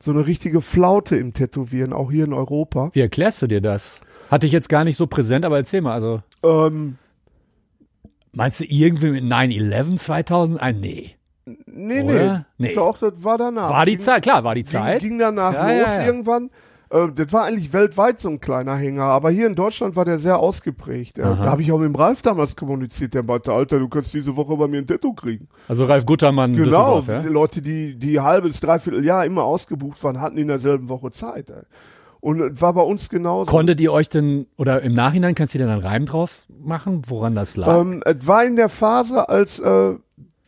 C: so eine richtige Flaute im Tätowieren, auch hier in Europa.
D: Wie erklärst du dir das? Hatte ich jetzt gar nicht so präsent, aber erzähl mal. Also,
C: Ähm,
D: meinst du irgendwie mit 9-11 2001? Nee.
C: nee,
D: Oder?
C: nee. Doch, das war danach.
D: War die
C: Ging-
D: Zeit, klar, war die
C: Ging,
D: Zeit.
C: ging danach
D: Ja,
C: los
D: ja, ja.
C: irgendwann. Äh, das war eigentlich weltweit so ein kleiner Hänger, aber hier in Deutschland war der sehr ausgeprägt. Äh, da habe ich auch mit dem Ralf damals kommuniziert, der meinte, Alter, du kannst diese Woche bei mir ein Tattoo kriegen.
D: Also Ralf Guttermann,
C: Genau, die
D: ja?
C: Leute, die, die halbes, dreiviertel Jahr immer ausgebucht waren, hatten in derselben Woche Zeit. Ey. Und es war bei uns genauso.
D: Konntet ihr euch denn, oder im Nachhinein kannst du dir dann einen Reim drauf machen, woran das lag?
C: Ähm, es war in der Phase, als äh,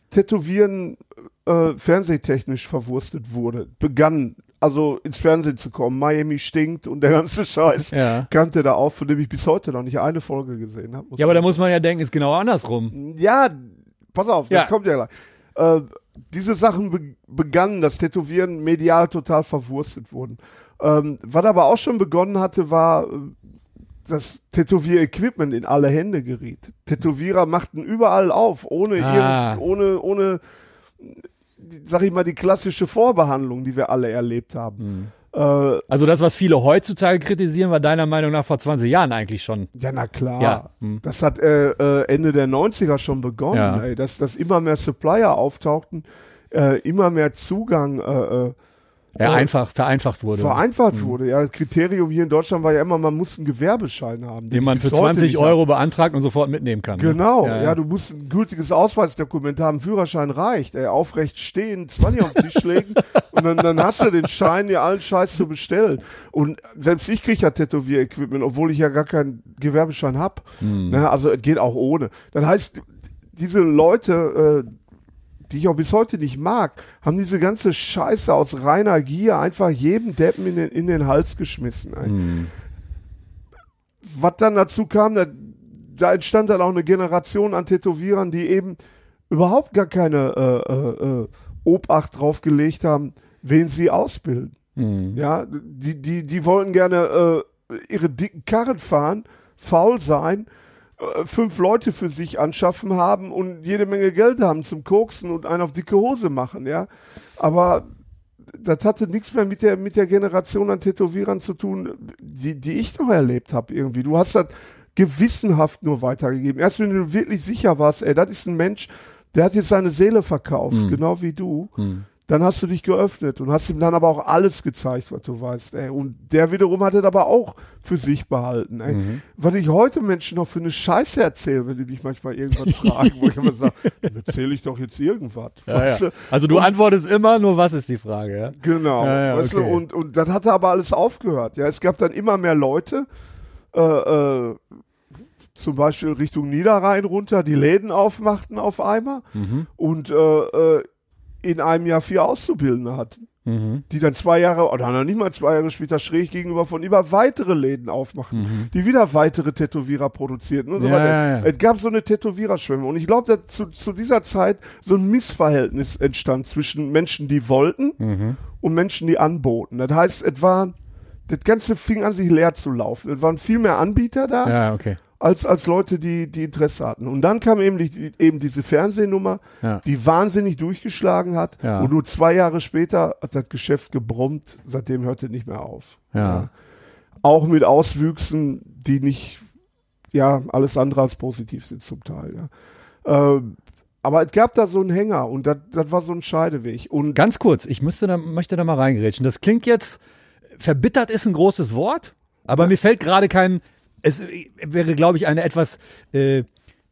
C: Tätowieren äh, fernsehtechnisch verwurstet wurde, begann also ins Fernsehen zu kommen. Miami stinkt und der ganze Scheiß
D: ja.
C: kannte da auf, von dem ich bis heute noch nicht eine Folge gesehen habe.
D: Ja, aber da muss man ja denken, ist genau andersrum.
C: Ja, pass auf,
D: Ja.
C: das kommt ja gleich. Äh, diese Sachen be begannen, das Tätowieren medial total verwurstet wurden. Ähm, was aber auch schon begonnen hatte, war, äh, dass Tätowier-Equipment in alle Hände geriet. Tätowierer machten überall auf, ohne,
D: Ah.
C: irgend, ohne, ohne, sag ich mal, die klassische Vorbehandlung, die wir alle erlebt haben. Äh,
D: Also das, was viele heutzutage kritisieren, war deiner Meinung nach vor 20 Jahren eigentlich schon.
C: Ja, na klar.
D: Ja. Hm.
C: Das hat äh, äh, Ende der 90er schon begonnen,
D: Ja.
C: ey, dass, dass immer mehr Supplier auftauchten, äh, immer mehr Zugang
D: Ja, einfach, vereinfacht wurde.
C: vereinfacht wurde. Ja, das Kriterium hier in Deutschland war ja immer, man muss einen Gewerbeschein haben.
D: den man für
C: bis heute
D: 20
C: nicht
D: Euro beantragt und sofort mitnehmen kann. ne?
C: Genau,
D: Ja,
C: ja,
D: ja.
C: du musst ein gültiges Ausweisdokument haben, Führerschein reicht, ey, aufrecht stehen, 20 auf den Tisch legen und dann, dann hast du den Schein, dir allen Scheiß zu bestellen. Und selbst ich kriege ja Tätowier-Equipment, obwohl ich ja gar keinen Gewerbeschein hab.
D: Hm.
C: Ne, also geht auch ohne. Das heißt, diese Leute, äh, die ich auch bis heute nicht mag, haben diese ganze Scheiße aus reiner Gier einfach jedem Deppen in den, in den Hals geschmissen. Ey
D: Hm.
C: was dann dazu kam, da, da entstand dann auch eine Generation an Tätowierern, die eben überhaupt gar keine äh, äh, äh, Obacht drauf gelegt haben, wen sie ausbilden.
D: Hm.
C: Ja, die, die, die wollten gerne äh, ihre dicken Karren fahren, faul sein, fünf Leute für sich anschaffen haben und jede Menge Geld haben zum Koksen und einen auf dicke Hose machen, ja. Aber das hatte nichts mehr mit der, mit der Generation an Tätowierern zu tun, die, die ich noch erlebt habe irgendwie. Du hast das gewissenhaft nur weitergegeben. Erst wenn du wirklich sicher warst, ey, das ist ein Mensch, der hat jetzt seine Seele verkauft,
D: Mhm.
C: genau wie du.
D: Hm.
C: Dann hast du dich geöffnet und hast ihm dann aber auch alles gezeigt, was du weißt. Ey. Und der wiederum hat es aber auch für sich behalten. Ey.
B: Mhm.
C: Was ich heute Menschen noch für eine Scheiße erzähle, wenn die mich manchmal irgendwas fragen, wo ich immer sage, dann erzähle ich doch jetzt irgendwas.
D: Ja, ja.
C: du?
D: Also du
C: Und-
D: antwortest immer, nur was ist die Frage, ja?
C: Genau. Weißt
D: okay.
C: du, und, und dann hat er aber alles aufgehört. Ja, es gab dann immer mehr Leute, äh, äh, zum Beispiel Richtung Niederrhein runter, die Läden aufmachten auf einmal
D: Mhm.
C: und äh, äh, in einem Jahr vier Auszubildende hatten,
D: Mhm.
C: die dann zwei Jahre oder noch nicht mal zwei Jahre später schräg gegenüber von immer weitere Läden aufmachten,
D: Mhm.
C: die wieder weitere Tätowierer produzierten und so
D: Ja,
C: weiter.
D: ja, ja.
C: Es gab so eine Tätowiererschwemme und ich glaube, dass zu, zu dieser Zeit so ein Missverhältnis entstand zwischen Menschen, die wollten
D: Mhm.
C: und Menschen, die anboten. Das heißt, es war, das Ganze fing an, sich leer zu laufen. Es waren viel mehr Anbieter da,
D: Ja, okay.
C: Als, als Leute, die, die Interesse hatten. Und dann kam eben, die, eben diese Fernsehnummer,
D: Ja.
C: die wahnsinnig durchgeschlagen hat.
D: Ja.
C: Und nur zwei Jahre später hat das Geschäft gebrummt. Seitdem hörte nicht mehr auf.
D: Ja.
C: Auch mit Auswüchsen, die nicht, ja, alles andere als positiv sind zum Teil. Ja. Ähm, aber es gab da so einen Hänger und das war so ein Scheideweg. Und
D: Ganz kurz, ich müsste da, möchte da mal reingerätschen. Das klingt jetzt, verbittert ist ein großes Wort, aber mir fällt gerade kein, es wäre, glaube ich, eine etwas, äh,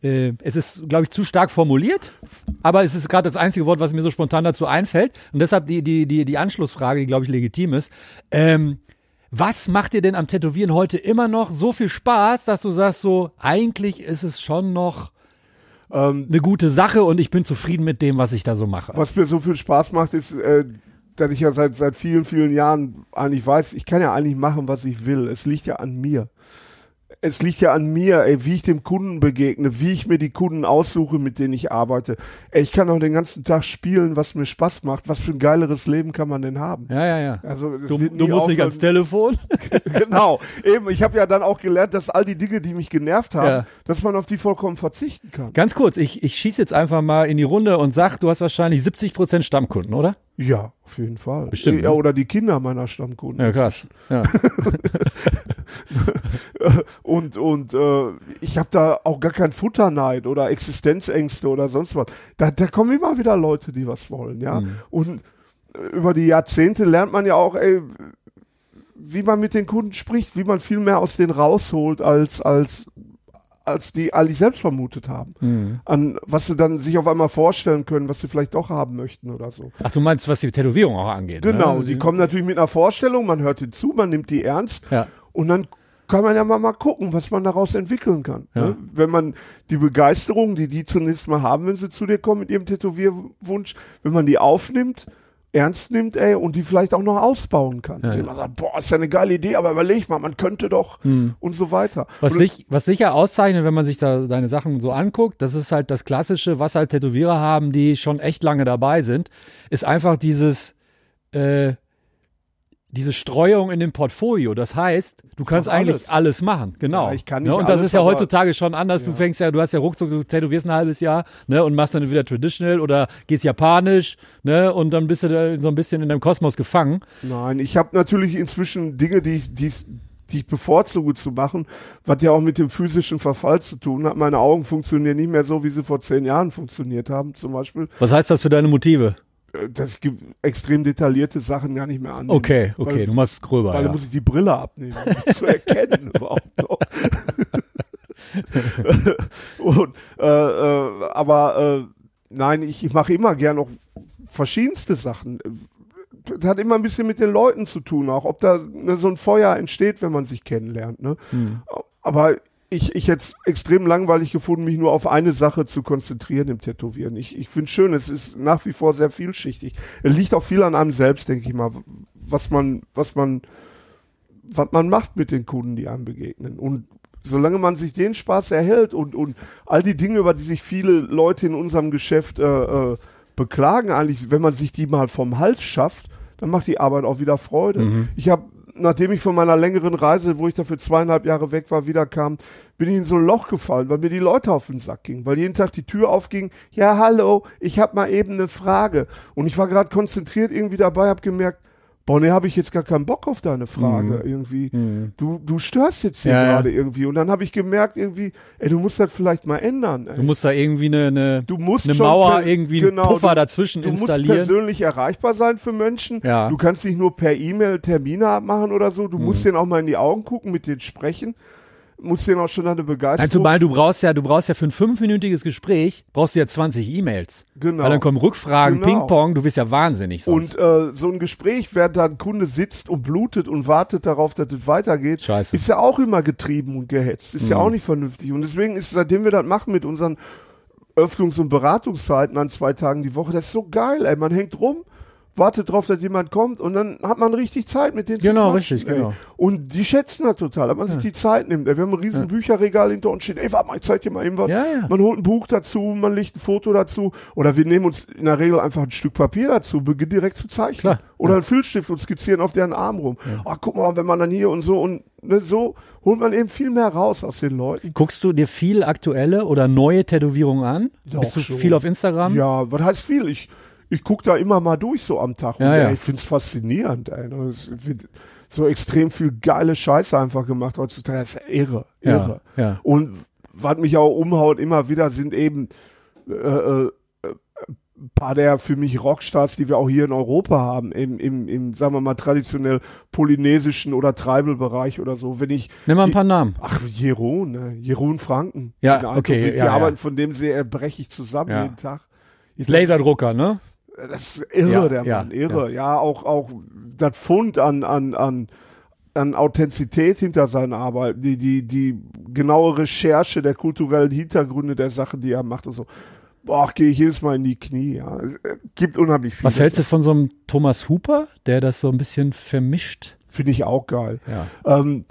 D: äh, es ist, glaube ich, zu stark formuliert, aber es ist gerade das einzige Wort, was mir so spontan dazu einfällt. Und deshalb die, die, die, die Anschlussfrage, die, glaube ich, legitim ist. Ähm, was macht dir denn am Tätowieren heute immer noch so viel Spaß, dass du sagst, so, eigentlich ist es schon noch
C: ähm,
D: eine gute Sache und ich bin zufrieden mit dem, was ich da so mache?
C: Was mir so viel Spaß macht, ist, äh, dass ich ja seit, seit vielen, vielen Jahren eigentlich weiß, ich kann ja eigentlich machen, was ich will. Es liegt ja an mir. Es liegt ja an mir, ey, wie ich dem Kunden begegne, wie ich mir die Kunden aussuche, mit denen ich arbeite. Ey, ich kann auch den ganzen Tag spielen, was mir Spaß macht. Was für ein geileres Leben kann man denn haben?
D: Ja, ja, ja.
C: Also,
D: Du, du musst nicht ans Telefon.
C: genau. Eben, ich habe ja dann auch gelernt, dass all die Dinge, die mich genervt haben,
D: Ja.
C: dass man auf die vollkommen verzichten kann.
D: Ganz kurz, ich, ich schieße jetzt einfach mal in die Runde und sag, du hast wahrscheinlich 70% Stammkunden, oder?
C: Ja, auf jeden Fall.
D: Bestimmt,
C: Ja,
D: ne?
C: oder die Kinder meiner Stammkunden.
D: Ja, krass. Ja.
C: Und, und äh, ich habe da auch gar keinen Futterneid oder Existenzängste oder sonst was. Da, da kommen immer wieder Leute, die was wollen, ja.
D: Mhm.
C: Und äh, über die Jahrzehnte lernt man ja auch, ey, wie man mit den Kunden spricht, wie man viel mehr aus denen rausholt, als, als, als die eigentlich selbst vermutet haben.
D: Mhm.
C: An was sie dann sich auf einmal vorstellen können, was sie vielleicht doch haben möchten oder so.
D: Ach, du meinst, was die Tätowierung auch angeht.
C: Genau,
D: ne?
C: die kommen natürlich mit einer Vorstellung, man hört ihnen zu, man nimmt die ernst
D: Ja.
C: Und dann kann man ja mal, mal gucken, was man daraus entwickeln kann.
D: Ja.
C: Ne? Wenn man die Begeisterung, die die zunächst mal haben, wenn sie zu dir kommen mit ihrem Tätowierwunsch, wenn man die aufnimmt, ernst nimmt, ey, und die vielleicht auch noch ausbauen kann.
D: Ja, ja.
C: man sagt, boah, ist ja eine geile Idee, aber überleg mal, man könnte doch und so weiter.
D: Was,
C: und,
D: sich, was sicher auszeichnet, wenn man sich da deine Sachen so anguckt, das ist halt das Klassische, was halt Tätowierer haben, die schon echt lange dabei sind, ist einfach dieses, äh, diese Streuung in dem Portfolio. Das heißt, du kannst
C: mach
D: eigentlich
C: alles.
D: alles, machen, genau.
C: Ja, ich kann
D: ne?
C: nicht
D: Und das
C: alles,
D: ist ja heutzutage schon anders. Du
C: Ja.
D: fängst ja, du hast ja ruckzuck, du tätowierst ein halbes Jahr, ne, und machst dann wieder Traditional oder gehst Japanisch, ne, und dann bist du so ein bisschen in deinem Kosmos gefangen.
C: Nein, ich habe natürlich inzwischen Dinge, die ich, die, ich- die ich bevorzuge zu machen, was ja auch mit dem physischen Verfall zu tun hat. Meine Augen funktionieren nicht mehr so, wie sie vor zehn Jahren funktioniert haben, zum Beispiel.
D: Was heißt das für deine Motive?
C: Äh, Dass ich extrem detaillierte Sachen gar nicht mehr annehme.
D: Okay, okay,
C: Weil-
D: du machst gröber.
C: Weil
D: ja.
C: da muss ich die Brille abnehmen, um mich zu erkennen überhaupt noch. Und, äh, äh, aber äh, nein, ich, ich mache immer gern noch verschiedenste Sachen. Das hat immer ein bisschen mit den Leuten zu tun, auch ob da ne, so ein Feuer entsteht, wenn man sich kennenlernt. Ne? Aber ich, ich hätte es extrem langweilig gefunden, mich nur auf eine Sache zu konzentrieren im Tätowieren. Ich, ich finde schön, es ist nach wie vor sehr vielschichtig. Es liegt auch viel an einem selbst, denke ich mal, was man, was man, was man macht mit den Kunden, die einem begegnen. Und solange man sich den Spaß erhält und, und all die Dinge, über die sich viele Leute in unserem Geschäft äh, äh, beklagen, eigentlich, wenn man sich die mal vom Hals schafft, dann macht die Arbeit auch wieder Freude. Ich habe, nachdem ich von meiner längeren Reise, wo ich dafür zweieinhalb Jahre weg war, wiederkam, bin ich in so ein Loch gefallen, weil mir die Leute auf den Sack gingen, weil jeden Tag die Tür aufging, ja hallo, ich habe mal eben eine Frage. Und ich war gerade konzentriert irgendwie dabei, habe gemerkt, boah, nee, habe ich jetzt gar keinen Bock auf deine Frage irgendwie. Du, du störst jetzt hier
D: Ja, ja.
C: gerade irgendwie. Und dann habe ich gemerkt irgendwie, ey, du musst das vielleicht mal ändern. Ey.
D: Du musst da irgendwie eine, eine,
C: Du musst
D: eine Mauer,
C: per-
D: irgendwie
C: genau,
D: Puffer
C: du-
D: dazwischen
C: Du musst
D: installieren.
C: persönlich erreichbar sein für Menschen.
D: Ja.
C: Du kannst nicht nur per E-Mail Termine abmachen oder so. Du
D: Mhm.
C: musst denen auch mal in die Augen gucken, mit denen sprechen. Musst denen auch schon deine
D: Nein,
C: Begeisterung.
D: zumal du brauchst ja, du brauchst ja für ein fünfminütiges Gespräch, brauchst du ja 20 E-Mails.
C: Genau.
D: Weil dann kommen Rückfragen,
C: Genau.
D: Ping-Pong, du bist ja wahnsinnig sonst.
C: Und äh, so ein Gespräch, während da ein Kunde sitzt und blutet und wartet darauf, dass es weitergeht,
D: Scheiße. Mhm.
C: ist ja auch immer getrieben und gehetzt. Ist ja auch nicht vernünftig. Und deswegen ist, seitdem wir das machen mit unseren Öffnungs- und Beratungszeiten an zwei Tagen die Woche, das ist so geil, ey. Man hängt rum, wartet drauf, dass jemand kommt und dann hat man richtig Zeit mit denen
D: Genau,
C: zu quatschen,
D: richtig,
C: ey.
D: genau.
C: Und die schätzen das total, dass man sich die Zeit nimmt. Ey. Wir haben ein riesen Bücherregal hinter uns stehen. Ey, warte mal, ich zeig dir mal eben was.
D: Ja, ja.
C: Man holt ein Buch dazu, man legt ein Foto dazu oder wir nehmen uns in der Regel einfach ein Stück Papier dazu, beginnen direkt zu zeichnen.
D: Klar,
C: Oder einen Filzstift und skizzieren auf deren Arm rum. Ach, guck mal, wenn man dann hier und so und ne, so holt man eben viel mehr raus aus den Leuten.
D: Guckst du dir viel aktuelle oder neue Tätowierungen an?
C: Doch,
D: Bist du
C: schon.
D: viel auf Instagram?
C: Ja, was heißt viel? Ich, ich gucke da immer mal durch so am Tag. Und
D: Ja, ja.
C: ey, ich find's faszinierend. Ey. Das wird so extrem viel geile Scheiße einfach gemacht heutzutage. Das ist irre,
D: Ja,
C: irre.
D: ja.
C: Und was mich auch umhaut immer wieder sind eben äh, äh, ein paar der für mich Rockstars, die wir auch hier in Europa haben, im, im, im sagen wir mal, traditionell polynesischen oder Tribal-Bereich oder so. Wenn ich
D: Nimm mal ein paar Namen.
C: Ach, Jeroen, ne? Jeroen Franken.
D: Ja, okay.
C: Die
D: ja, ja.
C: arbeiten von dem sehr brechig zusammen
D: Ja.
C: jeden Tag.
D: Laserdrucker, ne?
C: Das ist irre,
D: Ja,
C: der
D: ja,
C: Mann, irre. Ja, auch, auch das Fund an, an, an, an Authentizität hinter seinen Arbeiten, die, die, die genaue Recherche der kulturellen Hintergründe der Sachen, die er macht und so. Boah, gehe ich jedes Mal in die Knie, ja. Gibt unheimlich viel.
D: Was hältst du von so einem Thomas Hooper, der das so ein bisschen vermischt?
C: Finde ich auch geil.
D: Ja.
C: Ähm,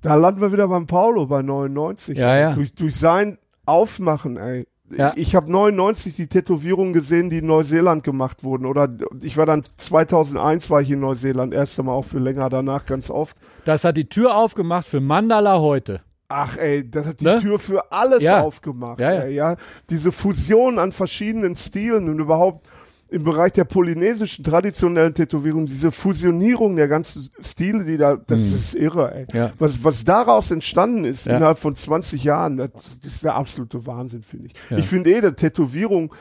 C: da landen wir wieder beim Paulo bei 99.
D: Ja, ja.
C: Durch, durch sein Aufmachen, ey.
D: Ja.
C: Ich habe 99 die Tätowierungen gesehen, die in Neuseeland gemacht wurden. Oder ich war dann 2001 war ich in Neuseeland, erst einmal auch für länger, danach ganz oft.
D: Das hat die Tür aufgemacht für Mandala heute.
C: Ach ey, das hat die
D: Ne?
C: Tür für alles
D: Ja.
C: aufgemacht.
D: Ja, ja.
C: Ey, ja. Diese Fusion an verschiedenen Stilen und überhaupt im Bereich der polynesischen traditionellen Tätowierung, diese Fusionierung der ganzen Stile, die da, das ist irre, ey.
D: Mhm. Ja.
C: Was, was daraus entstanden ist
D: Ja.
C: innerhalb von 20 Jahren, das, das ist der absolute Wahnsinn, finde ich.
D: Ja.
C: Ich finde eh, der Tätowierung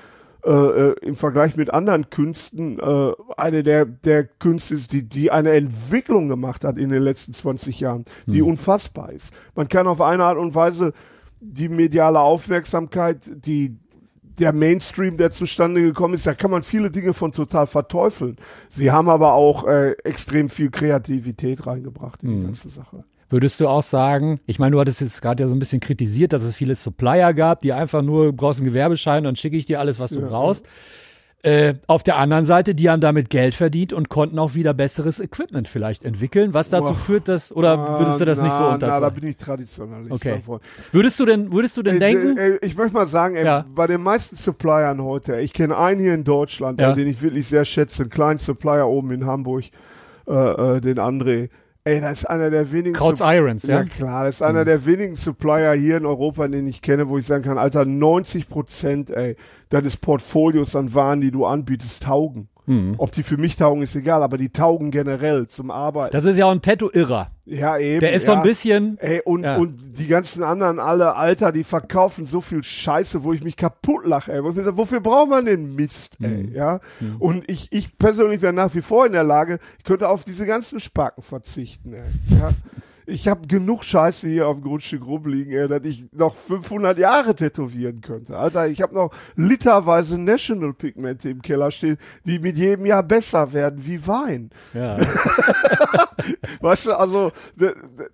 C: äh, äh, im Vergleich mit anderen Künsten äh, eine der, der Künste ist, die, die eine Entwicklung gemacht hat in den letzten 20 Jahren, die
D: Hm.
C: unfassbar ist. Man kann auf eine Art und Weise die mediale Aufmerksamkeit, die der Mainstream, der zustande gekommen ist, da kann man viele Dinge von total verteufeln. Sie haben aber auch äh, extrem viel Kreativität reingebracht in die
D: Hm.
C: ganze Sache.
D: Würdest du auch sagen, ich meine, du hattest jetzt gerade ja so ein bisschen kritisiert, dass es viele Supplier gab, die einfach nur, brauchst einen Gewerbeschein, dann schicke ich dir alles, was du
C: Ja.
D: brauchst. Äh, auf der anderen Seite, die haben damit Geld verdient und konnten auch wieder besseres Equipment vielleicht entwickeln, was dazu
C: Boah.
D: führt, dass, oder würdest du das
C: Ah,
D: nicht so
C: na, Na, da
D: unterzeichnen?
C: bin ich Traditionalist.
D: Okay.
C: Freund.
D: Würdest du denn, würdest du denn
C: Äh,
D: denken?
C: äh, ich möchte mal sagen, ey,
D: Ja.
C: bei den meisten Suppliern heute, ich kenne einen hier in Deutschland,
D: Ja.
C: den ich wirklich sehr schätze, einen kleinen Supplier oben in Hamburg, äh, äh, den André. Ey, das ist einer der wenigen
D: Krauts Irons, ja?
C: Ja klar, das ist einer der wenigen Supplier hier in Europa, den ich kenne, wo ich sagen kann, Alter, 90 Prozent, ey, deines Portfolios an Waren, die du anbietest, taugen.
D: Mhm.
C: Ob die für mich taugen, ist egal, aber die taugen generell zum Arbeiten.
D: Das ist ja auch ein Tattoo-Irrer.
C: ja, eben.
D: Der ist
C: ja.
D: so ein bisschen,
C: Ey, und,
D: Ja.
C: und die ganzen anderen alle, Alter, die verkaufen so viel Scheiße, wo ich mich kaputt lache, ey. Sage, wofür braucht man den Mist,
D: Mhm.
C: ey, ja? Und ich, ich persönlich wäre nach wie vor in der Lage, ich könnte auf diese ganzen Spacken verzichten, ey, ja? Ich habe genug Scheiße hier auf dem Grundstück rumliegen, ey, dass ich noch 500 Jahre tätowieren könnte. Alter, ich habe noch literweise National Pigmente im Keller stehen, die mit jedem Jahr besser werden wie Wein.
D: ja.
C: Weißt du, also,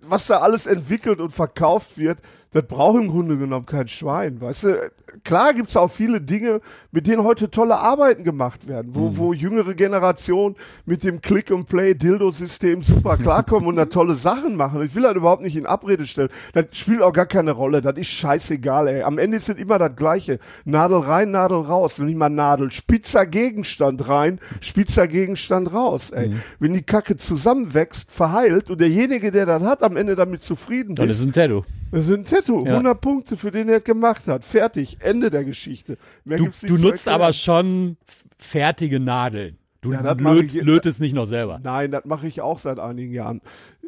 C: was da alles entwickelt und verkauft wird, das braucht im Grunde genommen kein Schwein, weißt du. Klar gibt's auch viele Dinge, mit denen heute tolle Arbeiten gemacht werden, wo, wo jüngere Generationen mit dem Click-and-Play-Dildo-System super klarkommen und da tolle Sachen machen. Ich will das überhaupt nicht in Abrede stellen. Das spielt auch gar keine Rolle, das ist scheißegal, ey. Am Ende ist es immer das Gleiche. Nadel rein, Nadel raus. Nicht mal Nadel. Spitzer Gegenstand rein, spitzer Gegenstand raus, ey. Wenn die Kacke zusammenwächst, verheilt und derjenige, der das hat, am Ende damit zufrieden
D: Dann
C: ist,
D: ist es ein Tattoo.
C: das ist ein Tattoo.
D: Ja.
C: 100 Punkte für den er es gemacht hat. Fertig. Ende der Geschichte. Mehr
D: Du, du nutzt aber schon fertige Nadeln. Du
C: Ja,
D: löt,
C: ich-
D: lötest nicht noch selber.
C: Nein, das mache ich auch seit einigen Jahren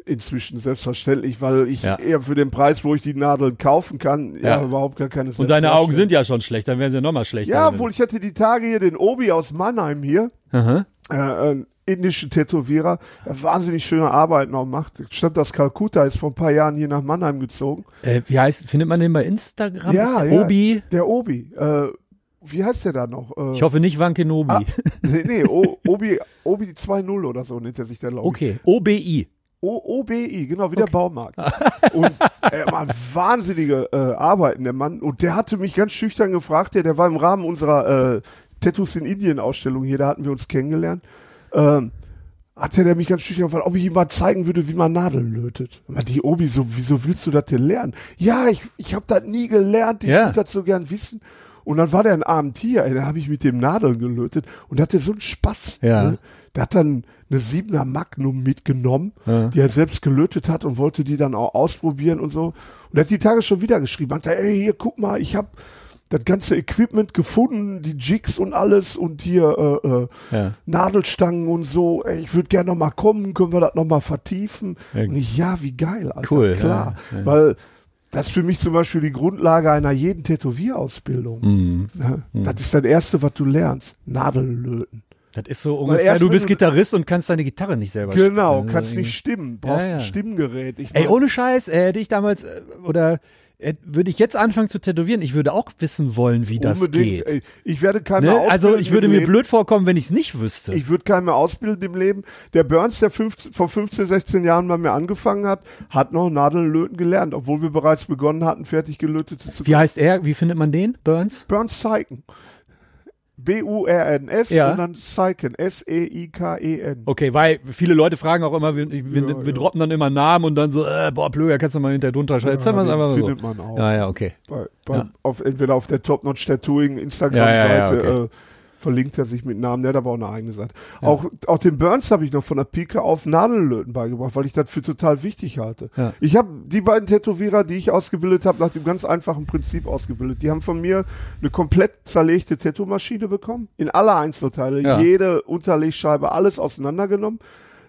C: inzwischen selbstverständlich, weil ich
D: Ja.
C: eher für den Preis, wo ich die Nadeln kaufen kann, ja,
D: Ja.
C: überhaupt gar keine
D: Und deine Augen sind ja schon schlecht, dann wären sie ja nochmal schlechter.
C: Ja, obwohl ich hatte die Tage hier den Obi aus Mannheim hier,
D: Aha.
C: äh, ein indischen Tätowierer, der wahnsinnig schöne Arbeit noch macht. Stammt aus Kalkutta, ist vor ein paar Jahren hier nach Mannheim gezogen.
D: Äh, wie heißt, findet man den bei Instagram?
C: Ja,
D: Ist
C: ja.
D: Obi?
C: Der Obi, äh, wie heißt der da noch? Äh,
D: Ich hoffe nicht Wankenobi.
C: Ah, nee, nee, o, Obi, Obi 2.0 oder so nennt er sich der, glaube
D: okay, OBI.
C: O OBI, genau, wie der Baumarkt. und er macht wahnsinnige äh, Arbeiten, der Mann. Und der hatte mich ganz schüchtern gefragt, der, der war im Rahmen unserer äh, Tattoos in Indien Ausstellung hier, da hatten wir uns kennengelernt. Ähm, hatte der mich ganz schüchtern gefragt, ob ich ihm mal zeigen würde, wie man Nadeln lötet. Meinte, die Obi, so, wieso willst du das denn lernen? Ja, ich, ich habe das nie gelernt, ich
D: Ja.
C: würde das so gern wissen. Und dann war der ein Abend hier, ey, da habe ich mit dem Nadeln gelötet und hatte so einen Spaß.
D: Ja.
C: Ne? Der hat dann eine 7er Magnum mitgenommen,
D: Ja.
C: die er selbst gelötet hat und wollte die dann auch ausprobieren und so. Und er hat die Tage schon wieder geschrieben, hat er, ey, hier, guck mal, ich habe das ganze Equipment gefunden, die Jigs und alles und hier äh, äh,
D: Ja.
C: Nadelstangen und so. Ey, ich würde gerne noch mal kommen, können wir das noch mal vertiefen?
D: Ja.
C: Und ich, ja, wie geil, Alter.
D: Cool,
C: Klar,
D: ja, ja.
C: weil das ist für mich zum Beispiel die Grundlage einer jeden Tätowierausbildung.
D: Mhm.
C: Ne? Das ist das Erste, was du lernst. Nadeln löten.
D: Das ist so ungefähr,
C: erst
D: du bist
C: du-
D: Gitarrist und kannst deine Gitarre nicht selber
C: Genau,
D: spielen.
C: kannst nicht stimmen, brauchst
D: Ja, ja.
C: ein Stimmgerät. Ich
D: Ey, ohne Scheiß, äh, hätte ich damals, äh, oder würde ich jetzt anfangen zu tätowieren, ich würde auch wissen wollen, wie das
C: unbedingt,
D: geht.
C: ich werde keinen
D: Ne? Also ich würde mir
C: Leben.
D: blöd vorkommen, wenn ich es nicht wüsste.
C: Ich würde keinen mehr ausbilden im Leben. Der Burns, der 15, vor 15, 16 Jahren bei mir angefangen hat, hat noch Nadeln löten gelernt, obwohl wir bereits begonnen hatten, fertig gelötete zu
D: wie heißt er? Wie findet man den? Burns?
C: Burns Seiken. B-U-R-N-S
D: Ja.
C: und dann Seiken. S-E-I-K-E-N.
D: Okay, weil viele Leute fragen auch immer, wir, wir,
C: Ja,
D: wir
C: ja.
D: droppen dann immer Namen und dann so, äh, boah, Blöger, kannst du mal hinter drunter schreiben. Jetzt
C: den
D: einfach so.
C: findet man auch.
D: Ja, ja, okay.
C: Bei, bei,
D: Ja.
C: auf, entweder auf der Top Notch Tattooing
D: Ja,
C: Instagram-Seite
D: ja, ja, okay.
C: äh, verlinkt er sich mit Namen, der hat aber auch eine eigene Seite. Auch, auch den Burns habe ich noch von der Pike auf Nadellöten beigebracht, weil ich das für total wichtig halte.
D: Ja.
C: Ich habe die beiden Tätowierer, die ich ausgebildet habe, nach dem ganz einfachen Prinzip ausgebildet. Die haben von mir eine komplett zerlegte Tattoo-Maschine bekommen, in alle Einzelteile,
D: Ja.
C: jede Unterlegscheibe, alles auseinandergenommen.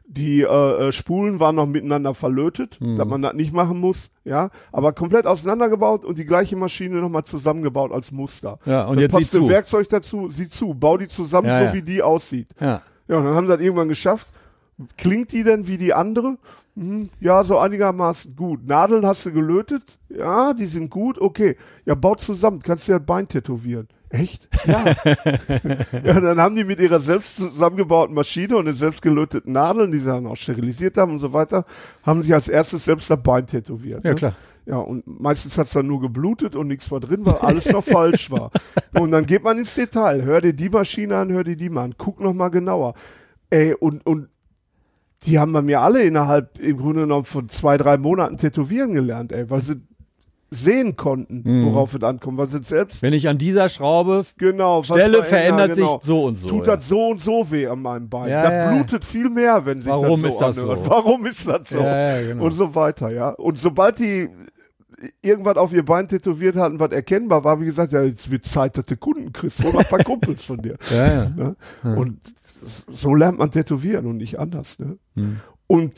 C: Die äh, äh, Spulen waren noch miteinander verlötet,
D: Mhm.
C: dass man das nicht machen muss, ja, aber komplett auseinandergebaut und die gleiche Maschine nochmal zusammengebaut als Muster.
D: Ja, und
C: Dann
D: jetzt
C: passt ein. Werkzeug dazu, sieh zu, bau die zusammen,
D: Ja,
C: so
D: ja.
C: wie die aussieht.
D: Ja.
C: Ja, und dann haben sie das irgendwann geschafft. Klingt die denn wie die andere? Hm, ja, so einigermaßen gut. Nadeln hast du gelötet? Ja, die sind gut. Okay. Ja, baut zusammen. Kannst dir das Bein tätowieren. Echt? Ja. ja, dann haben die mit ihrer selbst zusammengebauten Maschine und den selbst gelöteten Nadeln, die sie dann auch sterilisiert haben und so weiter, haben sich als erstes selbst das Bein tätowiert.
D: Ja,
C: ne?
D: klar.
C: Ja, und meistens hat's dann nur geblutet und nichts war drin, weil alles noch falsch war. Und dann geht man ins Detail. Hör dir die Maschine an, hör dir die mal an. Guck noch mal genauer. Ey, und, und die haben bei mir alle innerhalb im Grunde genommen von zwei, drei Monaten tätowieren gelernt, ey, weil sie sehen konnten,
D: Mhm.
C: worauf es ankommt, weil sie selbst
D: Wenn ich an dieser Schraube
C: genau
D: Stelle verändert
C: genau.
D: sich so und so.
C: Tut
D: ja.
C: das so und so weh an meinem Bein.
D: Ja,
C: da
D: ja.
C: blutet viel mehr, wenn sich
D: Warum
C: das
D: ist
C: so
D: das
C: anhört.
D: so?
C: Warum ist das so?
D: Genau.
C: Und so weiter, ja. Und sobald die irgendwas auf ihr Bein tätowiert hatten, was erkennbar war, wie gesagt, ja, jetzt wird Zeit, dass du Kunden kriegst. Hol mal ein paar Kumpels von dir. Ne? Und so lernt man tätowieren und nicht anders. Ne?
D: Hm.
C: Und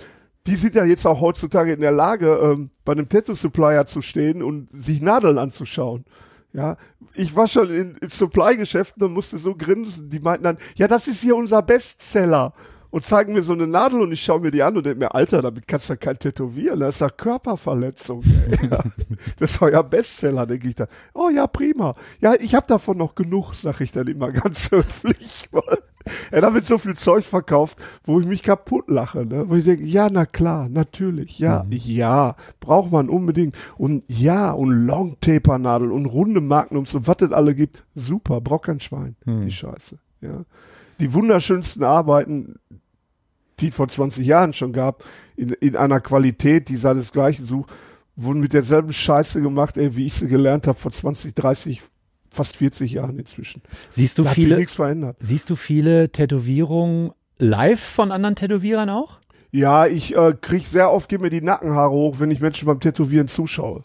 C: die sind ja jetzt auch heutzutage in der Lage, ähm, bei einem Tattoo-Supplier zu stehen und sich Nadeln anzuschauen. Ja, ich war schon in, in Supply-Geschäften und musste so grinsen. Die meinten dann, ja, das ist hier unser Bestseller. Und zeigen mir so eine Nadel und ich schaue mir die an und denke mir, Alter, damit kannst du ja kein tätowieren. Das ist ja Körperverletzung. Ja, das ist euer Bestseller, denke ich da. Oh ja, prima. Ja, ich habe davon noch genug, sag ich dann immer ganz höflich. Weil er damit so viel Zeug verkauft, wo ich mich kaputt lache. Ne? Wo ich denke, ja, na klar, natürlich, ja, ja, braucht man unbedingt. Und ja, und Longtaper-Nadel und runde Magnums und was es alle gibt, super, braucht kein Schwein, die Scheiße. Ja. Die wunderschönsten Arbeiten, die es vor 20 Jahren schon gab, in, in einer Qualität, die seinesgleichen sucht, wurden mit derselben Scheiße gemacht, ey, wie ich sie gelernt habe vor 20, 30, fast 40 Jahren inzwischen.
D: Siehst du
C: Da hat sich
D: viele,
C: nichts verändert.
D: siehst du viele Tätowierungen live von anderen Tätowierern auch?
C: Ja, ich äh, krieg sehr oft, gehen mir die Nackenhaare hoch, wenn ich Menschen beim Tätowieren zuschaue.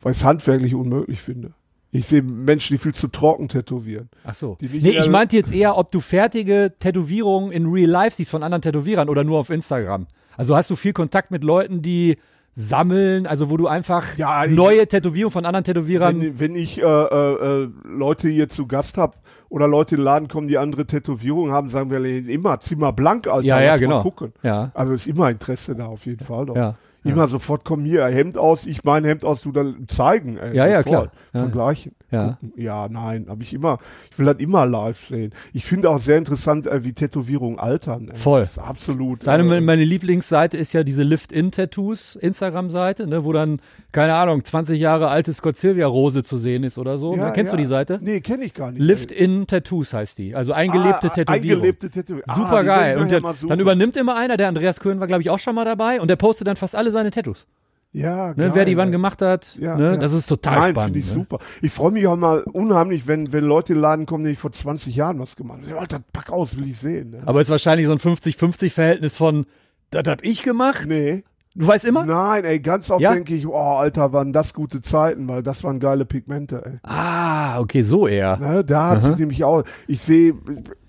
C: Weil ich es handwerklich unmöglich finde. Ich sehe Menschen, die viel zu trocken tätowieren.
D: Ach so. Nee, ich meinte jetzt eher, ob du fertige Tätowierungen in Real Life siehst von anderen Tätowierern oder nur auf Instagram. Also hast du viel Kontakt mit Leuten, die sammeln, also wo du einfach
C: Ja, ich-
D: neue Tätowierungen von anderen Tätowierern.
C: Wenn, wenn ich äh, äh, äh, Leute hier zu Gast habe oder Leute in den Laden kommen, die andere Tätowierungen haben, sagen wir immer, mal blank, Alter,
D: Ja, ja, genau.
C: gucken.
D: Ja.
C: Also ist immer Interesse da auf jeden Fall. Doch.
D: Ja,
C: Immer sofort, komm hier, Hemd aus, ich mein Hemd aus, du dann zeigen. Ey,
D: Ja, ja,
C: sofort.
D: klar. Ja.
C: Vergleichen.
D: Ja.
C: Gucken. Ja, nein, habe ich immer, ich will das immer live sehen. Ich finde auch sehr interessant, äh, wie Tätowierungen altern. Ey.
D: Voll.
C: Das ist absolut.
D: Seine,
C: äh,
D: meine Lieblingsseite ist ja diese Lift-In-Tattoos Instagram-Seite, ne, wo dann, keine Ahnung, 20 Jahre alte Scott Silvia-Rose zu sehen ist oder so.
C: ja,
D: Kennst
C: ja.
D: du die Seite?
C: Nee, kenne ich gar nicht.
D: Lift-In-Tattoos heißt die. Also eingelebte
C: Ah,
D: Tätowierung.
C: Eingelebte Tätowierung. Ah,
D: Super
C: die
D: geil. Und
C: ja
D: dann, dann übernimmt immer einer, der Andreas Köhn war, glaube ich, auch schon mal dabei und der postet dann fast alle seine Tattoos.
C: Ja,
D: Ne,
C: geil,
D: wer die wann gemacht hat.
C: Ja,
D: ne,
C: ja.
D: Das ist total
C: Nein,
D: spannend.
C: finde ich
D: ne?
C: super. Ich freue mich auch mal unheimlich, wenn, wenn Leute in den Laden kommen, die vor 20 Jahren was gemacht haben. Alter, pack aus, will ich sehen. Ne?
D: Aber ist wahrscheinlich so ein 50-50-Verhältnis von, das hab ich gemacht.
C: Nee.
D: Du weißt immer?
C: Nein, ey, ganz oft
D: Ja?
C: denke ich, oh, Alter, waren das gute Zeiten, weil das waren geile Pigmente, ey.
D: Ah, okay, so eher.
C: Ne, da hat sich nämlich auch, ich sehe,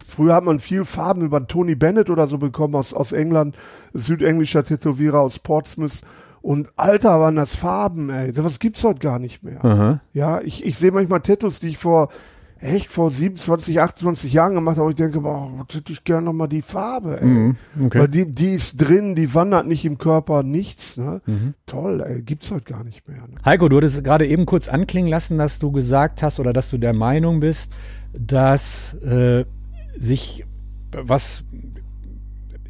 C: früher hat man viel Farben über Tony Bennett oder so bekommen aus, aus England, südenglischer Tätowierer aus Portsmouth. Und Alter, waren das Farben, ey. Das gibt's heute gar nicht mehr.
D: Aha.
C: Ja, ich, ich sehe manchmal Tattoos, die ich vor echt vor 27, 28 Jahren gemacht habe, ich denke, boah, hätte ich gerne nochmal die Farbe, ey.
D: Mhm, okay.
C: Weil die, die ist drin, die wandert nicht im Körper, nichts, ne?
D: Mhm.
C: Toll, ey, gibt's heute gar nicht mehr. Ne?
D: Heiko, du hattest gerade eben kurz anklingen lassen, dass du gesagt hast oder dass du der Meinung bist, dass äh, sich was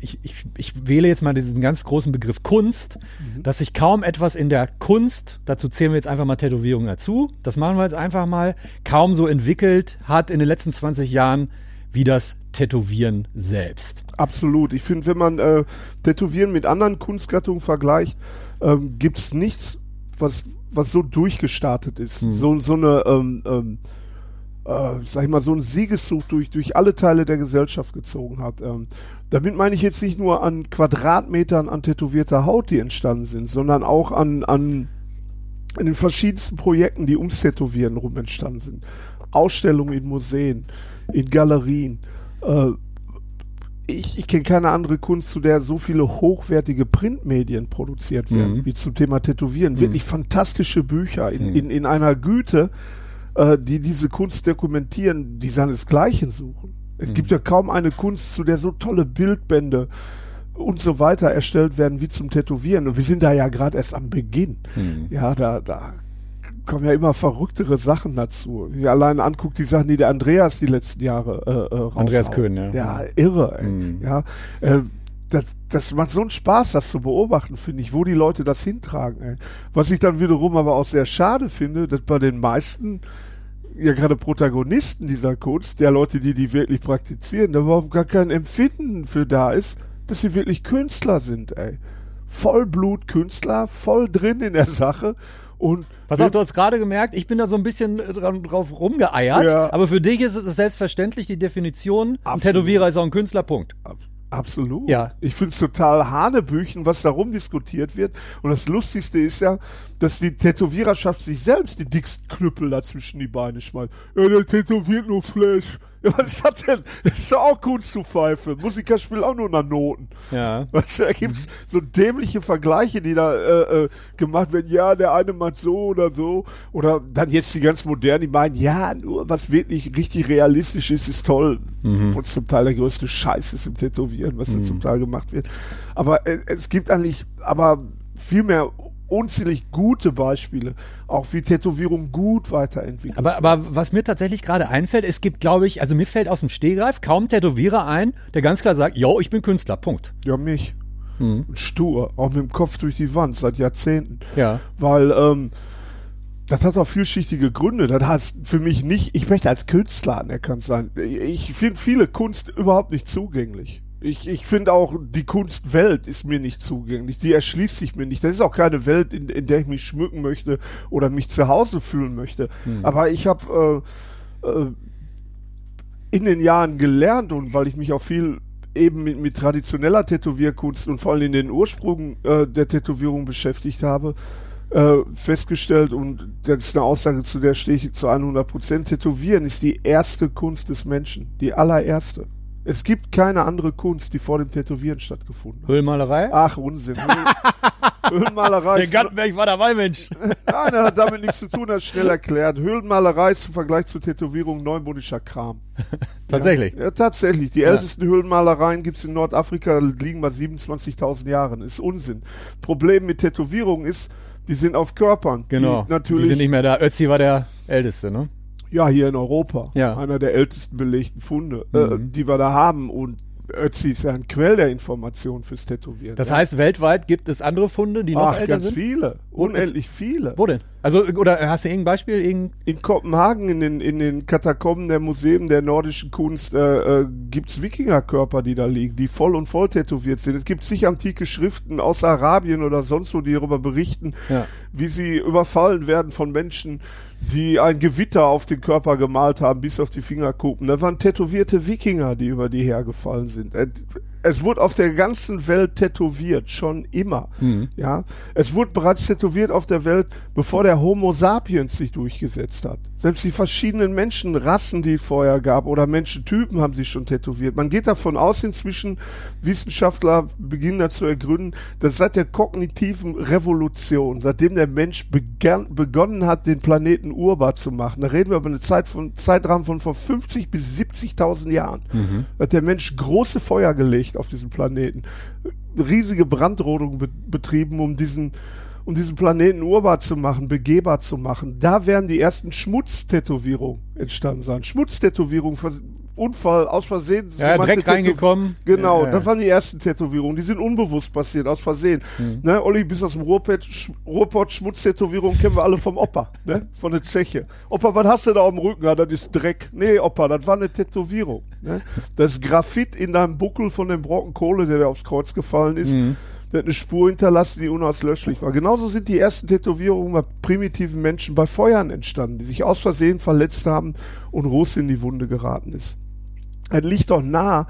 D: ich, ich, ich wähle jetzt mal diesen ganz großen Begriff Kunst, dass sich kaum etwas in der Kunst, dazu zählen wir jetzt einfach mal Tätowierungen dazu, das machen wir jetzt einfach mal, kaum so entwickelt hat in den letzten 20 Jahren wie das Tätowieren selbst.
C: Absolut. Ich finde, wenn man äh, Tätowieren mit anderen Kunstgattungen vergleicht, ähm, gibt's nichts, was, was so durchgestartet ist. So, so eine, ähm, ähm, äh, sag ich mal, so ein Siegeszug durch, durch alle Teile der Gesellschaft gezogen hat. Ähm, damit meine ich jetzt nicht nur an Quadratmetern an tätowierter Haut, die entstanden sind, sondern auch an, an, an den verschiedensten Projekten, die ums Tätowieren rum entstanden sind. Ausstellungen in Museen, in Galerien. Äh, ich, ich kenne keine andere Kunst, zu der so viele hochwertige Printmedien produziert werden,
D: Mhm.
C: wie zum Thema Tätowieren. Wirklich fantastische Bücher in,
D: Mhm.
C: in, in einer Güte, äh, die diese Kunst dokumentieren, die seinesgleichen suchen. Es gibt ja kaum eine Kunst, zu der so tolle Bildbände und so weiter erstellt werden wie zum Tätowieren. Und wir sind da ja gerade erst am Beginn. Ja, da, da kommen ja immer verrücktere Sachen dazu. Wie allein anguckt, die Sachen, die der Andreas die letzten Jahre äh, äh, raushaut.
D: Andreas Köhn, ja.
C: Ja, irre, ey.
D: Mhm.
C: Ja, äh, das, das macht so einen Spaß, das zu beobachten, finde ich, wo die Leute das hintragen. Ey. Was ich dann wiederum aber auch sehr schade finde, dass bei den meisten, ja gerade Protagonisten dieser Kunst, der Leute, die die wirklich praktizieren, da überhaupt gar kein Empfinden für da ist, dass sie wirklich Künstler sind, ey. Vollblutkünstler, voll drin in der Sache und
D: Pass auf, du hast gerade gemerkt, ich bin da so ein bisschen äh, dran, drauf rumgeeiert,
C: Ja.
D: aber für dich ist es selbstverständlich die Definition, ein
C: Absolut.
D: Tätowierer ist auch ein Künstler, Punkt.
C: Ab- Absolut.
D: Ja.
C: Ich finde es total hanebüchen, was darum diskutiert wird. Und das Lustigste ist ja, dass die Tätowiererschaft sich selbst die dicksten Knüppel da zwischen die Beine schmeißt. Ja, der tätowiert nur Flash. Was das denn? Das ist doch auch Kunst zu pfeife. Musiker spielen auch nur nach Noten.
D: Ja.
C: Weißt du, da gibt's so dämliche Vergleiche, die da äh, äh, gemacht werden. Ja, der eine macht so oder so. Oder dann jetzt die ganz modernen, die meinen, ja, nur was wirklich richtig realistisch ist, ist toll. Obwohl es zum Teil der größte Scheiß ist im Tätowieren, was da zum Teil gemacht wird. Aber äh, es gibt eigentlich, aber viel mehr unzählig gute Beispiele, auch wie Tätowierung gut weiterentwickelt.
D: Aber, aber was mir tatsächlich gerade einfällt, es gibt, glaube ich, also mir fällt aus dem Stehgreif kaum Tätowierer ein, der ganz klar sagt, yo, ich bin Künstler, Punkt.
C: ja, mich. Stur, auch mit dem Kopf durch die Wand seit Jahrzehnten.
D: Ja.
C: weil ähm, das hat auch vielschichtige Gründe. Das heißt für mich nicht, ich möchte als Künstler anerkannt sein. Ich finde viele Kunst überhaupt nicht zugänglich. Ich, ich finde auch, die Kunstwelt ist mir nicht zugänglich. Die erschließt sich mir nicht. Das ist auch keine Welt, in, in der ich mich schmücken möchte oder mich zu Hause fühlen möchte. Aber ich habe äh, äh, in den Jahren gelernt und weil ich mich auch viel eben mit, mit traditioneller Tätowierkunst und vor allem in den Ursprüngen äh, der Tätowierung beschäftigt habe, äh, festgestellt und das ist eine Aussage, zu der stehe ich zu 100 Prozent. Tätowieren ist die erste Kunst des Menschen, die allererste. Es gibt keine andere Kunst, die vor dem Tätowieren stattgefunden hat.
D: Höhlenmalerei?
C: Ach, Unsinn. Höhlen, Höhlenmalerei.
D: Der Gartenberg war dabei, Mensch.
C: Nein, das hat damit nichts zu tun, das ist schnell erklärt. Höhlenmalerei ist im Vergleich zur Tätowierung neumodischer Kram.
D: Tatsächlich.
C: Ja, tatsächlich. Die ältesten Höhlenmalereien gibt's in Nordafrika, liegen bei 27.000 Jahren. Ist Unsinn. Problem mit Tätowierungen ist, die sind auf Körpern.
D: Genau.
C: Die natürlich,
D: Die sind nicht mehr da. Ötzi war der Älteste, ne?
C: Ja, hier in Europa.
D: Ja.
C: Einer der ältesten belegten Funde, äh,
D: Mhm.
C: die wir da haben. Und Ötzi ist ja ein Quell der Information fürs Tätowieren.
D: Das
C: ja.
D: heißt, weltweit gibt es andere Funde, die noch
C: Ach,
D: älter
C: ganz
D: sind?
C: viele. Unendlich viele.
D: Wo denn? Also, oder hast du irgendein Beispiel? Irgend
C: In Kopenhagen, in den, in den Katakomben der Museen der nordischen Kunst, äh, äh, gibt's Wikingerkörper, die da liegen, die voll und voll tätowiert sind. Es gibt sicher antike Schriften aus Arabien oder sonst wo, die darüber berichten,
D: Ja.
C: wie sie überfallen werden von Menschen, die ein Gewitter auf den Körper gemalt haben, bis auf die Fingerkuppen. Da waren tätowierte Wikinger, die über die hergefallen sind. Es wurde auf der ganzen Welt tätowiert, schon immer. Ja, es wurde bereits tätowiert auf der Welt, bevor der Homo sapiens sich durchgesetzt hat. Selbst die verschiedenen Menschenrassen, die es vorher gab, oder Menschentypen haben sich schon tätowiert. Man geht davon aus, inzwischen Wissenschaftler beginnen dazu ergründen, dass seit der kognitiven Revolution, seitdem der Mensch begann, begonnen hat, den Planeten urbar zu machen, da reden wir über eine Zeit von, Zeitrahmen von vor 50 bis 70.000 Jahren, hat der Mensch große Feuer gelegt auf diesem Planeten, riesige Brandrodung be betrieben, um diesen um diesen Planeten urbar zu machen, begehbar zu machen. Da werden die ersten Schmutztätowierungen entstanden sein. Schmutztätowierungen, Unfall, aus Versehen.
D: Ja,
C: so manche
D: Dreck
C: Tätow-
D: reingekommen.
C: Genau,
D: Ja, ja.
C: das waren die ersten Tätowierungen. Die sind unbewusst passiert, aus Versehen.
D: Hm.
C: Ne, Olli, bis aus dem Ruhrpott, Sch Ruhrpott Schmutztätowierung kennen wir alle vom Opa, ne? Von der Zeche. Opa, was hast du da auf dem Rücken? Ja, das ist Dreck. Nee, Opa, das war eine Tätowierung. Ne? Das Graphit in deinem Buckel von dem Brocken Kohle, der dir aufs Kreuz gefallen ist.
D: Mhm.
C: Der hat eine Spur hinterlassen, die unauslöschlich war. Genauso sind die ersten Tätowierungen bei primitiven Menschen bei Feuern entstanden, die sich aus Versehen verletzt haben und Ruß in die Wunde geraten ist. Es liegt doch nah,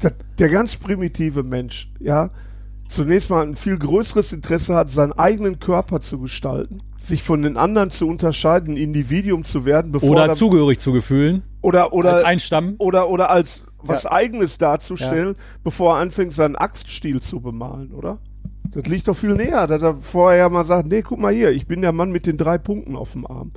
C: dass der ganz primitive Mensch, ja, zunächst mal ein viel größeres Interesse hat, seinen eigenen Körper zu gestalten, sich von den anderen zu unterscheiden, ein Individuum zu werden, bevor
D: Oder
C: er-
D: zugehörig zu Gefühlen.
C: oder oder
D: als Einstammen.
C: oder oder als was
D: Ja.
C: eigenes darzustellen, bevor er anfängt, seinen Axtstiel zu bemalen, oder? Das liegt doch viel näher, dass er vorher mal sagt, nee, guck mal hier, ich bin der Mann mit den drei Punkten auf dem Arm.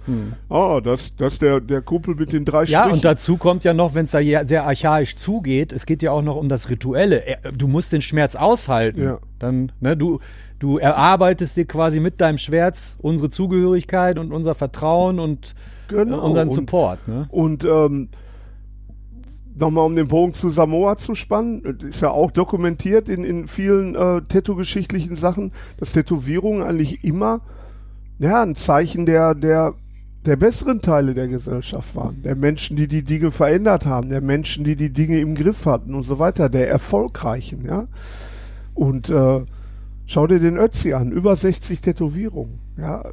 C: Oh, das, das der, der Kumpel mit den drei
D: Hm. Ja,
C: Strichen.
D: und dazu kommt ja noch, wenn es da sehr archaisch zugeht, es geht ja auch noch um das Rituelle. Du musst den Schmerz aushalten.
C: Ja.
D: Dann, ne, du, du erarbeitest dir quasi mit deinem Schmerz unsere Zugehörigkeit und unser Vertrauen und
C: Genau,
D: unseren
C: und-
D: Support. Ne?
C: Und ähm, nochmal um den Bogen zu Samoa zu spannen, ist ja auch dokumentiert in, in vielen äh, Tattoo-geschichtlichen Sachen, dass Tätowierungen eigentlich immer ja, ein Zeichen der, der, der besseren Teile der Gesellschaft waren. Der Menschen, die die Dinge verändert haben, der Menschen, die die Dinge im Griff hatten und so weiter, der Erfolgreichen, ja. Und äh, schau dir den Ötzi an, über 60 Tätowierungen, ja.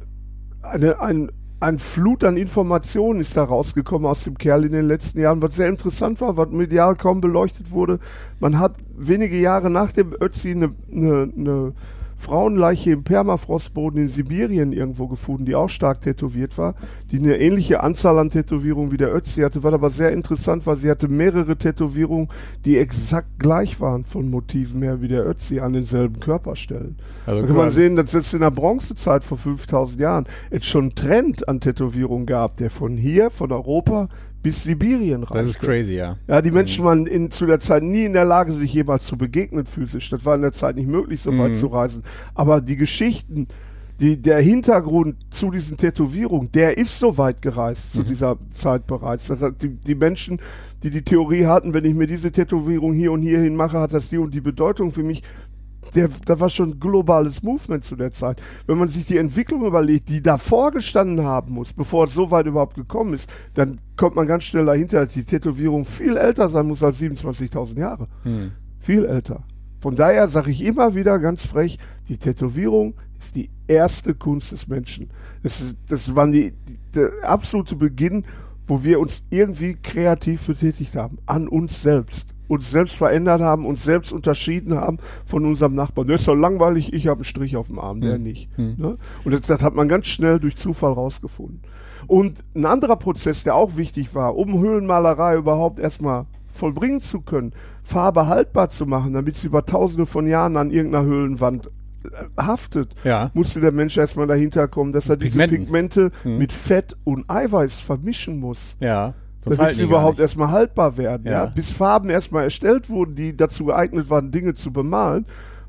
C: Eine, ein, ein Flut an Informationen ist da rausgekommen aus dem Kerl in den letzten Jahren, was sehr interessant war, was medial kaum beleuchtet wurde. Man hat wenige Jahre nach dem Ötzi eine, eine, eine Frauenleiche im Permafrostboden in Sibirien irgendwo gefunden, die auch stark tätowiert war, die eine ähnliche Anzahl an Tätowierungen wie der Ötzi hatte, was aber sehr interessant war, sie hatte mehrere Tätowierungen, die exakt gleich waren von Motiven her wie der Ötzi an denselben Körperstellen.
D: Also
C: da kann man sehen, dass es in der Bronzezeit vor 5000 Jahren jetzt schon einen Trend an Tätowierungen gab, der von hier, von Europa bis Sibirien reichte.
D: Das ist crazy, ja.
C: Ja, die Menschen waren in, zu der Zeit nie in der Lage, sich jemals zu begegnen physisch. Das war in der Zeit nicht möglich, so weit
D: Mhm.
C: zu reisen. Aber die Geschichten, die, der Hintergrund zu diesen Tätowierungen, der ist so weit gereist zu dieser Zeit bereits. Das hat die, die Menschen, die die Theorie hatten, wenn ich mir diese Tätowierung hier und hierhin mache, hat das die und die Bedeutung für mich. Der, da war schon ein globales Movement zu der Zeit. Wenn man sich die Entwicklung überlegt, die davor gestanden haben muss, bevor es so weit überhaupt gekommen ist, dann kommt man ganz schnell dahinter, dass die Tätowierung viel älter sein muss als 27.000 Jahre. Viel älter. Von daher sage ich immer wieder ganz frech, die Tätowierung ist die erste Kunst des Menschen. Das, ist, das war die, die, der absolute Beginn, wo wir uns irgendwie kreativ betätigt haben. An uns selbst. Uns selbst verändert haben, uns selbst unterschieden haben von unserem Nachbarn. Der ist doch langweilig, ich habe einen Strich auf dem Arm, der
B: Hm.
C: nicht. Ne? Und das, das hat man ganz schnell durch Zufall rausgefunden. Und ein anderer Prozess, der auch wichtig war, um Höhlenmalerei überhaupt erstmal vollbringen zu können, Farbe haltbar zu machen, damit sie über tausende von Jahren an irgendeiner Höhlenwand äh, haftet,
D: Ja.
C: musste der Mensch erstmal dahinter kommen, dass er diese
D: Pigmenten.
C: Pigmente
D: Hm.
C: mit Fett und Eiweiß vermischen muss
D: Ja. Sonst
C: damit sie überhaupt erstmal haltbar werden. Ja.
D: Ja.
C: Bis Farben erstmal erstellt wurden, die dazu geeignet waren, Dinge zu bemalen,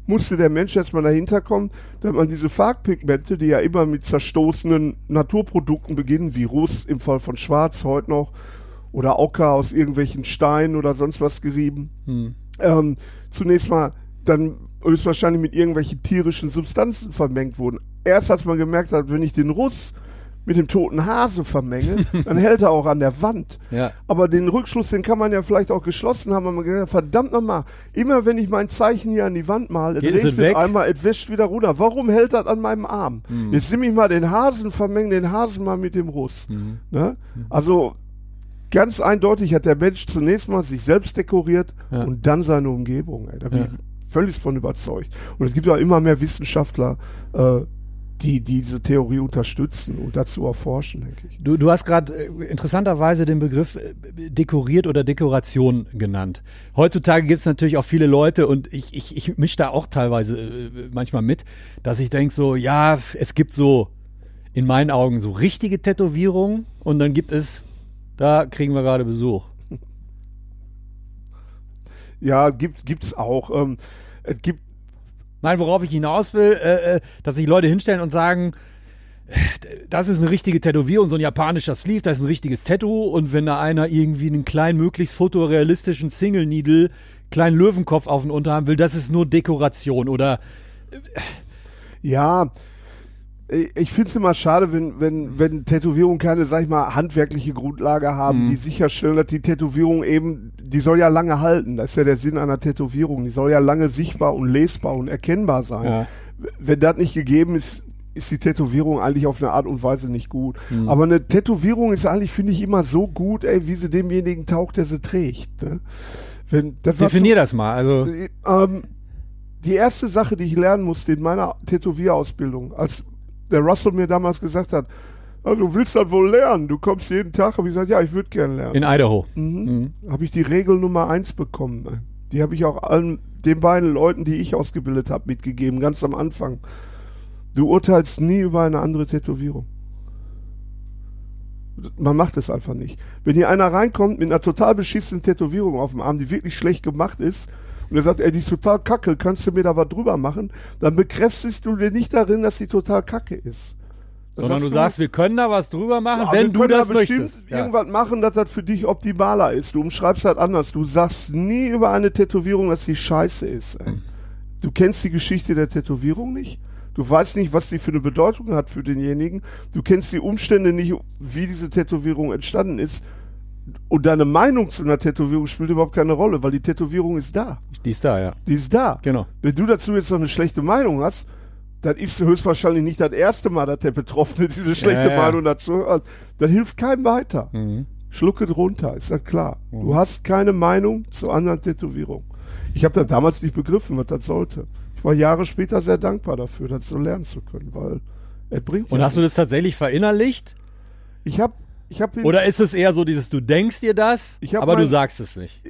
C: musste der Mensch erstmal dahinter kommen, dass man diese Farbpigmente, die ja immer mit zerstoßenen Naturprodukten beginnen, wie Russ im Fall von Schwarz heute noch, oder Ocker aus irgendwelchen Steinen oder sonst was gerieben,
D: Hm.
C: ähm, zunächst mal dann höchstwahrscheinlich mit irgendwelchen tierischen Substanzen vermengt wurden. Erst als man gemerkt hat, wenn ich den Russ mit dem toten Hase vermenge, dann hält er auch an der Wand.
D: Ja.
C: Aber den Rückschluss, den kann man ja vielleicht auch geschlossen haben, man gedacht, verdammt nochmal, immer wenn ich mein Zeichen hier an die Wand male, es regnet einmal, es wäscht wieder runter. Warum hält das an meinem Arm?
D: Hm.
C: Jetzt nehme ich mal den Hasen, vermenge den Hasen mal mit dem Russ.
D: Hm.
C: Ne? Also ganz eindeutig hat der Mensch zunächst mal sich selbst dekoriert
D: Ja.
C: und dann seine Umgebung. Ey. Da bin
D: Ja.
C: ich völlig von überzeugt. Und es gibt ja immer mehr Wissenschaftler, äh, die diese Theorie unterstützen und dazu erforschen, denke ich.
D: Du, du hast gerade äh, interessanterweise den Begriff äh, dekoriert oder Dekoration genannt. Heutzutage gibt es natürlich auch viele Leute und ich, ich, ich mische da auch teilweise äh, manchmal mit, dass ich denke so, ja, es gibt so in meinen Augen so richtige Tätowierungen und dann gibt es, da kriegen wir gerade Besuch.
C: Ja, gibt gibt's auch. Ähm, es gibt
D: Nein, worauf ich hinaus will, äh, äh, dass sich Leute hinstellen und sagen, das ist eine richtige Tätowierung, so ein japanischer Sleeve, das ist ein richtiges Tattoo. Und wenn da einer irgendwie einen kleinen, möglichst fotorealistischen Single Needle, kleinen Löwenkopf auf den Unterarm will, das ist nur Dekoration oder?
C: Ja, ich- finde es immer schade, wenn, wenn, wenn Tätowierungen keine, sag ich mal, handwerkliche Grundlage haben, die sicherstellen, dass die Tätowierung eben, die soll ja lange halten. Das ist ja der Sinn einer Tätowierung. Die soll ja lange sichtbar und lesbar und erkennbar sein.
D: Ja.
C: Wenn das nicht gegeben ist, ist die Tätowierung eigentlich auf eine Art und Weise nicht gut. Aber eine Tätowierung ist eigentlich, finde ich, immer so gut, ey, wie sie demjenigen taugt, der sie trägt. Ne? Wenn, das
D: definier das mal. Also
C: ähm, die erste Sache, die ich lernen musste in meiner Tätowierausbildung, als der Russell mir damals gesagt hat, "Ah, du willst das wohl lernen, du kommst jeden Tag, habe ich gesagt, ja, ich würde gerne lernen.
D: in Idaho.
C: Mhm. Habe ich die Regel Nummer eins bekommen. ey. Die habe ich auch allen den beiden Leuten, die ich ausgebildet habe, mitgegeben, ganz am Anfang. Du urteilst nie über eine andere Tätowierung. Man macht es einfach nicht. Wenn hier einer reinkommt mit einer total beschissenen Tätowierung auf dem Arm, die wirklich schlecht gemacht ist, und er sagt, ey, die ist total kacke, kannst du mir da was drüber machen, dann bekräftigst du dir nicht darin, dass die total kacke ist. Das
D: Sondern
C: hast
D: du sagst, wir können da was drüber machen,
C: ja,
D: wenn du das
C: da bestimmt
D: möchtest. Ja.
C: irgendwas machen, dass das für dich optimaler ist. Du umschreibst halt anders. Du sagst nie über eine Tätowierung, dass die scheiße ist. Ey. Du kennst die Geschichte der Tätowierung nicht. Du weißt nicht, was die für eine Bedeutung hat für denjenigen. Du kennst die Umstände nicht, wie diese Tätowierung entstanden ist. Und deine Meinung zu einer Tätowierung spielt überhaupt keine Rolle, weil die Tätowierung ist da.
D: Die ist da, ja.
C: Die ist da.
D: Genau.
C: Wenn du dazu jetzt noch eine schlechte Meinung hast, dann ist höchstwahrscheinlich nicht das erste Mal, dass der Betroffene diese schlechte
D: Ja, ja.
C: Meinung dazu hat. Dann hilft keinem weiter.
D: Mhm.
C: Schlucke drunter, ist das klar. Du hast keine Meinung zu anderen Tätowierungen. Ich habe das damals nicht begriffen, was das sollte. Ich war Jahre später sehr dankbar dafür, das so lernen zu können, weil es bringt
D: Und
C: ja
D: hast du das tatsächlich verinnerlicht?
C: Ich habe ich hab
D: Oder ist es eher so dieses, du denkst dir das, aber du
C: mein-
D: sagst es nicht?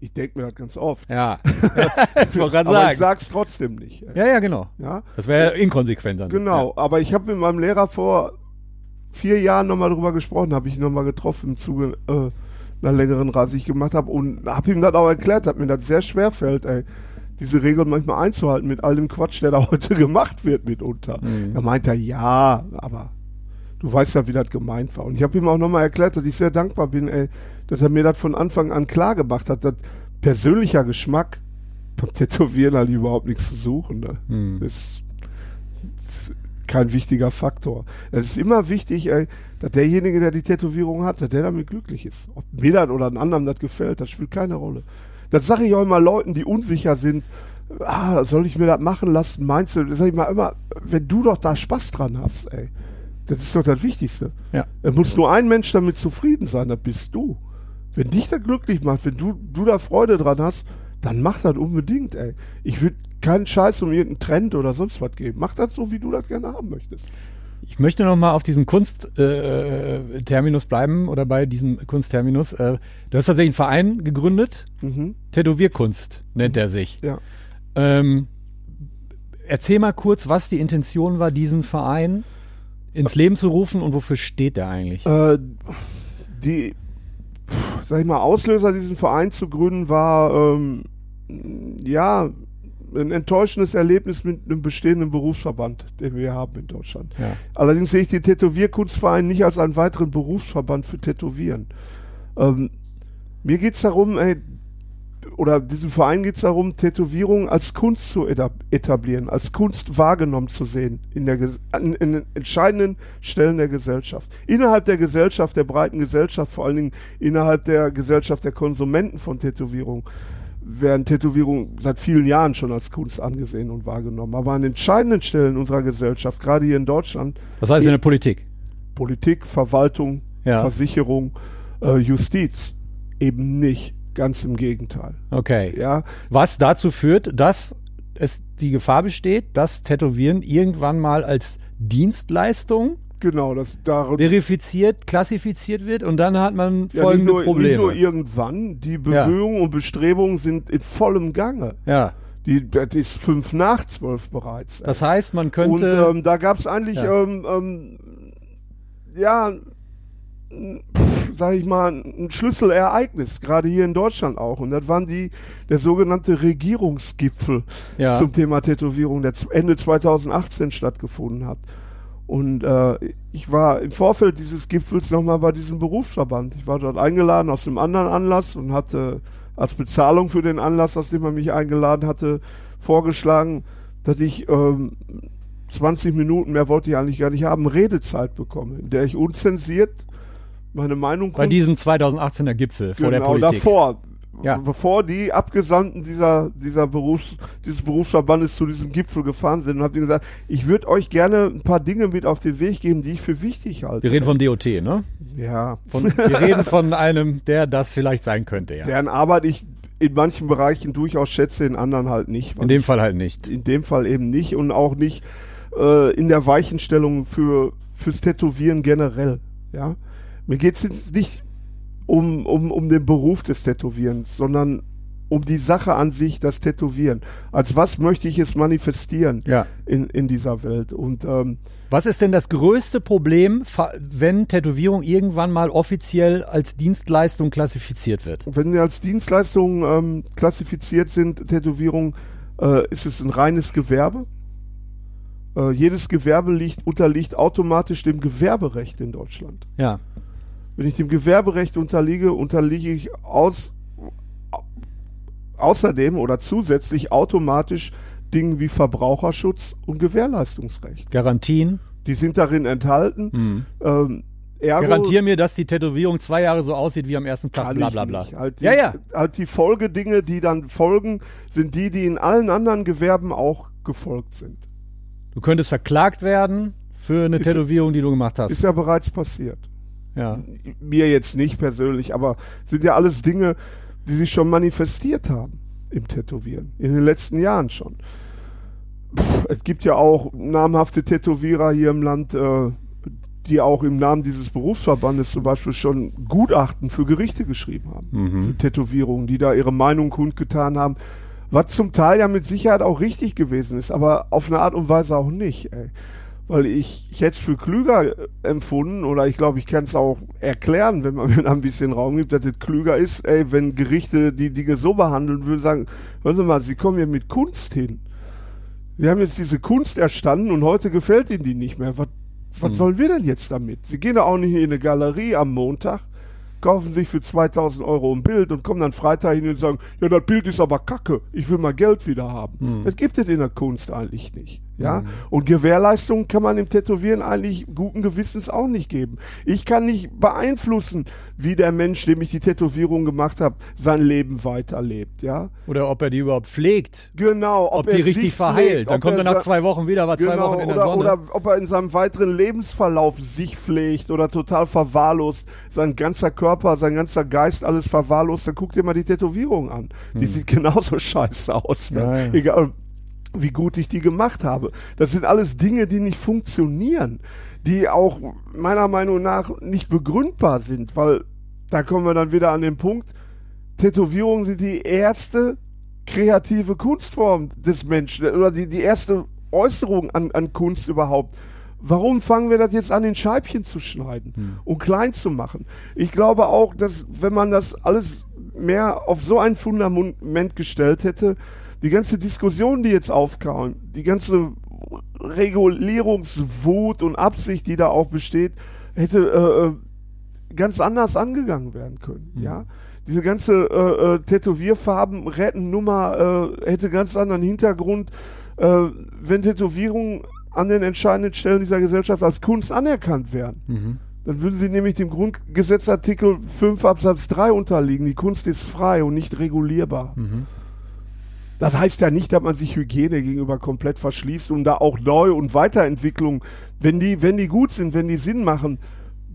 C: ich denke mir das ganz oft.
D: Ja. ich wollte gerade
C: aber ich
D: sagen.
C: sag's trotzdem nicht.
D: Ja, ja, genau.
C: Ja?
D: Das wäre ja inkonsequent dann.
C: Genau, aber ich habe mit meinem Lehrer vor vier Jahren nochmal drüber gesprochen, habe ich ihn nochmal getroffen im Zuge äh, einer längeren Reise, die ich gemacht habe und habe ihm das auch erklärt, dass mir das sehr schwer fällt, ey, diese Regeln manchmal einzuhalten mit all dem Quatsch, der da heute gemacht wird mitunter. Da meint er, ja, aber du weißt ja, wie das gemeint war. Und ich habe ihm auch nochmal erklärt, dass ich sehr dankbar bin, ey, dass er mir das von Anfang an klar gemacht hat, dass persönlicher Geschmack beim Tätowieren halt überhaupt nichts zu suchen. Ne?
D: Hm.
C: Das ist kein wichtiger Faktor. Es ist immer wichtig, ey, dass derjenige, der die Tätowierung hat, dass der damit glücklich ist. Ob mir das oder einem anderen das gefällt, das spielt keine Rolle. Das sage ich auch immer Leuten, die unsicher sind. Ah, soll ich mir das machen lassen? Meinst du? Das sage ich mal immer, wenn du doch da Spaß dran hast, ey. Das ist doch das Wichtigste.
D: Ja.
C: Es muss nur ein Mensch damit zufrieden sein, das bist du. Wenn dich das glücklich macht, wenn du, du da Freude dran hast, dann mach das unbedingt, ey. Ich würde keinen Scheiß um irgendeinen Trend oder sonst was geben. Mach das so, wie du das gerne haben möchtest.
D: Ich möchte noch mal auf diesem Kunstterminus äh, bleiben oder bei diesem Kunstterminus. Äh, du hast tatsächlich einen Verein gegründet.
C: Mhm.
D: Tätowierkunst nennt er sich.
C: Ja.
D: Ähm, erzähl mal kurz, was die Intention war, diesen Verein ins Leben zu rufen und wofür steht der eigentlich?
C: Äh, die, sag ich mal, Auslöser, diesen Verein zu gründen, war ähm, ja ein enttäuschendes Erlebnis mit einem bestehenden Berufsverband, den wir haben in Deutschland.
D: Ja.
C: Allerdings sehe ich den Tätowierkunstverein nicht als einen weiteren Berufsverband für Tätowieren. Ähm, mir geht es darum, ey, oder diesem Verein geht es darum, Tätowierungen als Kunst zu etablieren, als Kunst wahrgenommen zu sehen in, der, in, in entscheidenden Stellen der Gesellschaft. Innerhalb der Gesellschaft, der breiten Gesellschaft, vor allen Dingen innerhalb der Gesellschaft der Konsumenten von Tätowierungen werden Tätowierungen seit vielen Jahren schon als Kunst angesehen und wahrgenommen. Aber an entscheidenden Stellen unserer Gesellschaft, gerade hier in Deutschland.
D: Was heißt in der Politik?
C: Politik, Verwaltung,
D: Ja.
C: Versicherung, äh, Justiz eben nicht. Ganz im Gegenteil.
D: Okay.
C: Ja,
D: Was dazu führt, dass es die Gefahr besteht, dass Tätowieren irgendwann mal als Dienstleistung
C: genau, das darin
D: verifiziert, klassifiziert wird und dann hat man
C: ja, nicht,
D: folgende
C: nur,
D: Probleme.
C: nicht nur irgendwann, die Bemühungen und Bestrebungen sind in vollem Gange.
D: ja,
C: Die, das ist fünf nach zwölf bereits.
D: das heißt, man
C: Und
D: könnte
C: ähm, da gab es eigentlich,
D: Ja.
C: ähm, ähm, ja, pff, sag ich mal, ein Schlüsselereignis, gerade hier in Deutschland auch. Und das waren die, der sogenannte Regierungsgipfel
D: ja,
C: zum Thema Tätowierung, der Ende 2018 stattgefunden hat. Und äh, ich war im Vorfeld dieses Gipfels nochmal bei diesem Berufsverband. Ich war dort eingeladen aus einem anderen Anlass und hatte als Bezahlung für den Anlass, aus dem er mich eingeladen hatte, vorgeschlagen, dass ich ähm, 20 Minuten, mehr wollte ich eigentlich gar nicht haben, Redezeit bekomme, in der ich unzensiert meine Meinung
D: bei diesem 2018er Gipfel vor der
C: genau,
D: Politik.
C: davor.
D: Ja.
C: Bevor die Abgesandten dieser, dieser Berufs, dieses Berufsverbandes zu diesem Gipfel gefahren sind und habe gesagt, ich würde euch gerne ein paar Dinge mit auf den Weg geben, die ich für wichtig halte.
D: Wir reden vom DOT, ne?
C: ja.
D: Von, wir reden von einem, der das vielleicht sein könnte, ja.
C: Deren Arbeit ich in manchen Bereichen durchaus schätze, in anderen halt nicht.
D: In dem Fall halt nicht.
C: in dem Fall eben nicht und auch nicht äh, in der Weichenstellung für fürs Tätowieren generell. Ja, mir geht es jetzt nicht um, um, um den Beruf des Tätowierens, sondern um die Sache an sich, das Tätowieren. Als was möchte ich es manifestieren
D: Ja.
C: in, in dieser Welt? Und ähm,
D: Was ist denn das größte Problem, wenn Tätowierung irgendwann mal offiziell als Dienstleistung klassifiziert wird?
C: wenn wir als Dienstleistung ähm, klassifiziert sind, Tätowierung, äh, ist es ein reines Gewerbe. Äh, jedes Gewerbe liegt, unterliegt automatisch dem Gewerberecht in Deutschland.
D: Ja.
C: Wenn ich dem Gewerberecht unterliege, unterliege ich aus, au- außerdem oder zusätzlich automatisch Dingen wie Verbraucherschutz und Gewährleistungsrecht.
D: Garantien.
C: Die sind darin enthalten.
D: Hm.
C: Ähm, ergo
D: Garantier mir, dass die Tätowierung zwei Jahre so aussieht wie am ersten Tag, bla bla bla.
C: Halt die,
D: Ja, ja.
C: Halt die Folgedinge, die dann folgen, sind die, die in allen anderen Gewerben auch gefolgt sind.
D: Du könntest verklagt werden für eine
C: Ist-
D: Tätowierung, die du gemacht hast.
C: Ist ja bereits passiert.
D: Ja.
C: Mir jetzt nicht persönlich, aber sind ja alles Dinge, die sich schon manifestiert haben im Tätowieren. In den letzten Jahren schon. Pff, es gibt ja auch namhafte Tätowierer hier im Land, äh, die auch im Namen dieses Berufsverbandes zum Beispiel schon Gutachten für Gerichte geschrieben haben.
D: Mhm.
C: Für Tätowierungen, die da ihre Meinung kundgetan haben. Was zum Teil ja mit Sicherheit auch richtig gewesen ist, aber auf eine Art und Weise auch nicht. Ey. Weil ich, ich hätte es für klüger äh, empfunden, oder ich glaube, ich kann es auch erklären, wenn man mir da ein bisschen Raum gibt, dass es klüger ist, ey, wenn Gerichte die Dinge so behandeln würden, sagen, hören Sie mal, Sie kommen hier mit Kunst hin. Sie haben jetzt diese Kunst erstanden und heute gefällt Ihnen die nicht mehr. Was, was
D: Hm.
C: sollen wir denn jetzt damit? Sie gehen da auch nicht in eine Galerie am Montag, kaufen sich für 2000 Euro ein Bild und kommen dann Freitag hin und sagen, ja, das Bild ist aber kacke, ich will mal Geld wieder haben.
D: Hm.
C: Das gibt es in der Kunst eigentlich nicht. Ja, und Gewährleistung kann man im Tätowieren eigentlich guten Gewissens auch nicht geben. Ich kann nicht beeinflussen, wie der Mensch, dem ich die Tätowierung gemacht habe, sein Leben weiterlebt. Ja,
D: Oder ob er die überhaupt pflegt.
C: genau.
D: Ob,
C: er
D: die richtig
C: pflegt,
D: verheilt. Dann
C: ob
D: kommt
C: er
D: nach zwei Wochen wieder, war zwei
C: Genau,
D: Wochen in der
C: oder,
D: Sonne.
C: oder ob er in seinem weiteren Lebensverlauf sich pflegt oder total verwahrlost, sein ganzer Körper, sein ganzer Geist, alles verwahrlost, dann guck dir mal die Tätowierung an. Die sieht genauso scheiße aus. Ne?
D: Hm. Ja, ja.
C: Egal wie gut ich die gemacht habe. Das sind alles Dinge, die nicht funktionieren, die auch meiner Meinung nach nicht begründbar sind, weil da kommen wir dann wieder an den Punkt, Tätowierungen sind die erste kreative Kunstform des Menschen oder die, die erste Äußerung an, an Kunst überhaupt. Warum fangen wir das jetzt an, in Scheibchen zu schneiden und klein zu machen? Ich glaube auch, dass wenn man das alles mehr auf so ein Fundament gestellt hätte, die ganze Diskussion, die jetzt aufkam, die ganze Regulierungswut und Absicht, die da auch besteht, hätte äh, ganz anders angegangen werden können. Ja, diese ganze äh, äh, Tätowierfarben retten Nummer äh, hätte ganz anderen Hintergrund, äh, wenn Tätowierungen an den entscheidenden Stellen dieser Gesellschaft als Kunst anerkannt werden. Dann würden sie nämlich dem Grundgesetzartikel 5 Absatz 3 unterliegen. Die Kunst ist frei und nicht regulierbar. Das heißt ja nicht, dass man sich Hygiene gegenüber komplett verschließt und da auch Neu- und Weiterentwicklung, wenn die, wenn die gut sind, wenn die Sinn machen,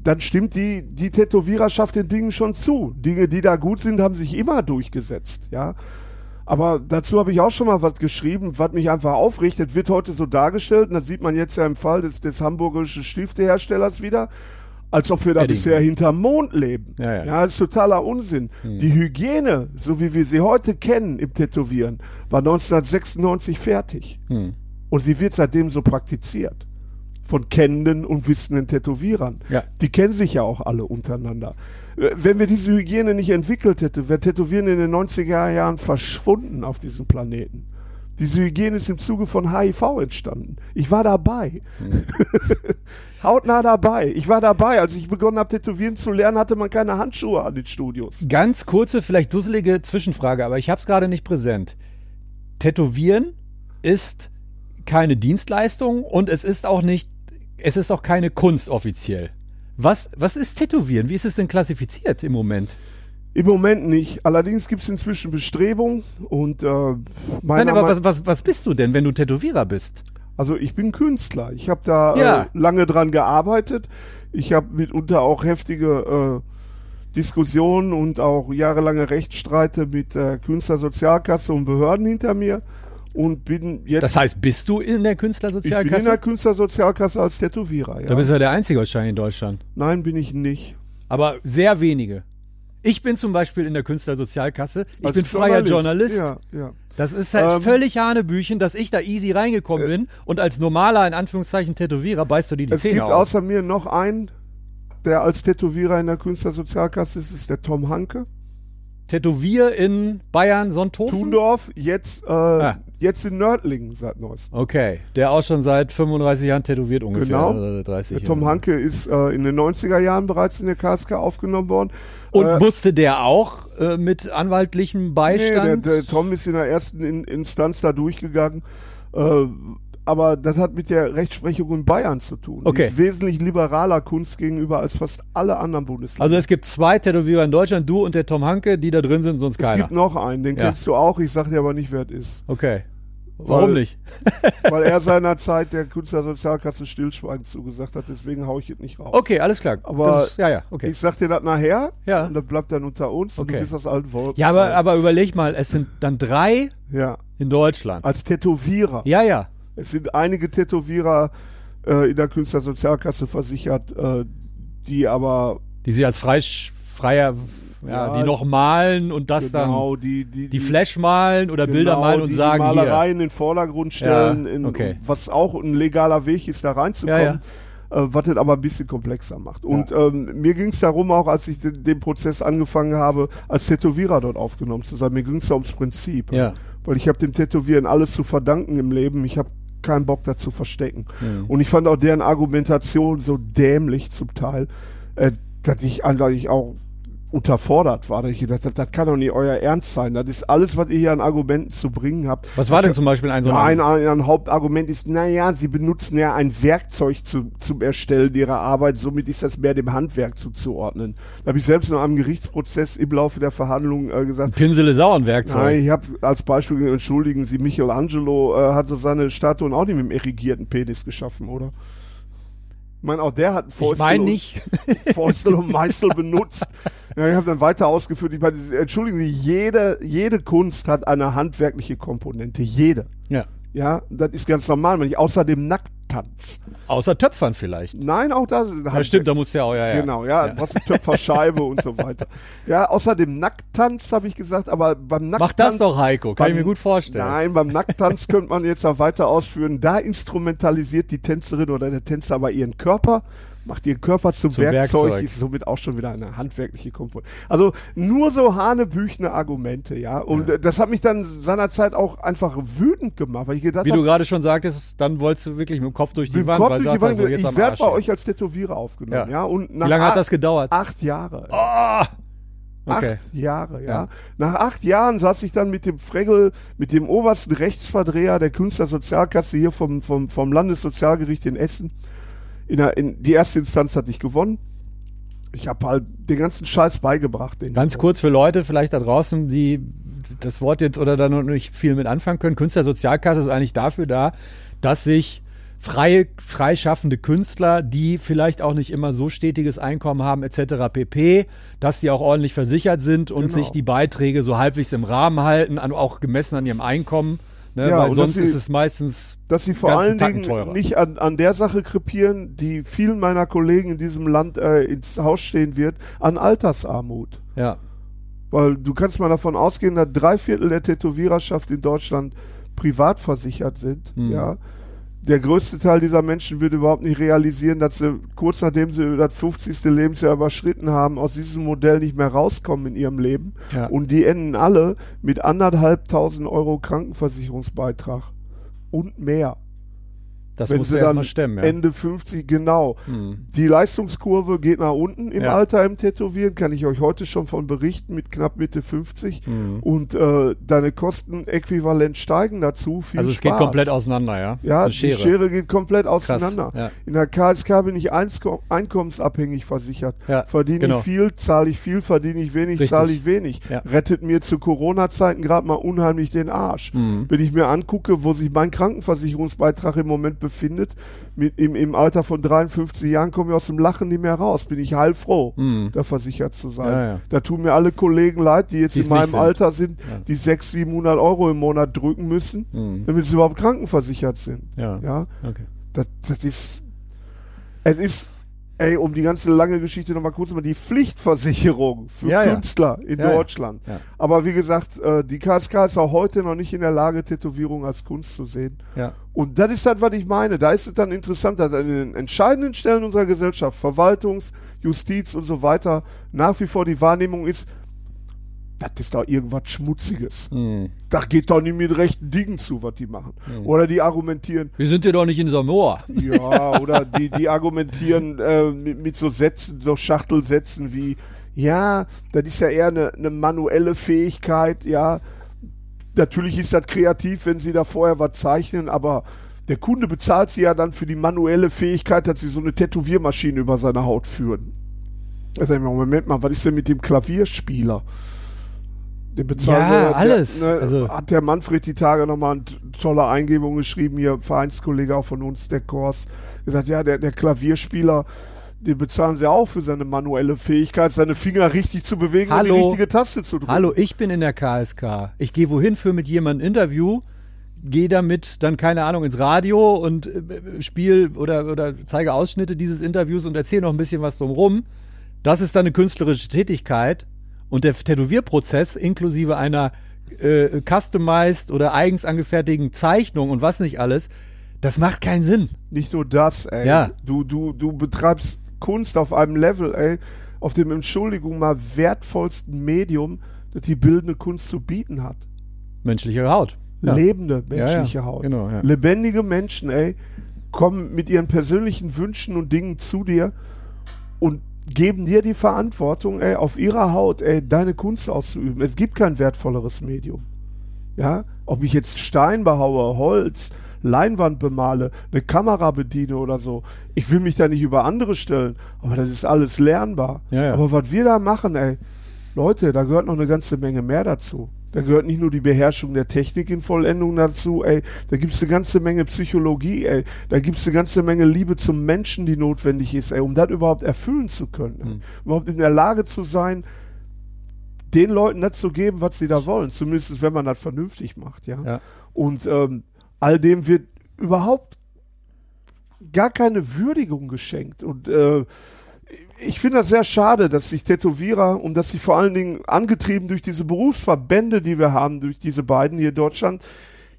C: dann stimmt die, die Tätowiererschaft den Dingen schon zu. Dinge, die da gut sind, haben sich immer durchgesetzt, ja. Aber dazu habe ich auch schon mal was geschrieben, was mich einfach. Das wird heute so dargestellt, und das sieht man jetzt ja im Fall des, des hamburgischen Stifteherstellers wieder, als ob wir da
D: Edding.
C: bisher hinterm Mond leben.
D: Ja, ja.
C: ja das ist totaler Unsinn. Die Hygiene, so wie wir sie heute kennen im Tätowieren, war 1996 fertig.
D: Hm.
C: Und sie wird seitdem so praktiziert. Von kennenden und wissenden Tätowierern.
D: Ja.
C: Die kennen sich ja auch alle untereinander. Äh, Wenn wir diese Hygiene nicht entwickelt hätten, wäre Tätowieren in den 90er Jahren verschwunden auf diesem Planeten. Diese Hygiene ist im Zuge von HIV entstanden. Ich war dabei. Hautnah dabei. Ich war dabei. Als ich begonnen habe, Tätowieren zu lernen, hatte man keine Handschuhe an den Studios.
D: Ganz kurze, vielleicht dusselige Zwischenfrage, aber ich habe es gerade nicht präsent. Tätowieren ist keine Dienstleistung und es ist auch nicht, es ist auch keine Kunst offiziell. Was, was ist Tätowieren? Wie ist es denn klassifiziert im Moment?
C: Im Moment nicht. Allerdings gibt es inzwischen Bestrebungen und äh, meiner
D: Nein, aber was, was, was bist du denn, wenn du Tätowierer bist?
C: Also ich bin Künstler. Ich habe da
D: Ja.
C: äh, lange dran gearbeitet. Ich habe mitunter auch heftige äh, Diskussionen und auch jahrelange Rechtsstreite mit der Künstlersozialkasse und Behörden hinter mir und bin jetzt
D: Das heißt, bist du in der
C: ich bin in
D: Künstlersozialkasse?
C: der Künstlersozialkasse als Tätowierer. Ja.
D: Da bist du ja der Einzige wahrscheinlich in Deutschland.
C: Nein, bin ich nicht.
D: Aber sehr wenige. Ich bin zum Beispiel in der Künstlersozialkasse. Ich
C: Als
D: bin freier Journalist.
C: Ja, ja.
D: Das ist halt
C: Ähm,
D: völlig Hanebüchen, dass ich da easy reingekommen bin und als normaler, in Anführungszeichen, Tätowierer beißt du dir die
C: Es
D: Zähne
C: gibt
D: aus.
C: außer mir noch einen, der als Tätowierer in der Künstlersozialkasse ist, ist der Tom Hanke.
D: Tätowier in Bayern, Sonthofen?
C: Thundorf, jetzt, äh,
D: Ah.
C: Jetzt in Nördlingen seit neuestem.
D: Okay, der auch schon seit 35 Jahren tätowiert ungefähr.
C: Genau.
D: Oder 30
C: Der Tom
D: Jahre.
C: Hanke ist äh, in den 90er Jahren bereits in der KSK aufgenommen worden.
D: Und
C: äh,
D: musste der auch äh, mit anwaltlichem
C: nee,
D: Beistand?
C: der, der Tom ist in der ersten in Instanz da durchgegangen. Aber das hat mit der Rechtsprechung in Bayern zu tun. Die
D: Okay.
C: ist wesentlich liberaler Kunst gegenüber als fast alle anderen Bundesländer.
D: also es gibt zwei Tätowierer in Deutschland, du und der Tom Hanke, die da drin sind, sonst
C: es
D: keiner.
C: gibt noch einen, den
D: Ja.
C: kennst du auch. Ich sag dir aber nicht, wer es ist.
D: Okay. Warum
C: Weil-
D: nicht?
C: Weil er seinerzeit der Künstlersozialkasse Stillschweigen zugesagt hat. Deswegen hau ich es nicht raus.
D: Okay, alles klar.
C: Aber
D: das ist, ja, ja, okay.
C: Ich sag dir das nachher.
D: Ja.
C: Und das bleibt dann unter uns. Und
D: Okay.
C: du wirst aus allen Wolken.
D: Ja, aber, aber überleg mal, es sind dann drei
C: Ja.
D: in Deutschland.
C: Als Tätowierer.
D: Ja, ja.
C: Es sind einige Tätowierer äh, in der Künstlersozialkasse versichert, äh, die aber
D: Die sie als frei, freier, ja, die noch malen und das
C: genau
D: dann,
C: die, die,
D: die Flash malen oder Bilder
C: genau,
D: malen und
C: die
D: sagen
C: die
D: hier.
C: Malerei in den Vordergrund stellen,
D: Ja,
C: in,
D: okay.
C: was auch ein legaler Weg ist, da reinzukommen.
D: Ja,
C: Äh, was das aber ein bisschen komplexer macht. Und ähm, mir ging es darum, auch als ich den, den Prozess angefangen habe, als Tätowierer dort aufgenommen zu sein, mir ging es da ums Prinzip.
D: Ja.
C: Weil ich habe dem Tätowieren alles zu verdanken im Leben. Ich habe keinen Bock dazu verstecken.
D: Mhm.
C: Und ich fand auch deren Argumentation so dämlich zum Teil, äh, dass ich eigentlich auch unterfordert war. dass Ich gedacht, das, das kann doch nicht euer Ernst sein. Das ist alles, was ihr hier an Argumenten zu bringen habt.
D: Was war denn zum Beispiel ein so
C: Ja, ein, ein, ein Hauptargument ist, naja, sie benutzen ja ein Werkzeug zu, zum Erstellen ihrer Arbeit, somit ist das mehr dem Handwerk zuzuordnen. Da habe ich selbst in einem Gerichtsprozess im Laufe der Verhandlungen äh, gesagt,
D: Pinsel ist auch ein Werkzeug.
C: Nein, ich habe als Beispiel, entschuldigen Sie, Michelangelo äh, hatte seine Statuen auch nicht mit dem erigierten Penis geschaffen, oder? Ich meine, auch der hat
D: ich
C: Fäustel,
D: meine
C: und,
D: nicht.
C: Fäustel und Meißel benutzt. Ja, ich habe dann weiter ausgeführt, ich meine, entschuldigen Sie, jede, jede Kunst hat eine handwerkliche Komponente, jede.
D: Ja.
C: Ja, das ist ganz normal, wenn ich außer dem Nacktanz.
D: Außer Töpfern vielleicht.
C: Nein, auch das.
D: Ja, stimmt, da muss ja auch, ja, ja.
C: Genau, ja, hast eine Töpferscheibe und so weiter. Ja, außer dem Nacktanz habe ich gesagt, aber beim Nacktanz.
D: Mach das doch, Heiko. Kann ich
C: beim-
D: mir gut vorstellen.
C: Nein, beim Nacktanz könnte man jetzt auch weiter ausführen. Da instrumentalisiert die Tänzerin oder der Tänzer aber ihren Körper, macht ihren Körper zum,
D: Zum
C: Werkzeug,
D: Werkzeug.
C: ist somit auch schon wieder eine handwerkliche Komponente. Also nur so hanebüchene Argumente, ja. Und äh, das hat mich dann seinerzeit auch einfach wütend gemacht, weil ich gedacht
D: Wie
C: habe,
D: du gerade schon sagtest, dann wolltest du wirklich mit dem Kopf durch die Wand,
C: Kopf
D: weil
C: durch
D: du
C: die Wand,
D: also jetzt
C: ich werde bei euch als Tätowierer aufgenommen,
D: Ja.
C: ja. Und
D: Wie lange hat das gedauert?
C: Acht Jahre.
D: Ah! Okay.
C: Acht Jahre, ja.
D: Ja.
C: Nach acht Jahren saß ich dann mit dem Fregel, mit dem obersten Rechtsverdreher der Künstlersozialkasse hier vom, vom, vom Landessozialgericht in Essen. In der, in, die erste Instanz hatte ich gewonnen. Ich habe halt den ganzen Scheiß beigebracht.
D: Ganz kurz für Leute vielleicht da draußen, die das Wort jetzt oder da noch nicht viel mit anfangen können. Künstlersozialkasse ist eigentlich dafür da, dass sich freie, freischaffende Künstler, die vielleicht auch nicht immer so stetiges Einkommen haben, etc. pp., dass die auch ordentlich versichert sind und
C: Genau.
D: sich die Beiträge so halbwegs im Rahmen halten, auch gemessen an ihrem Einkommen. Ne?
C: Ja,
D: Weil sonst ist
C: sie-
D: es meistens
C: dass sie vor allen
D: Tacken
C: Dingen
D: teurer.
C: nicht an, an der Sache krepieren, die vielen meiner Kollegen in diesem Land äh, ins Haus stehen wird, an Altersarmut.
D: ja.
C: Weil du kannst mal davon ausgehen, dass drei Viertel der Tätowiererschaft in Deutschland privat versichert sind.
D: Mhm.
C: Ja. Der größte Teil dieser Menschen wird überhaupt nicht realisieren, dass sie kurz nachdem sie das 50. Lebensjahr überschritten haben, aus diesem Modell nicht mehr rauskommen in ihrem Leben.
D: Ja.
C: Und die enden alle mit anderthalbtausend Euro Krankenversicherungsbeitrag und mehr.
D: Das
C: Wenn
D: musst
C: sie
D: du
C: dann
D: erstmal stemmen. Ja.
C: Ende 50, genau.
D: Hm.
C: Die Leistungskurve geht nach unten im
D: Ja.
C: Alter im Tätowieren, kann ich euch heute schon von berichten, mit knapp Mitte 50.
D: Mhm.
C: Und äh, deine Kosten äquivalent steigen dazu. Viel
D: Also es
C: Spaß.
D: geht komplett auseinander, ja?
C: Ja,
D: eine
C: die Schere geht komplett auseinander.
D: ja.
C: In der KSK bin ich einkommensabhängig versichert.
D: Ja,
C: verdiene
D: genau.
C: ich viel, zahle ich viel, verdiene ich wenig,
D: Richtig.
C: zahle ich wenig. Rettet mir zu Corona-Zeiten gerade mal unheimlich den Arsch.
D: Mhm.
C: Wenn ich mir angucke, wo sich mein Krankenversicherungsbeitrag im Moment befindet, mit, im, im Alter von 53 Jahren komme ich aus dem Lachen nicht mehr raus. Bin ich heilfroh,
D: Mhm.
C: da versichert zu sein.
D: Ja, ja.
C: Da tun mir alle Kollegen leid, die jetzt
D: Die's
C: in meinem
D: sind.
C: Alter sind,
D: Ja.
C: die 600, 700 Euro im Monat drücken müssen,
D: Mhm.
C: damit sie überhaupt krankenversichert sind.
D: Ja.
C: Ja,
D: Okay.
C: das, das ist, es ist, ey, um die ganze lange Geschichte nochmal kurz mal die Pflichtversicherung für
D: Ja, ja.
C: Künstler in
D: Ja, ja.
C: Deutschland.
D: Ja.
C: Aber wie gesagt, äh, die KSK ist auch heute noch nicht in der Lage, Tätowierung als Kunst zu sehen.
D: Ja.
C: Und das ist das, was ich meine. Da ist es dann interessant, dass an den entscheidenden Stellen unserer Gesellschaft, Verwaltungs-, Justiz und so weiter, nach wie vor die Wahrnehmung ist, das ist doch irgendwas Schmutziges.
D: Mhm.
C: Da geht doch nicht mit rechten Dingen zu, was die machen. Oder die argumentieren,
D: Wir sind ja doch nicht in Samoa.
C: ja, oder die, die argumentieren äh, mit, mit so Sätzen, so Schachtelsätzen wie, ja, das ist ja eher eine, eine manuelle Fähigkeit, ja. Natürlich ist das kreativ, wenn sie da vorher was zeichnen, aber der Kunde bezahlt sie ja dann für die manuelle Fähigkeit, dass sie so eine Tätowiermaschine über seine Haut führen. Da sag ich mir, Moment mal, was ist denn mit dem Klavierspieler? Den bezahlen
D: Ja,
C: wir- der,
D: alles.
C: Ne,
D: Also-
C: hat der Manfred die Tage nochmal eine tolle Eingebung geschrieben, hier Vereinskollege auch von uns, der Kors, gesagt, ja, der, der Klavierspieler, den bezahlen sie auch für seine manuelle Fähigkeit, seine Finger richtig zu bewegen und
D: Hallo.
C: die richtige Taste zu drücken.
D: Hallo, ich bin in der KSK. Ich gehe wohin für mit jemandem ein Interview, gehe damit dann, keine Ahnung, ins Radio und äh, spiel oder, oder zeige Ausschnitte dieses Interviews und erzähle noch ein bisschen was drumrum. Das ist dann eine künstlerische Tätigkeit und der Tätowierprozess inklusive einer äh, customized oder eigens angefertigten Zeichnung und was nicht alles, das macht keinen Sinn.
C: Nicht nur das, ey.
D: Ja.
C: Du, du, du betreibst Kunst auf einem Level, ey, auf dem, Entschuldigung, mal wertvollsten Medium, das die bildende Kunst zu bieten hat.
D: Menschliche Haut. Ja.
C: Lebende
D: Ja,
C: menschliche
D: ja.
C: Haut.
D: Genau, ja.
C: Lebendige Menschen, ey, kommen mit ihren persönlichen Wünschen und Dingen zu dir und geben dir die Verantwortung, ey, auf ihrer Haut, ey, deine Kunst auszuüben. Es gibt kein wertvolleres Medium. Ja, ob ich jetzt Stein behaue, Holz, Leinwand bemale, eine Kamera bediene oder so. Ich will mich da nicht über andere stellen, aber das ist alles lernbar.
D: Ja, ja.
C: Aber was wir da machen, ey, Leute, da gehört noch eine ganze Menge mehr dazu. Da gehört nicht nur die Beherrschung der Technik in Vollendung dazu, ey. Da gibt's eine ganze Menge Psychologie, ey. Da gibt's eine ganze Menge Liebe zum Menschen, die notwendig ist, ey, um das überhaupt erfüllen zu können. Ey. Überhaupt in der Lage zu sein, den Leuten das zu geben, was sie da wollen. Zumindest wenn man das vernünftig macht, ja.
D: Ja.
C: Und ähm, all dem wird überhaupt gar keine Würdigung geschenkt. Und äh, ich finde das sehr schade, dass sich Tätowierer und dass sich vor allen Dingen angetrieben durch diese Berufsverbände, die wir haben, durch diese beiden hier in Deutschland,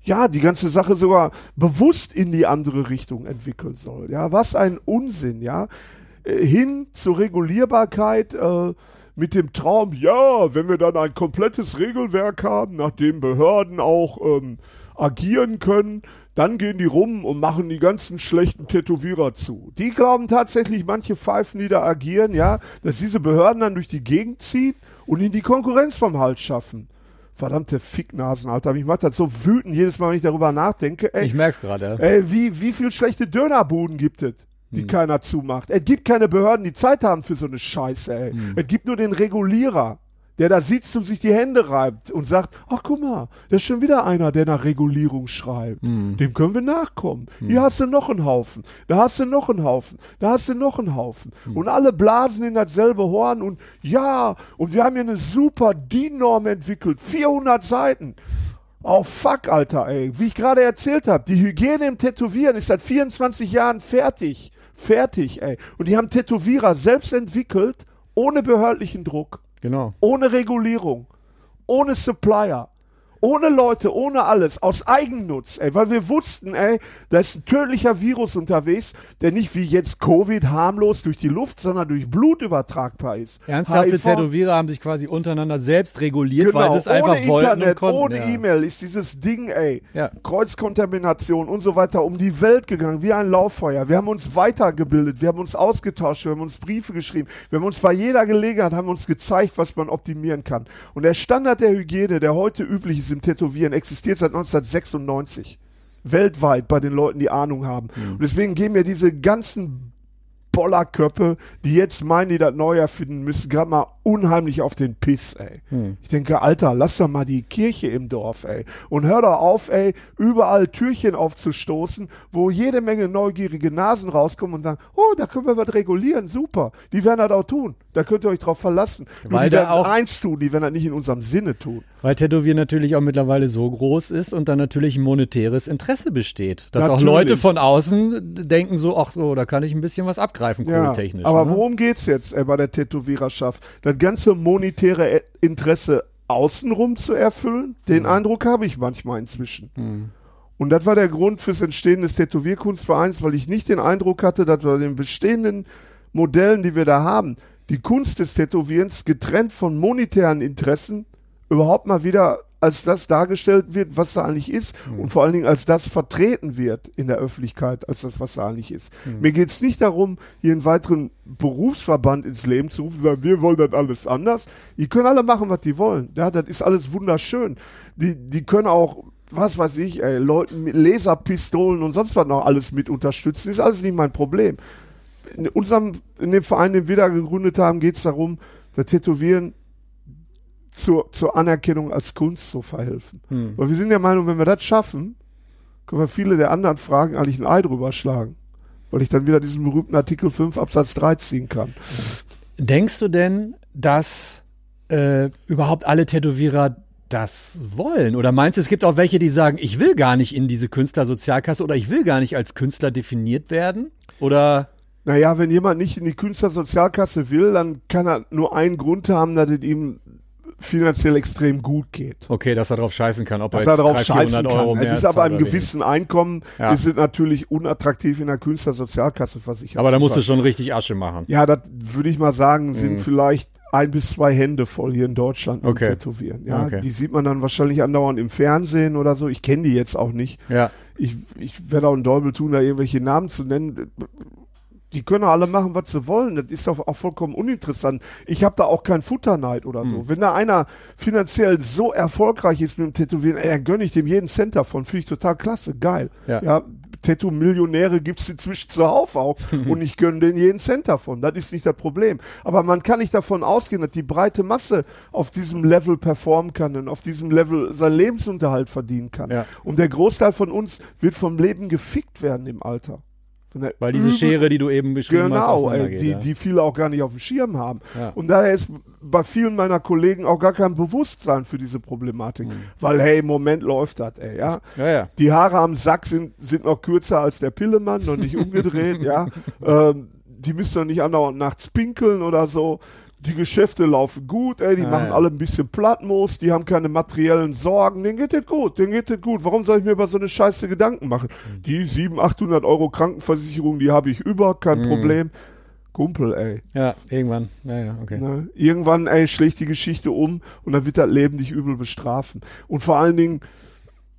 C: ja, die ganze Sache sogar bewusst in die andere Richtung entwickeln soll. Ja, was ein Unsinn, ja. Äh, Hin zur Regulierbarkeit, äh, mit dem Traum, ja, wenn wir dann ein komplettes Regelwerk haben, nach dem Behörden auch ähm, agieren können, dann gehen die rum und machen die ganzen schlechten Tätowierer zu. Die glauben tatsächlich, manche Pfeifen, die da agieren, ja, dass diese Behörden dann durch die Gegend ziehen und ihnen die Konkurrenz vom Hals schaffen. Verdammte Ficknasen, Alter. Mich macht das so wütend jedes Mal, wenn ich darüber nachdenke. Ey,
D: Ich merk's gerade.
C: Ey, wie, wie viel schlechte Dönerbuden gibt es, die
D: Hm.
C: keiner zumacht? Es gibt keine Behörden, die Zeit haben für so eine Scheiße, ey.
D: Hm.
C: Es gibt nur den Regulierer, der da sitzt und sich die Hände reibt und sagt, ach guck mal, da ist schon wieder einer, der nach Regulierung schreibt.
D: Hm.
C: Dem können wir nachkommen. Hier hast du noch einen Haufen, da hast du noch einen Haufen, da hast du noch einen Haufen.
D: Hm.
C: Und alle blasen in dasselbe Horn und ja, und wir haben hier eine super DIN-Norm entwickelt, 400 Seiten. Oh fuck, Alter, ey. Wie ich gerade erzählt habe, die Hygiene im Tätowieren ist seit 24 Jahren fertig. Fertig, ey. Und die haben Tätowierer selbst entwickelt, ohne behördlichen Druck,
D: Genau.
C: ohne Regulierung, ohne Supplier, ohne Leute, ohne alles, aus Eigennutz, ey. Weil wir wussten, ey, da ist ein tödlicher Virus unterwegs, der nicht wie jetzt Covid harmlos durch die Luft, sondern durch Blut übertragbar ist.
D: Ernsthafte
C: HIV
D: Tätowierer haben sich quasi untereinander selbst reguliert, weil sie es
C: Genau, ohne
D: einfach wollten und
C: Internet,
D: konnten.
C: ohne
D: ja.
C: E-Mail ist dieses Ding, ey,
D: Ja.
C: Kreuzkontamination und so weiter um die Welt gegangen, wie ein Lauffeuer. Wir haben uns weitergebildet, wir haben uns ausgetauscht, wir haben uns Briefe geschrieben, wir haben uns bei jeder Gelegenheit haben uns gezeigt, was man optimieren kann. Und der Standard der Hygiene, der heute üblich ist im Tätowieren, existiert seit 1996. Weltweit bei den Leuten, die Ahnung haben. Und deswegen gehen mir diese ganzen Bollerköppe, die jetzt meinen, die das neu erfinden müssen, gerade mal unheimlich auf den Piss, ey. Ich denke, Alter, lass doch mal die Kirche im Dorf, ey. Und hör doch auf, ey, überall Türchen aufzustoßen, wo jede Menge neugierige Nasen rauskommen und sagen, oh, da können wir was regulieren, super. Die werden das auch tun. Da könnt ihr euch drauf verlassen. Nur
D: Weil
C: die
D: da
C: werden
D: auch-
C: eins tun, die werden das nicht in unserem Sinne tun.
D: Weil Tätowieren natürlich auch mittlerweile so groß ist und dann natürlich ein monetäres Interesse besteht. Dass auch
C: Natürlich.
D: Leute von außen denken so, ach so, da kann ich ein bisschen was abgreifen,
C: Ja,
D: kohltechnisch.
C: aber
D: ne?
C: worum geht's jetzt ey, bei der Tätowiererschaft? Das ganze monetäre E- Interesse außenrum zu erfüllen? Den Eindruck habe ich manchmal inzwischen. Und das war der Grund fürs Entstehen des Tätowierkunstvereins, weil ich nicht den Eindruck hatte, dass bei den bestehenden Modellen, die wir da haben, die Kunst des Tätowierens getrennt von monetären Interessen überhaupt mal wieder als das dargestellt wird, was da eigentlich ist und vor allen Dingen als das vertreten wird in der Öffentlichkeit, als das, was da eigentlich ist. Mir geht es nicht darum, hier einen weiteren Berufsverband ins Leben zu rufen, sagen, wir wollen das alles anders. Die können alle machen, was die wollen. Ja, das ist alles wunderschön. Die, die können auch, was weiß ich, ey, Leuten mit Laserpistolen und sonst was noch alles mit unterstützen. Ist alles nicht mein Problem. In unserem, in dem Verein, den wir da gegründet haben, geht es darum, das Tätowieren zur, zur Anerkennung als Kunst zu verhelfen. Weil wir sind der Meinung, wenn wir das schaffen, können wir viele der anderen Fragen eigentlich ein Ei drüber schlagen. Weil ich dann wieder diesen berühmten Artikel 5 Absatz 3 ziehen kann.
D: Denkst du denn, dass äh, überhaupt alle Tätowierer das wollen? Oder meinst du, es gibt auch welche, die sagen, ich will gar nicht in diese Künstlersozialkasse oder ich will gar nicht als Künstler definiert werden? Oder
C: Naja, wenn jemand nicht in die Künstlersozialkasse will, dann kann er nur einen Grund haben, dass es ihm finanziell extrem gut geht.
D: okay, dass er drauf scheißen kann, ob er
C: Dass
D: jetzt
C: er darauf
D: 300,
C: scheißen
D: 400 Euro
C: kann.
D: mehr
C: Es ist aber einem gewissen Einkommen
D: Ja.
C: ist es natürlich unattraktiv in der Künstlersozialkasse versichert.
D: Aber da musst du schon richtig Asche machen.
C: Ja, das würde ich mal sagen, sind
D: Mhm.
C: vielleicht ein bis zwei Hände voll hier in Deutschland mit
D: Okay.
C: Tätowieren. Ja,
D: Okay.
C: die sieht man dann wahrscheinlich andauernd im Fernsehen oder so. Ich kenne die jetzt auch nicht.
D: Ja.
C: Ich, ich werde auch einen Däubel tun, da irgendwelche Namen zu nennen. Die können alle machen, was sie wollen. Das ist doch auch vollkommen uninteressant. Ich habe da auch keinen Futterneid oder so. Wenn da einer finanziell so erfolgreich ist mit dem Tätowieren, ey, dann gönne ich dem jeden Cent davon. Finde ich total klasse. Geil.
D: Ja.
C: ja Tattoo-Millionäre gibt's inzwischen zuhauf auch. und ich gönne denen jeden Cent davon. Das ist nicht das Problem. Aber man kann nicht davon ausgehen, dass die breite Masse auf diesem Level performen kann und auf diesem Level seinen Lebensunterhalt verdienen kann.
D: Ja.
C: Und der Großteil von uns wird vom Leben gefickt werden im Alter. Der
D: Weil diese Schere, die du eben beschrieben hast,
C: Genau, ey,
D: auseinandergeht,
C: die,
D: ja.
C: die viele auch gar nicht auf dem Schirm haben.
D: Ja.
C: Und daher ist bei vielen meiner Kollegen auch gar kein Bewusstsein für diese Problematik. Weil, hey, im Moment läuft das, ey, ja.
D: ja, ja.
C: Die Haare am Sack sind, sind noch kürzer als der Pillemann, noch nicht umgedreht, ja. Ähm, die müssen doch nicht andauernd nachts pinkeln oder so. Die Geschäfte laufen gut, ey, die
D: Ja,
C: machen
D: ja.
C: alle ein bisschen Plattmoos, die haben keine materiellen Sorgen, denen geht das gut, denen geht das gut. Warum soll ich mir über so eine Scheiße Gedanken machen?
D: Mhm.
C: Die 700, 800 Euro Krankenversicherung, die habe ich über, kein
D: Mhm.
C: Problem. Kumpel, ey.
D: Ja, irgendwann. Ja, ja, okay.
C: Ne? Irgendwann, ey, schlägt die Geschichte um und dann wird das Leben dich übel bestrafen. Und vor allen Dingen,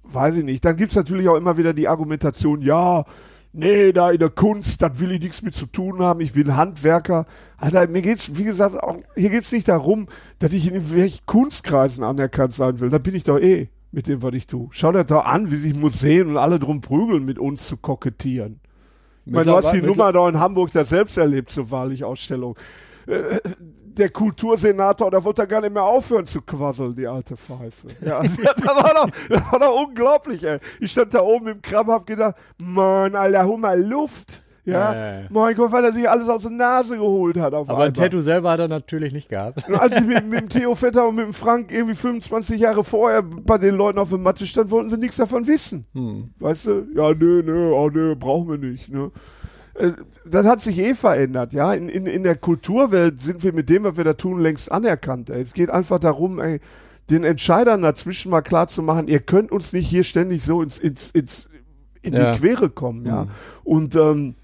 C: weiß ich nicht, dann gibt's natürlich auch immer wieder die Argumentation, ja, nee, da in der Kunst, das will ich nichts mit zu tun haben, ich bin Handwerker. Alter, mir geht's, wie gesagt, auch, hier geht's nicht darum, dass ich in irgendwelchen Kunstkreisen anerkannt sein will. Da bin ich doch eh mit dem, was ich tue. Schau dir doch an, wie sich Museen und alle drum prügeln, mit uns zu kokettieren. Ich meine, du hast die Nummer da in Hamburg da selbst erlebt zur Wahrlich-Ausstellung. Äh, Der Kultursenator, der wollte da gar nicht mehr aufhören zu quasseln, die alte Pfeife. Ja, das, war doch, das war doch unglaublich, ey. Ich stand da oben im Kram, hab gedacht, Mann, Alter, hol mal Luft. Ja,
D: Ja,
C: mein Gott, weil er sich alles aus der Nase geholt hat auf
D: Aber ein. Tattoo selber hat er natürlich nicht gehabt.
C: Und als ich mit, mit dem Theo Vetter und mit dem Frank irgendwie 25 Jahre vorher bei den Leuten auf der Matte stand, wollten sie nichts davon wissen.
D: Hm.
C: Weißt du? Ja, nö, nö, oh, nö, brauchen wir nicht. Ne? Äh, Das hat sich eh verändert, ja. In, in, in der Kulturwelt sind wir mit dem, was wir da tun, längst anerkannt. Ey. Es geht einfach darum, ey, den Entscheidern dazwischen mal klar zu machen, ihr könnt uns nicht hier ständig so ins, ins, ins in
D: Ja.
C: die Quere kommen, ja.
D: Mhm.
C: Und ähm,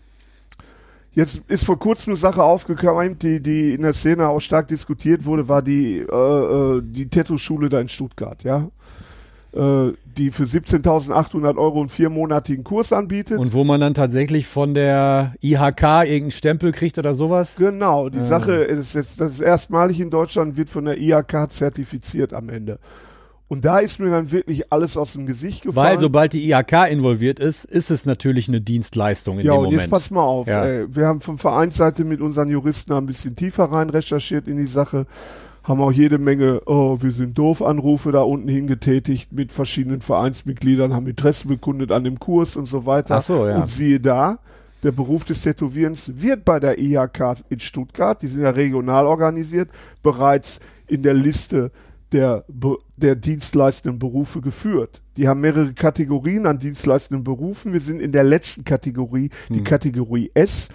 C: Jetzt ist vor kurzem eine Sache aufgekommen, die, die in der Szene auch stark diskutiert wurde, war die, äh, äh, die Tattoo-Schule da in Stuttgart, ja. Äh, die für 17.800 Euro einen viermonatigen Kurs anbietet.
D: Und wo man dann tatsächlich von der IHK irgendeinen Stempel kriegt oder sowas.
C: Genau, die
D: Ah.
C: Sache ist jetzt, das ist erstmalig in Deutschland, wird von der IHK zertifiziert am Ende. Und da ist mir dann wirklich alles aus dem Gesicht gefallen.
D: Weil sobald die IHK involviert ist, ist es natürlich eine Dienstleistung in
C: ja,
D: dem
C: und
D: Moment.
C: jetzt pass mal auf.
D: Ja.
C: Ey, wir haben von Vereinsseite mit unseren Juristen ein bisschen tiefer rein recherchiert in die Sache. Haben auch jede Menge, oh, wir sind doof, Anrufe da unten hingetätigt mit verschiedenen Vereinsmitgliedern, haben Interesse bekundet an dem Kurs und so weiter.
D: Ach so, ja.
C: Und siehe da, der Beruf des Tätowierens wird bei der IHK in Stuttgart, die sind ja regional organisiert, bereits in der Liste der, der dienstleistenden Berufe geführt. Die haben mehrere Kategorien an dienstleistenden Berufen. Wir sind in der letzten Kategorie, die
D: Hm.
C: Kategorie S.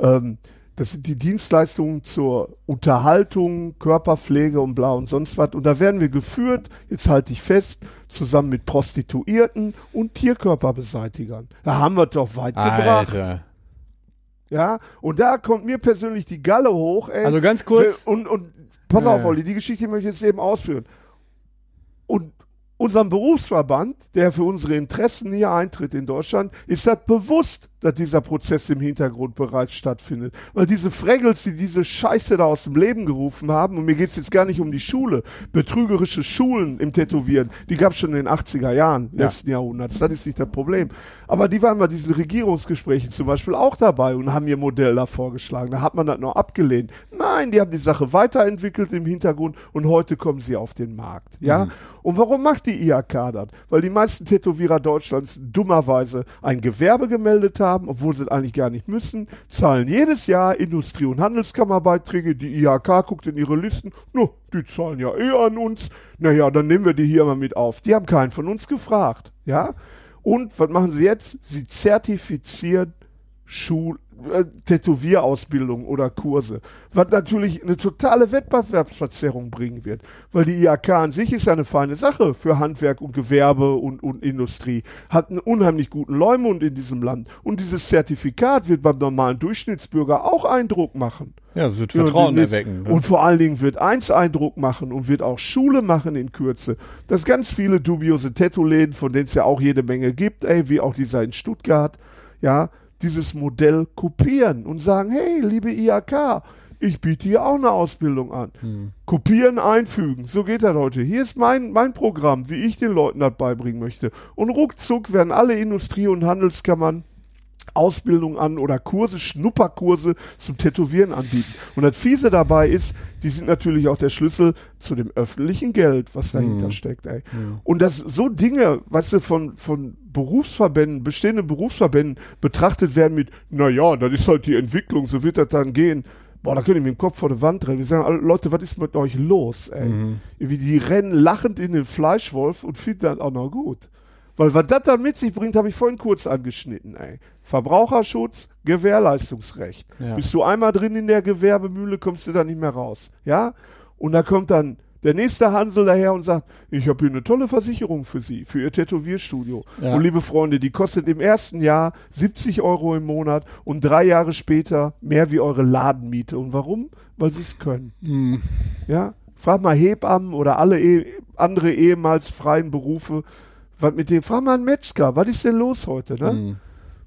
C: Ähm, das sind die Dienstleistungen zur Unterhaltung, Körperpflege und bla und sonst was. Und da werden wir geführt, jetzt halte ich fest, zusammen mit Prostituierten und Tierkörperbeseitigern. Da haben wir doch weit gebracht.
D: Alter.
C: Ja, und da kommt mir persönlich die Galle hoch, ey.
D: Also ganz kurz.
C: Und, und pass
D: Ja,
C: auf. Olli, die Geschichte möchte ich jetzt eben ausführen. Und unserem Berufsverband, der für unsere Interessen hier eintritt in Deutschland, ist das bewusst, dass dieser Prozess im Hintergrund bereits stattfindet. Weil diese Fraggles, die diese Scheiße da aus dem Leben gerufen haben, und mir geht's jetzt gar nicht um die Schule, betrügerische Schulen im Tätowieren, die gab's schon in den 80er Jahren
D: Ja.
C: letzten Jahrhunderts, das ist nicht das Problem. Aber die waren bei diesen Regierungsgesprächen zum Beispiel auch dabei und haben ihr Modell da vorgeschlagen. Da hat man das noch abgelehnt. Nein, die haben die Sache weiterentwickelt im Hintergrund und heute kommen sie auf den Markt. Ja? Und warum macht die IHK das? Weil die meisten Tätowierer Deutschlands dummerweise ein Gewerbe gemeldet haben, obwohl sie es eigentlich gar nicht müssen, zahlen jedes Jahr Industrie- und Handelskammerbeiträge. Die IHK guckt in ihre Listen, no, die zahlen ja eh an uns. Naja, dann nehmen wir die hier mal mit auf. Die haben keinen von uns gefragt. Ja? Und was machen sie jetzt? Sie zertifizieren Schul äh, Tätowierausbildung oder Kurse, was natürlich eine totale Wettbewerbsverzerrung bringen wird, weil die IHK an sich ist ja eine feine Sache für Handwerk und Gewerbe und, und Industrie, hat einen unheimlich guten Leumund in diesem Land und dieses Zertifikat wird beim normalen Durchschnittsbürger auch Eindruck machen.
D: Ja, das wird Vertrauen erwecken. Ne?
C: Und vor allen Dingen wird eins Eindruck machen und wird auch Schule machen in Kürze, dass ganz viele dubiose Tattoo-Läden, von denen es ja auch jede Menge gibt, ey, wie auch dieser in Stuttgart, ja, dieses Modell kopieren und sagen, hey, liebe IHK, ich biete hier auch eine Ausbildung an. Kopieren, einfügen. So geht das heute. Hier ist mein, mein Programm, wie ich den Leuten das beibringen möchte. Und ruckzuck werden alle Industrie- und Handelskammern Ausbildung an oder Kurse, Schnupperkurse zum Tätowieren anbieten. Und das Fiese dabei ist, die sind natürlich auch der Schlüssel zu dem öffentlichen Geld, was dahinter
D: Mhm.
C: steckt, ey. Und dass so Dinge, weißt du, von, von Berufsverbänden, bestehenden Berufsverbänden betrachtet werden mit, na ja, das ist halt die Entwicklung, so wird das dann gehen. Boah, da könnt ihr mit dem Kopf vor der Wand rennen. Wir sagen, Leute, was ist mit euch los, ey? Wie die rennen lachend in den Fleischwolf und finden das auch noch gut. Weil was das dann mit sich bringt, habe ich vorhin kurz angeschnitten, ey. Verbraucherschutz, Gewährleistungsrecht.
D: Ja.
C: Bist du einmal drin in der Gewerbemühle, kommst du da nicht mehr raus. Ja? Und da kommt dann der nächste Hansel daher und sagt, ich habe hier eine tolle Versicherung für Sie, für Ihr Tätowierstudio.
D: Ja.
C: Und liebe Freunde, die kostet im ersten Jahr 70 Euro im Monat und drei Jahre später mehr wie eure Ladenmiete. Und warum? Weil Sie es können.
D: Mhm.
C: Ja? Frag mal Hebammen oder alle eh, andere ehemals freien Berufe, was mit dem, frag mal einen Metzger, was ist denn los heute, ne?
D: Mhm.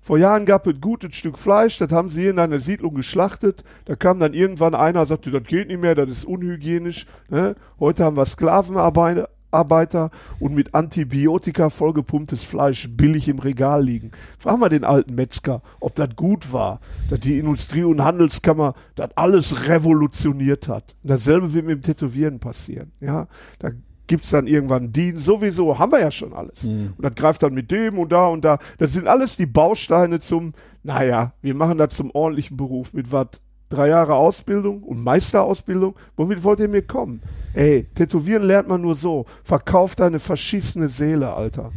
C: Vor Jahren gab es ein gutes Stück Fleisch, das haben sie hier in einer Siedlung geschlachtet. Da kam dann irgendwann einer, sagte, das geht nicht mehr, das ist unhygienisch. Ne? Heute haben wir Sklavenarbeiter Arbeiter und mit Antibiotika vollgepumptes Fleisch billig im Regal liegen. Frag mal den alten Metzger, ob das gut war, dass die Industrie- und Handelskammer das alles revolutioniert hat. Und dasselbe wird mit dem Tätowieren passieren. Ja, da gibt's dann irgendwann Dienst. Sowieso haben wir ja schon alles. Und das greift dann mit dem und da und da. Das sind alles die Bausteine zum, naja, wir machen das zum ordentlichen Beruf. Mit was? Drei Jahre Ausbildung und Meisterausbildung. Womit wollt ihr mir kommen? Ey, tätowieren lernt man nur so. Verkauf deine verschissene Seele, Alter.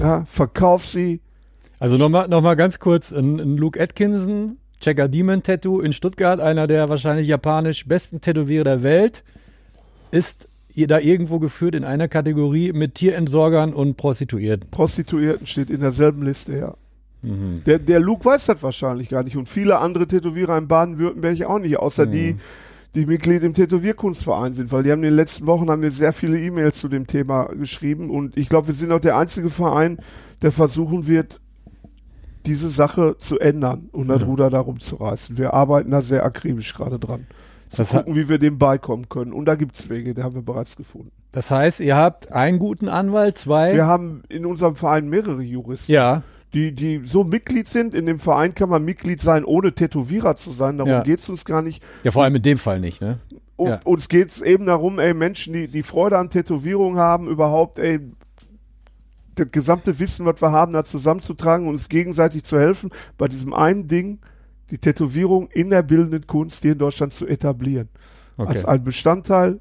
C: Ja, verkauf sie.
D: Also nochmal noch mal ganz kurz, ein, ein Luke Atkinson, Checker Demon Tattoo in Stuttgart, einer der wahrscheinlich japanisch besten Tätowierer der Welt, ist da irgendwo geführt in einer Kategorie mit Tierentsorgern und Prostituierten.
C: Prostituierten steht in derselben Liste, ja.
D: Mhm.
C: Der, der Luke weiß das wahrscheinlich gar nicht und viele andere Tätowierer in Baden-Württemberg auch nicht, außer die, die Mitglied im Tätowierkunstverein sind, weil die haben in den letzten Wochen haben wir sehr viele E-Mails zu dem Thema geschrieben und ich glaube, wir sind auch der einzige Verein, der versuchen wird, diese Sache zu ändern und das
D: Ja.
C: Ruder darum zu reißen. Wir arbeiten da sehr akribisch gerade dran. Zu
D: Das
C: gucken, wie wir dem beikommen können. Und da gibt's Wege, die haben wir bereits gefunden.
D: Das heißt, ihr habt einen guten Anwalt, zwei.
C: Wir haben in unserem Verein mehrere Juristen.
D: ja,
C: die, die so Mitglied sind. In dem Verein kann man Mitglied sein, ohne Tätowierer zu sein. Darum
D: Ja.
C: geht's uns gar nicht.
D: ja, vor allem in dem Fall nicht, ne?
C: Und,
D: Ja.
C: Uns geht's eben darum, ey, Menschen, die, die Freude an Tätowierung haben, überhaupt, ey, das gesamte Wissen, was wir haben, da zusammenzutragen und uns gegenseitig zu helfen, bei diesem einen Ding, die Tätowierung in der bildenden Kunst hier in Deutschland zu etablieren.
D: Okay.
C: Als ein Bestandteil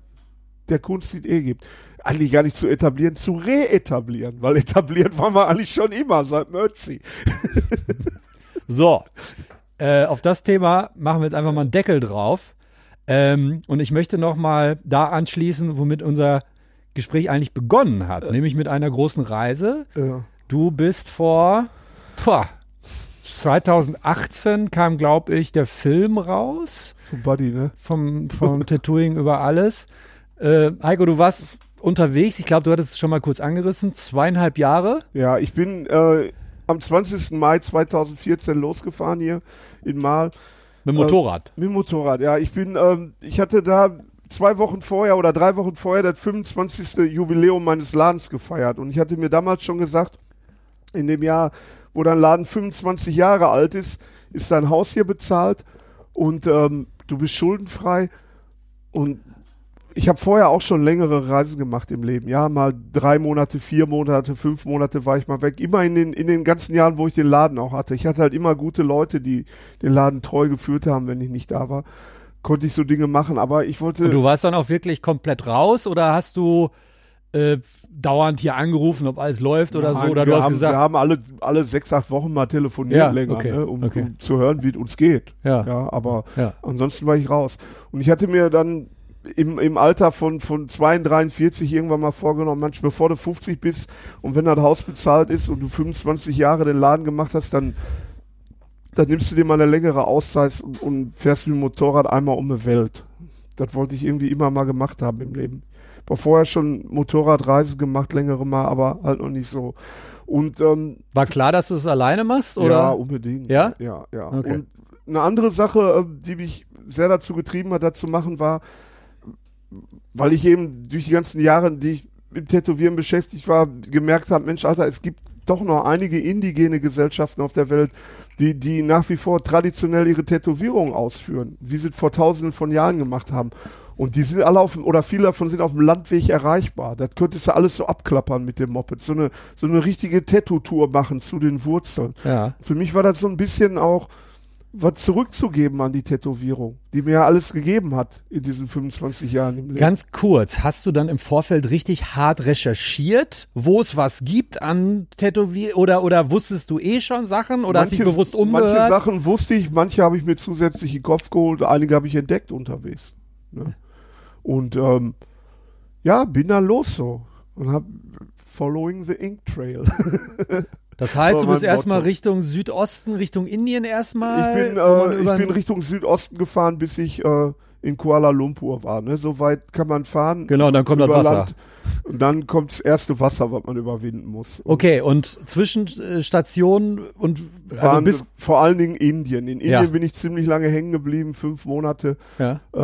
C: der Kunst, die es eh gibt. Eigentlich gar nicht zu etablieren, zu reetablieren, weil etabliert waren wir eigentlich schon immer, seit Merzi.
D: So, äh, auf das Thema machen wir jetzt einfach mal einen Deckel drauf. Ähm, und ich möchte noch mal da anschließen, womit unser Gespräch eigentlich begonnen hat, nämlich mit einer großen Reise.
C: Ja.
D: Du bist vor pah, 2018 kam, glaube ich, der Film raus
C: Von Buddy, ne?
D: vom, vom Tattooing über alles. Äh, Heiko, du warst unterwegs, ich glaube, du hattest es schon mal kurz angerissen, zweieinhalb Jahre.
C: Ja, ich bin äh, am 20. Mai 2014 losgefahren hier in Mahl
D: Mit dem
C: Äh,
D: Motorrad.
C: mit dem Motorrad. Ja, ich bin, ähm, ich hatte da zwei Wochen vorher oder drei Wochen vorher das 25. Jubiläum meines Ladens gefeiert und ich hatte mir damals schon gesagt, in dem Jahr, wo dein Laden 25 Jahre alt ist, ist dein Haus hier bezahlt und ähm, du bist schuldenfrei und ich habe vorher auch schon längere Reisen gemacht im Leben. Ja, mal drei Monate, vier Monate, fünf Monate war ich mal weg. Immer in den, in den ganzen Jahren, wo ich den Laden auch hatte. Ich hatte halt immer gute Leute, die den Laden treu geführt haben, wenn ich nicht da war. Konnte ich so Dinge machen, aber ich wollte.
D: Und du warst dann auch wirklich komplett raus oder hast du äh, dauernd hier angerufen, ob alles läuft oder so?
C: Nein,
D: Oder
C: wir
D: du hast
C: haben,
D: gesagt,
C: Wir haben alle, alle sechs, acht Wochen mal telefoniert
D: Ja,
C: länger,
D: okay,
C: ne, um,
D: okay.
C: um zu hören, wie es uns geht.
D: Ja.
C: ja aber
D: Ja.
C: ansonsten war ich raus. Und ich hatte mir dann im, im Alter von, von 42, 43 irgendwann mal vorgenommen, Mensch, bevor du 50 bist und wenn das Haus bezahlt ist und du 25 Jahre den Laden gemacht hast, dann, dann nimmst du dir mal eine längere Auszeit und, und fährst mit dem Motorrad einmal um die Welt. Das wollte ich irgendwie immer mal gemacht haben im Leben. War vorher schon Motorradreise gemacht, längere mal, aber halt noch nicht so. Und ähm,
D: War klar, dass du es alleine machst? Oder?
C: ja, unbedingt.
D: Ja?
C: Ja, ja.
D: Okay.
C: Und eine andere Sache, äh, die mich sehr dazu getrieben hat, das zu machen, war, weil ich eben durch die ganzen Jahre, die ich mit Tätowieren beschäftigt war, gemerkt habe, Mensch, Alter, es gibt doch noch einige indigene Gesellschaften auf der Welt, die, die nach wie vor traditionell ihre Tätowierungen ausführen, wie sie es vor tausenden von Jahren gemacht haben. Und die sind alle auf dem, oder viele davon sind auf dem Landweg erreichbar. Das könntest du alles so abklappern mit dem Moped. So eine, so eine richtige Tattoo-Tour machen zu den Wurzeln.
D: Ja.
C: Für mich war das so ein bisschen auch was zurückzugeben an die Tätowierung, die mir ja alles gegeben hat in diesen 25 Jahren im Leben.
D: Ganz kurz, hast du dann im Vorfeld richtig hart recherchiert, wo es was gibt an Tätowier oder oder wusstest du eh schon Sachen oder hast dich bewusst umgehört?
C: Manche Sachen wusste ich, manche habe ich mir zusätzlich in den Kopf geholt, einige habe ich entdeckt unterwegs. Ne? Und ähm, ja, bin dann los so und habe Following the Ink Trail.
D: das heißt, du bist erstmal. Richtung Südosten, Richtung Indien erstmal.
C: Ich bin, äh, ich bin Richtung Südosten gefahren, bis ich äh, in Kuala Lumpur war. Ne? So weit kann man fahren.
D: Genau, dann kommt das Wasser.
C: Land. Und dann kommt das erste Wasser, was man überwinden muss. Und
D: Okay, und Zwischenstationen und also bis
C: vor allen Dingen Indien. In Indien
D: Ja.
C: bin ich ziemlich lange hängen geblieben, fünf Monate.
D: ja.
C: Äh,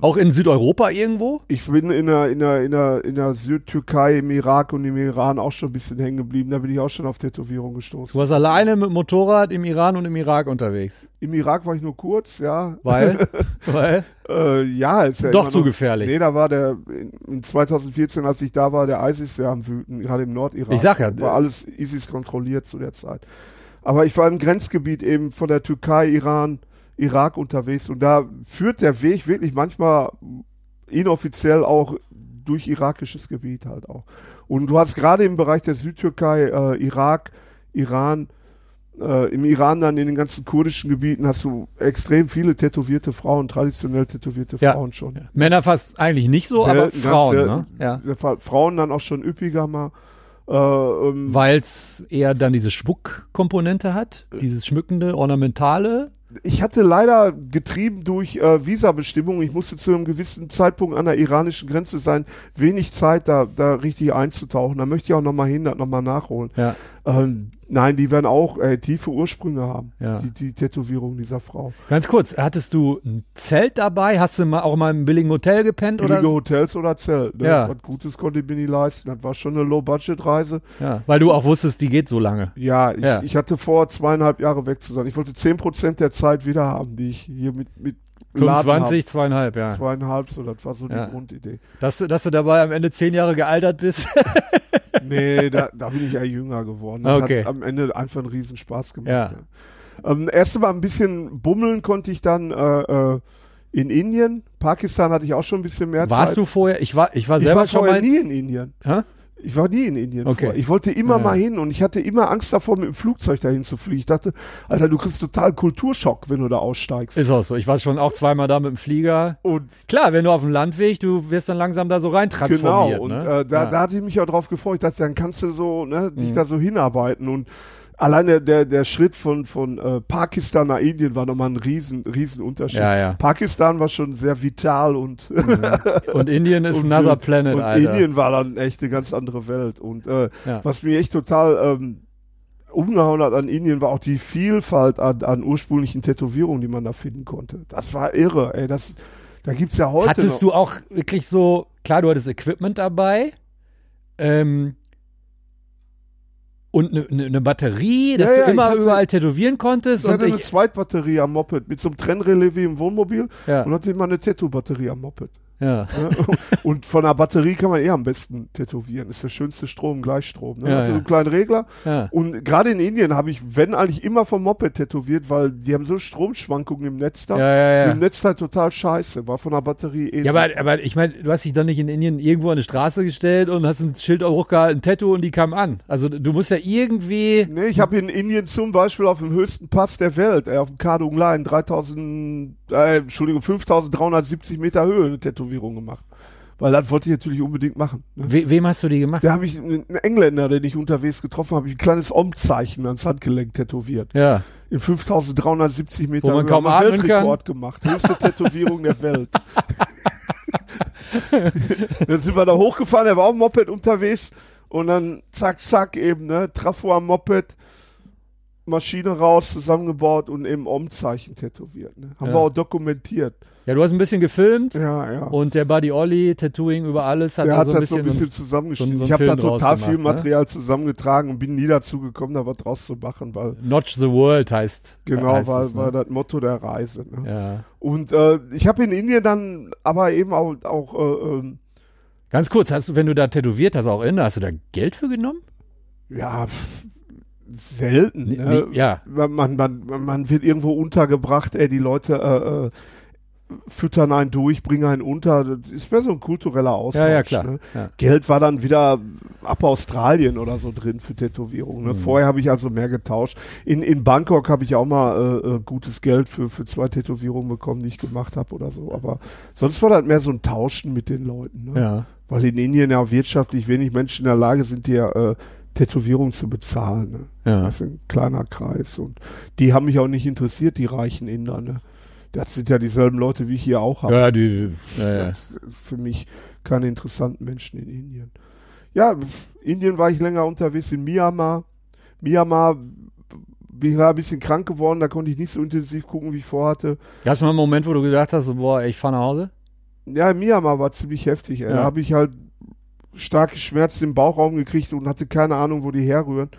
D: auch in Südeuropa irgendwo?
C: ich bin in der, in der, in der, in der Südtürkei, im Irak und im Iran auch schon ein bisschen hängen geblieben. Da bin ich auch schon auf Tätowierung gestoßen.
D: Du warst alleine mit Motorrad im Iran und im Irak unterwegs.
C: Im Irak war ich nur kurz, ja.
D: Weil? Weil?
C: Äh, ja, ist ja
D: Doch zu
C: noch-
D: gefährlich.
C: Nee, da war der, in, in 2014, als ich da war, der ISIS ja am Wüten, gerade im Nordirak.
D: Ich sag ja,
C: War alles ISIS kontrolliert zu der Zeit. Aber ich war im Grenzgebiet eben von der Türkei, Iran, Irak unterwegs und da führt der Weg wirklich manchmal inoffiziell auch durch irakisches Gebiet halt auch. Und du hast gerade im Bereich der Südtürkei, äh, Irak, Iran, äh, im Iran dann in den ganzen kurdischen Gebieten hast du extrem viele tätowierte Frauen, traditionell tätowierte
D: Ja.
C: Frauen schon.
D: Männer fast eigentlich nicht so, aber
C: Selten, ganz
D: Frauen,
C: selten.
D: ne? Ja.
C: Frauen dann auch schon üppiger mal. Äh, ähm,
D: Weil es eher dann diese Schmuckkomponente hat, dieses schmückende, ornamentale.
C: ich hatte leider getrieben durch äh, Visabestimmungen, ich musste zu einem gewissen Zeitpunkt an der iranischen Grenze sein, wenig Zeit da, da richtig einzutauchen. Da möchte ich auch nochmal hin, das nochmal nachholen.
D: Ja.
C: Ähm, nein, die werden auch äh, tiefe Ursprünge haben,
D: Ja.
C: die, die Tätowierung dieser Frau.
D: Ganz kurz, hattest du ein Zelt dabei? Hast du mal auch mal im billigen Hotel gepennt oder?
C: Billige
D: so?
C: Hotels oder Zelt. Ne?
D: Ja.
C: Was Gutes konnte ich mir nie leisten. Das war schon eine Low-Budget-Reise.
D: Ja, weil du auch wusstest, die geht so lange.
C: Ja, ich,
D: Ja.
C: ich hatte vor, zweieinhalb Jahre weg zu sein. Ich wollte 10% der Zeit wieder haben, die ich hier mit, mit
D: 25, zweieinhalb, ja.
C: Zweieinhalb, so, das war so
D: Ja.
C: die Grundidee.
D: Dass, du- dass du dabei am Ende zehn Jahre gealtert bist.
C: Nee, da, da bin ich ja jünger geworden. Das
D: Okay.
C: hat am Ende einfach einen riesen Spaß gemacht.
D: Ja.
C: Ja. Ähm, erst mal ein bisschen bummeln konnte ich dann äh, äh, in Indien. Pakistan hatte ich auch schon ein bisschen mehr Zeit.
D: Warst du vorher? Ich war, ich war
C: ich
D: selber
C: war
D: schon mal.
C: nie in Indien.
D: Hä?
C: Ich war nie in Indien
D: Okay.
C: vorher. Ich wollte immer
D: Ja,
C: mal hin und ich hatte immer Angst davor, mit dem Flugzeug dahin zu fliegen. Ich dachte, Alter, du kriegst total Kulturschock, wenn du da aussteigst.
D: Ist auch so. Ich war schon auch zweimal da mit dem Flieger.
C: Und
D: Klar, wenn du auf dem Landweg, du wirst dann langsam da so rein
C: genau, und
D: ne?
C: äh, da,
D: ja.
C: da hatte ich mich auch drauf gefreut. Ich dachte, dann kannst du so, ne, dich
D: Mhm.
C: da so hinarbeiten und alleine der, der Schritt von, von äh, Pakistan nach Indien war nochmal ein riesen, riesen Unterschied.
D: Ja, ja.
C: Pakistan war schon sehr vital und,
D: Und Indien ist
C: und
D: another planet,
C: und
D: Alter.
C: Indien war dann echt eine ganz andere Welt. Und äh,
D: Ja.
C: was mich echt total ähm, umgehauen hat an Indien, war auch die Vielfalt an, an ursprünglichen Tätowierungen, die man da finden konnte. Das war irre, ey. Das, da gibt's ja heute
D: Hattest
C: noch.
D: du auch wirklich so, klar, du hattest Equipment dabei, ähm, und eine ne, ne Batterie, dass
C: Ja, ja,
D: du immer
C: hatte-
D: überall tätowieren konntest.
C: Ich
D: und
C: hatte eine
D: ich,
C: Zweitbatterie am Moped mit so einem Trennrelais wie im Wohnmobil
D: ja,
C: und hatte immer eine Tattoo-Batterie am Moped.
D: Ja.
C: Und von der Batterie kann man eh am besten tätowieren. Ist der schönste Strom, Gleichstrom. Ne?
D: Ja,
C: hatte
D: ja.
C: so einen kleinen Regler.
D: ja.
C: Und gerade in Indien habe ich, wenn eigentlich immer vom Moped tätowiert, weil die haben so Stromschwankungen im Netz da.
D: Ja, ja, ja.
C: Mit dem Netzteil total scheiße. War von der Batterie eh
D: Ja,
C: so.
D: aber, aber ich meine, du hast dich doch nicht in Indien irgendwo an eine Straße gestellt und hast ein Schild hochgehalten, ein Tattoo und die kamen an. Also du musst ja irgendwie.
C: Nee, ich habe in Indien zum Beispiel auf dem höchsten Pass der Welt, äh, auf dem Kardung Line, 3000, äh, Entschuldigung, 5370 Meter Höhe eine Tätowierung gemacht. Weil das wollte ich natürlich unbedingt machen. Ne?
D: We wem hast du die gemacht?
C: Da habe ich einen Engländer, den ich unterwegs getroffen habe, ein kleines Om-Zeichen ans Handgelenk tätowiert.
D: Ja.
C: In 5370 Meter
D: Wo man kaum atmen
C: Weltrekord gemacht. Höchste Tätowierung der Welt. dann sind wir da hochgefahren, er war auch Moped unterwegs und dann zack, zack eben, ne, Trafo am Moped, Maschine raus, zusammengebaut und eben Om-Zeichen tätowiert. Ne? Haben
D: Ja.
C: wir auch dokumentiert.
D: Ja, du hast ein bisschen gefilmt
C: Ja, ja.
D: und der Buddy Olli, Tattooing über alles, hat
C: der
D: da
C: hat
D: so ein
C: das so
D: bisschen.
C: ein bisschen zusammengeschnitten.
D: so
C: ich habe da total viel
D: ne?
C: Material zusammengetragen und bin nie dazu gekommen, da was draus zu machen, weil
D: Notch the World heißt.
C: genau,
D: heißt
C: war,
D: es, ne?
C: war das Motto der Reise. Ne?
D: Ja.
C: Und äh, ich habe in Indien dann aber eben auch, auch äh, ähm,
D: Ganz kurz, hast du, wenn du da tätowiert hast, auch Ende, hast du da Geld für genommen?
C: ja selten.
D: Nee,
C: ne?
D: nee, ja.
C: man, man, man, man wird irgendwo untergebracht, ey, die Leute äh, äh, füttern einen durch, bringen einen unter. Das ist mehr so ein kultureller Austausch.
D: Ja, ja, klar.
C: Ne?
D: Ja.
C: Geld war dann wieder ab Australien oder so drin für Tätowierungen.
D: Mhm.
C: Ne? Vorher habe ich also mehr getauscht. In, in Bangkok habe ich auch mal äh, äh, gutes Geld für, für zwei Tätowierungen bekommen, die ich gemacht habe oder so. Aber sonst war das mehr so ein Tauschen mit den Leuten. Ne?
D: Ja.
C: Weil in Indien ja wirtschaftlich wenig Menschen in der Lage sind, dir äh, Tätowierungen zu bezahlen. Ne?
D: Ja.
C: Das ist ein kleiner Kreis. Und die haben mich auch nicht interessiert, die reichen Inder. Ne? Das sind ja dieselben Leute, wie ich hier auch habe.
D: Ja, die, ja, ja.
C: Für mich keine interessanten Menschen in Indien. Ja, Indien war ich länger unterwegs, in Myanmar. Myanmar bin ich da ein bisschen krank geworden, da konnte ich nicht so intensiv gucken, wie ich vorhatte.
D: Gab es mal einen Moment, wo du gesagt hast, so, boah, ich fahr nach Hause?
C: Ja, in Myanmar war ziemlich heftig.
D: Ja.
C: Da habe ich halt starke Schmerzen im Bauchraum gekriegt und hatte keine Ahnung, wo die herrühren.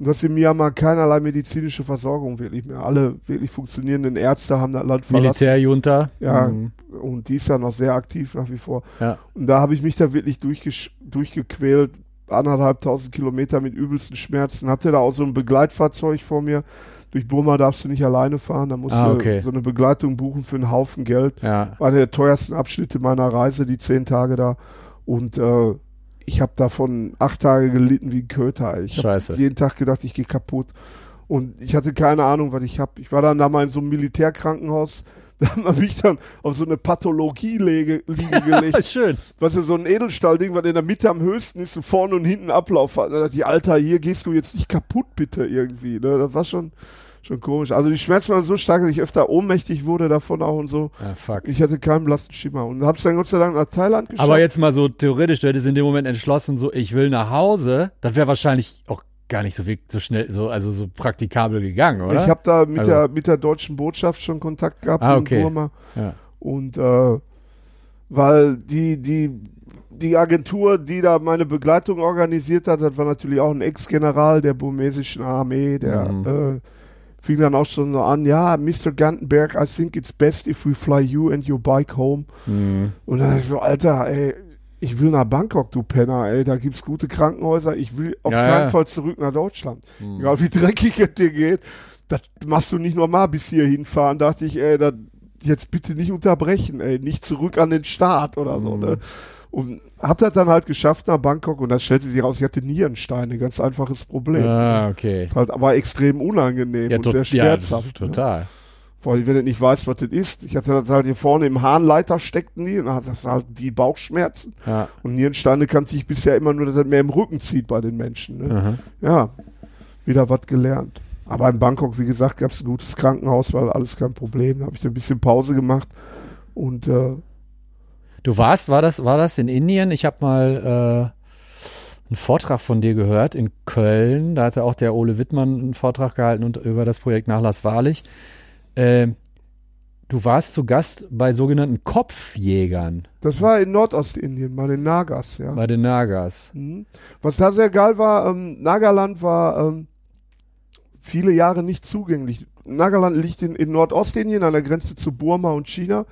C: Und du hast in Myanmar keinerlei medizinische Versorgung wirklich mehr. Alle wirklich funktionierenden Ärzte haben das Land verlassen.
D: Militärjunta?
C: Ja.
D: Mhm.
C: Und die ist ja noch sehr aktiv nach wie vor.
D: Ja.
C: Und da habe ich mich da wirklich durchgequält, anderthalbtausend Kilometer mit übelsten Schmerzen. Hatte da auch so ein Begleitfahrzeug vor mir. Durch Burma darfst du nicht alleine fahren, da musst
D: Ah,
C: du
D: okay.
C: so eine Begleitung buchen für einen Haufen Geld.
D: Ja.
C: War einer der teuersten Abschnitte meiner Reise, die zehn Tage da. Und äh, ich habe davon acht Tage gelitten wie ein Köter. Ich habe jeden Tag gedacht, ich gehe kaputt. Und ich hatte keine Ahnung, was ich habe. Ich war dann da mal in so einem Militärkrankenhaus. Da haben mich dann auf so eine Pathologie-Liege liege gelegt.
D: Schön.
C: was ist so ein Edelstahlding, was in der Mitte am höchsten ist, so vorne und hinten Ablauf hat. Da dachte ich, Alter, hier gehst du jetzt nicht kaputt, bitte, irgendwie. Ne? Das war schon, schon komisch. Also die Schmerzen waren so stark, dass ich öfter ohnmächtig wurde davon auch und so.
D: Ja, fuck.
C: Ich hatte keinen blassen Schimmer und hab's dann Gott sei Dank nach Thailand geschafft.
D: Aber jetzt mal so theoretisch, du hättest in dem Moment entschlossen, so ich will nach Hause, das wäre wahrscheinlich auch gar nicht so, wie- so schnell, so, also so praktikabel gegangen, oder?
C: Ich habe da mit,
D: Also-
C: der, mit der deutschen Botschaft schon Kontakt gehabt
D: Ah,
C: in
D: okay.
C: Burma.
D: ja.
C: Und äh, weil die, die, die Agentur, die da meine Begleitung organisiert hat, das war natürlich auch ein Ex-General der burmesischen Armee, der
D: Mhm.
C: äh, fing dann auch schon so an, ja, Mr. Gantenberg, I think it's best if we fly you and your bike home.
D: Mhm.
C: Und dann dachte ich so, Alter, ey, ich will nach Bangkok, du Penner, ey, da gibt's gute Krankenhäuser, ich will auf
D: Ja,
C: keinen
D: ja.
C: Fall zurück nach Deutschland.
D: Mhm.
C: Egal wie dreckig es dir geht, das machst du nicht normal bis hier hinfahren. Dachte ich, ey, das, jetzt bitte nicht unterbrechen, ey, nicht zurück an den Start oder so,
D: Mhm.
C: ne? Und hab das dann halt geschafft nach Bangkok und dann stellte sich raus, ich hatte Nierensteine, ganz einfaches Problem.
D: Ah, okay.
C: Halt aber extrem unangenehm
D: Ja,
C: und sehr schmerzhaft.
D: ja,
C: ne?
D: total.
C: Vor allem, wenn du nicht weißt, was das ist. Ich hatte das halt hier vorne im Harnleiter steckten die und dann hat das halt die Bauchschmerzen.
D: Ja.
C: Und Nierensteine kannte ich bisher immer nur, dass das mehr im Rücken zieht bei den Menschen. Ne? Ja, wieder was gelernt. Aber in Bangkok, wie gesagt, gab es ein gutes Krankenhaus, weil alles kein Problem. Da habe ich ein bisschen Pause gemacht und äh,
D: Du warst, war das, war das in Indien? Ich habe mal äh, einen Vortrag von dir gehört in Köln. Da hatte auch der Ole Wittmann einen Vortrag gehalten und über das Projekt Nachlass Wahrlich. Ähm, du warst zu Gast bei sogenannten Kopfjägern
C: das war in Nordostindien, bei den Nagas, ja.
D: bei den Nagas.
C: Mhm. Was da sehr geil war, ähm, Nagaland war ähm, viele Jahre nicht zugänglich. Nagaland liegt in, in Nordostindien an der Grenze zu Burma und China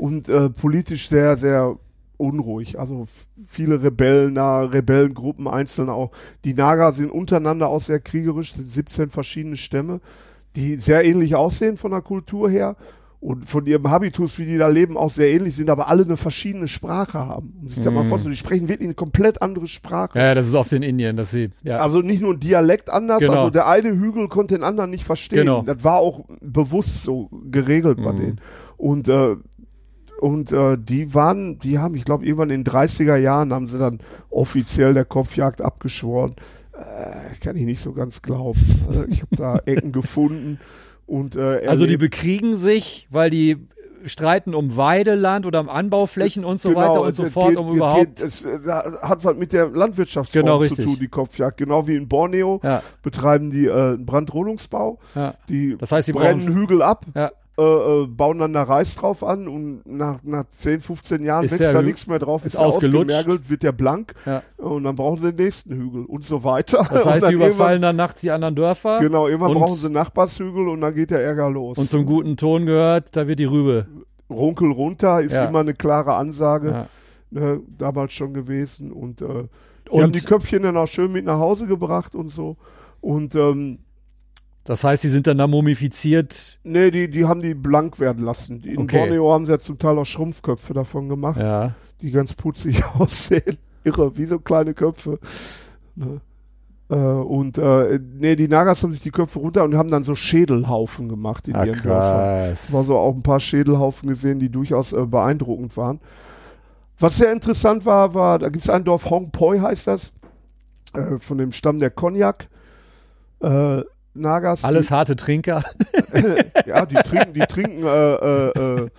C: und äh, politisch sehr, sehr unruhig. Also viele Rebellen Rebellengruppen einzeln auch. Die Naga sind untereinander auch sehr kriegerisch, sind 17 verschiedene Stämme, die sehr ähnlich aussehen von der Kultur her und von ihrem Habitus, wie die da leben, auch sehr ähnlich sind, aber alle eine verschiedene Sprache haben. Und sich das mal
D: Mhm.
C: vorstellen, die sprechen wirklich eine komplett andere Sprache.
D: Ja, das ist oft in Indien, dass sie, ja.
C: Also nicht nur ein Dialekt anders,
D: Genau.
C: also der eine Hügel konnte den anderen nicht verstehen.
D: Genau.
C: Das war auch bewusst so geregelt bei
D: Mhm.
C: denen. Und, äh, und äh, die waren, die haben, ich glaube, irgendwann in den 30er Jahren haben sie dann offiziell der Kopfjagd abgeschworen. Äh, kann ich nicht so ganz glauben. Also ich habe da Ecken gefunden und äh,
D: also die bekriegen sich, weil die streiten um Weideland oder um Anbauflächen und so
C: Genau,
D: weiter und so fort,
C: geht-
D: um
C: es
D: überhaupt.
C: Geht, es äh, hat was mit der Landwirtschaftsform
D: Genau,
C: zu
D: richtig.
C: tun, die Kopfjagd. Genau wie in Borneo
D: Ja,
C: betreiben die äh, einen Brandrodungsbau.
D: ja.
C: Die
D: Das heißt, sie
C: brennen
D: brauchen-
C: Hügel ab,
D: Ja.
C: Äh, äh, bauen dann da Reis drauf an und nach, nach 10, 15 Jahren
D: Ist
C: wächst da nichts mehr drauf,
D: ist
C: ist, er ausgemergelt, wird der blank
D: Ja.
C: und dann brauchen sie den nächsten Hügel und so weiter.
D: Das
C: und
D: heißt, sie überfallen dann nachts die anderen Dörfer.
C: Genau, irgendwann
D: und,
C: brauchen sie Nachbarshügel und dann geht der Ärger los.
D: Und zum guten Ton gehört, da wird die Rübe.
C: Runkel runter ist
D: Ja.
C: immer eine klare Ansage,
D: Ja.
C: ne, damals schon gewesen und äh, die haben
D: Und
C: die Köpfchen dann auch schön mit nach Hause gebracht und so. Und ähm,
D: das heißt, sie sind dann da mumifiziert.
C: nee, die, die haben die blank werden lassen. Die, in
D: Okay.
C: Borneo haben sie ja zum Teil auch Schrumpfköpfe davon gemacht,
D: Ja.
C: die ganz putzig aussehen. Irre, wie so kleine Köpfe. Ne? Äh, und äh, nee, die Nagas haben sich die Köpfe runter und haben dann so Schädelhaufen gemacht in
D: Ah,
C: ihren Dörfern. war so auch ein paar Schädelhaufen gesehen, die durchaus äh, beeindruckend waren. Was sehr interessant war, war, da gibt es ein Dorf, Hong Poi heißt das, äh, von dem Stamm der Cognac. Äh, Nagas.
D: Alles harte Trinker.
C: Die, ja, die trinken, die trinken äh, äh, äh,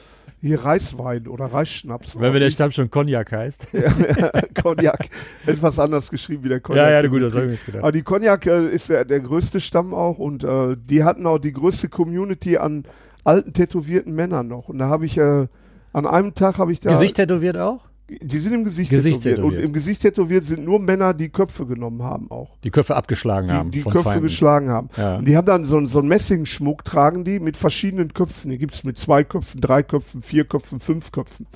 C: hier Reiswein oder Reisschnaps.
D: Wenn der Stamm schon Cognac heißt.
C: Cognac. Etwas anders geschrieben wie der Cognac.
D: Ja, ja, gut, das habe ich mir jetzt
C: Aber
D: gedacht.
C: die Cognac äh, ist der, der größte Stamm auch und äh, die hatten auch die größte Community an alten tätowierten Männern noch. Und da habe ich an einem Tag habe ich da
D: Gesicht tätowiert auch?
C: Die sind im Gesicht,
D: Gesicht
C: tätowiert.
D: tätowiert.
C: Und im Gesicht tätowiert sind nur Männer, die Köpfe genommen haben auch.
D: Die Köpfe abgeschlagen
C: Die,
D: haben.
C: die Köpfe
D: Feinden.
C: geschlagen haben.
D: Ja.
C: Und die haben dann so, einen- so einen Messingschmuck, tragen die mit verschiedenen Köpfen. Die gibt es mit zwei Köpfen, drei Köpfen, vier Köpfen, fünf Köpfen.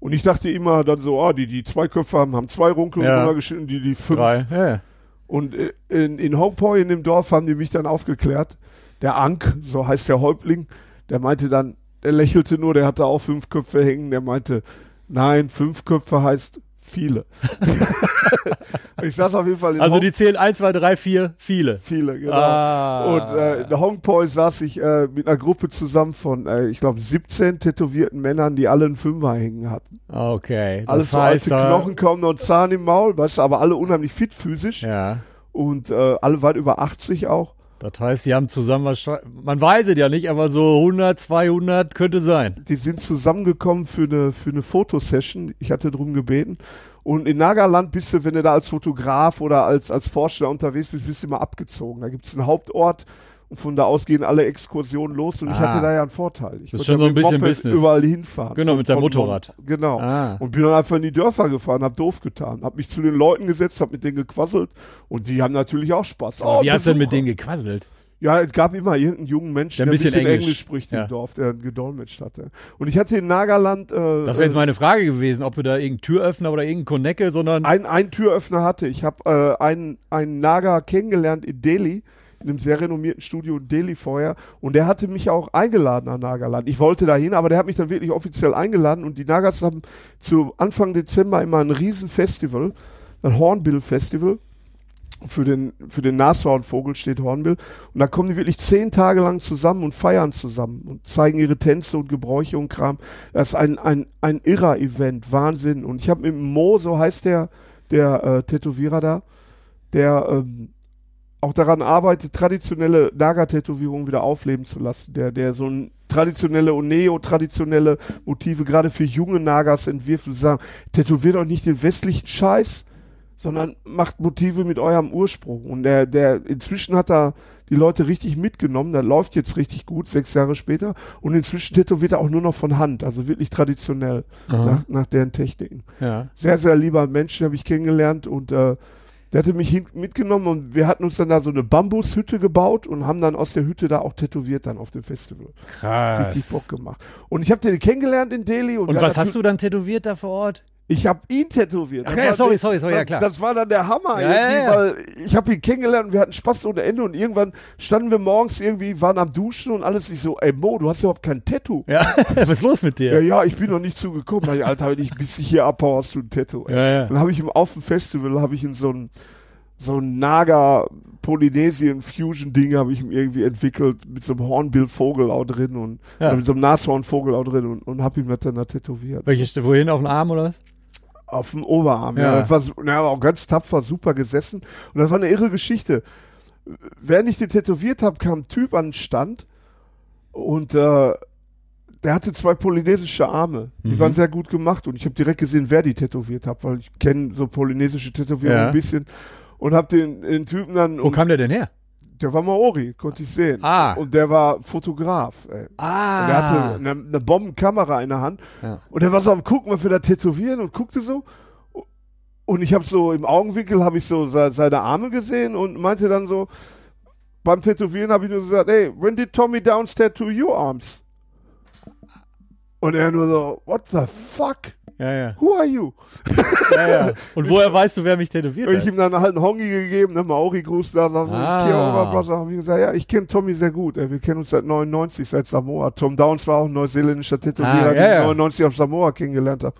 C: Und ich dachte immer dann so, ah, die, die zwei Köpfe haben, haben zwei Runkel
D: Ja.
C: runtergeschnitten, die, die fünf.
D: Drei. Ja.
C: Und äh, in, in Hongpoi, in dem Dorf, haben die mich dann aufgeklärt. Der Ank, so heißt der Häuptling, der meinte dann, der lächelte nur, der hatte auch fünf Köpfe hängen, der meinte, nein, fünf Köpfe heißt viele. ich saß auf jeden Fall in
D: Also
C: Hong-
D: die zählen 1, 2, 3, 4, viele.
C: viele, genau.
D: Ah.
C: Und äh, in Hongpoi saß ich äh, mit einer Gruppe zusammen von, äh, ich glaube, 17 tätowierten Männern, die alle einen Fünfer hängen hatten.
D: Okay. Das
C: Alles so
D: heißt,
C: alte
D: da-
C: Knochen, kaum noch Zahn im Maul, weißt du, aber alle unheimlich fit physisch
D: Ja.
C: und äh, alle weit über 80 auch.
D: Das heißt, die haben zusammen wahrscheinlich, man weiß es ja nicht, aber so 100, 200 könnte sein.
C: Die sind zusammengekommen für eine, für eine Fotosession. Ich hatte drum gebeten. Und in Nagaland bist du, wenn du da als Fotograf oder als, als Forscher unterwegs bist, bist du immer abgezogen. Da gibt es einen Hauptort von da aus gehen alle Exkursionen los. Und ich
D: Ah.
C: hatte da ja einen Vorteil. Ich
D: Das ist
C: konnte
D: schon so ein bisschen
C: Moped
D: Business.
C: überall hinfahren.
D: Genau, mit deinem Motorrad.
C: Mon- Genau.
D: Ah.
C: Und bin dann einfach in die Dörfer gefahren, hab doof getan. Hab mich zu den Leuten gesetzt, hab mit denen gequasselt. Und die haben natürlich auch Spaß.
D: Aber
C: Oh,
D: wie hast du denn mit denen gequasselt?
C: Ja, es gab immer irgendeinen jungen Menschen,
D: Der ein
C: der,
D: bisschen
C: ein bisschen
D: Englisch.
C: Englisch, spricht
D: Ja.
C: im Dorf, der gedolmetscht hatte. Und ich hatte in Nagaland äh,
D: Das wäre jetzt meine Frage gewesen, ob du da irgendeinen Türöffner oder irgendeinen Konecke, sondern
C: ein, einen Türöffner hatte. Ich habe äh, einen, einen Naga kennengelernt in Delhi, in einem sehr renommierten Studio in Delhi vorher. Und der hatte mich auch eingeladen an Nagaland. Ich wollte dahin, aber der hat mich dann wirklich offiziell eingeladen. Und die Nagas haben zu Anfang Dezember immer ein Riesenfestival, ein Hornbill-Festival. Für den, für den Nashornvogel steht Hornbill. Und da kommen die wirklich zehn Tage lang zusammen und feiern zusammen und zeigen ihre Tänze und Gebräuche und Kram. Das ist ein, ein, ein irrer Event, Wahnsinn. Und ich habe mit Mo, so heißt der, der äh, Tätowierer da, der ähm, auch daran arbeitet, traditionelle Naga-Tätowierungen wieder aufleben zu lassen. Der, der so ein traditionelle und neo-traditionelle Motive gerade für junge Nagas entwirft und sagen, tätowiert euch nicht den westlichen Scheiß, sondern macht Motive mit eurem Ursprung. Und der, der, inzwischen hat er die Leute richtig mitgenommen, der läuft jetzt richtig gut, sechs Jahre später. Und inzwischen tätowiert er auch nur noch von Hand, also wirklich traditionell, nach, nach deren Techniken
D: ja.
C: sehr, sehr lieber Mensch, habe ich kennengelernt und äh, der hatte mich mitgenommen und wir hatten uns dann da so eine Bambushütte gebaut und haben dann aus der Hütte da auch tätowiert dann auf dem Festival. Richtig
D: krass.
C: Bock gemacht. Und ich habe den kennengelernt in Delhi. Und,
D: Und was hast du dann tätowiert da vor Ort?
C: Ich habe ihn tätowiert.
D: Ach ja, sorry, sorry, sorry,
C: das,
D: ja, klar.
C: Das war dann der Hammer
D: Ja,
C: irgendwie,
D: ja, ja.
C: weil ich habe ihn kennengelernt und wir hatten Spaß ohne Ende und irgendwann standen wir morgens irgendwie, waren am Duschen und alles. Ich so, ey Mo, du hast überhaupt kein Tattoo.
D: Ja, was ist los mit
C: Ja,
D: dir?
C: ja, ich bin noch nicht zugekommen. Ich, Alter, wenn ich bis ich hier abhaue, hast du ein Tattoo.
D: Ja, ja.
C: Dann habe ich ihm auf dem Festival, habe ich ihm so ein, so ein Naga Polynesien Fusion Ding habe ich ihm irgendwie entwickelt mit so einem Hornbill-Vogel auch drin und
D: Ja.
C: mit so einem Nashornvogel auch drin und, und habe ihm das dann da tätowiert.
D: Welche, wohin, auf den Arm oder was?
C: Auf dem Oberarm. Ja.
D: Ja.
C: War so- na, aber auch ganz tapfer, super gesessen. Und das war eine irre Geschichte. Während ich den tätowiert habe, kam ein Typ an den Stand und äh, der hatte zwei polynesische Arme. Die
D: Mhm.
C: waren sehr gut gemacht und ich habe direkt gesehen, wer die tätowiert hat, weil ich kenne so polynesische Tätowierungen
D: Ja.
C: ein bisschen und habe den, den Typen dann,
D: Wo kam der denn her?
C: Der war Maori, konnte ich sehen.
D: Ah.
C: Und der war Fotograf. Ey.
D: Ah.
C: Und der hatte eine, eine Bombenkamera in der Hand
D: Ja.
C: und der war so am gucken, was wir da tätowieren und guckte so. Und ich habe so im Augenwinkel habe ich so se- seine Arme gesehen und meinte dann so, beim Tätowieren habe ich nur gesagt, hey, when did Tommy Downs tattoo your arms? Und er nur so, what the fuck?
D: Ja, ja.
C: Who are you?
D: ja, ja. Und woher weißt du, wer mich tätowiert
C: Und ich
D: hat?
C: ihm dann halt einen Hongi gegeben, ne, Maori-Gruß da, sag so,
D: Ah.
C: Kiowa, was habe ich gesagt, ja, ich kenne Tommy sehr gut, ey, wir kennen uns seit 99, seit Samoa. Tom Downs war auch ein neuseeländischer Tätowierer,
D: Ah, ja,
C: den ich
D: ja.
C: 99 auf Samoa kennengelernt habe.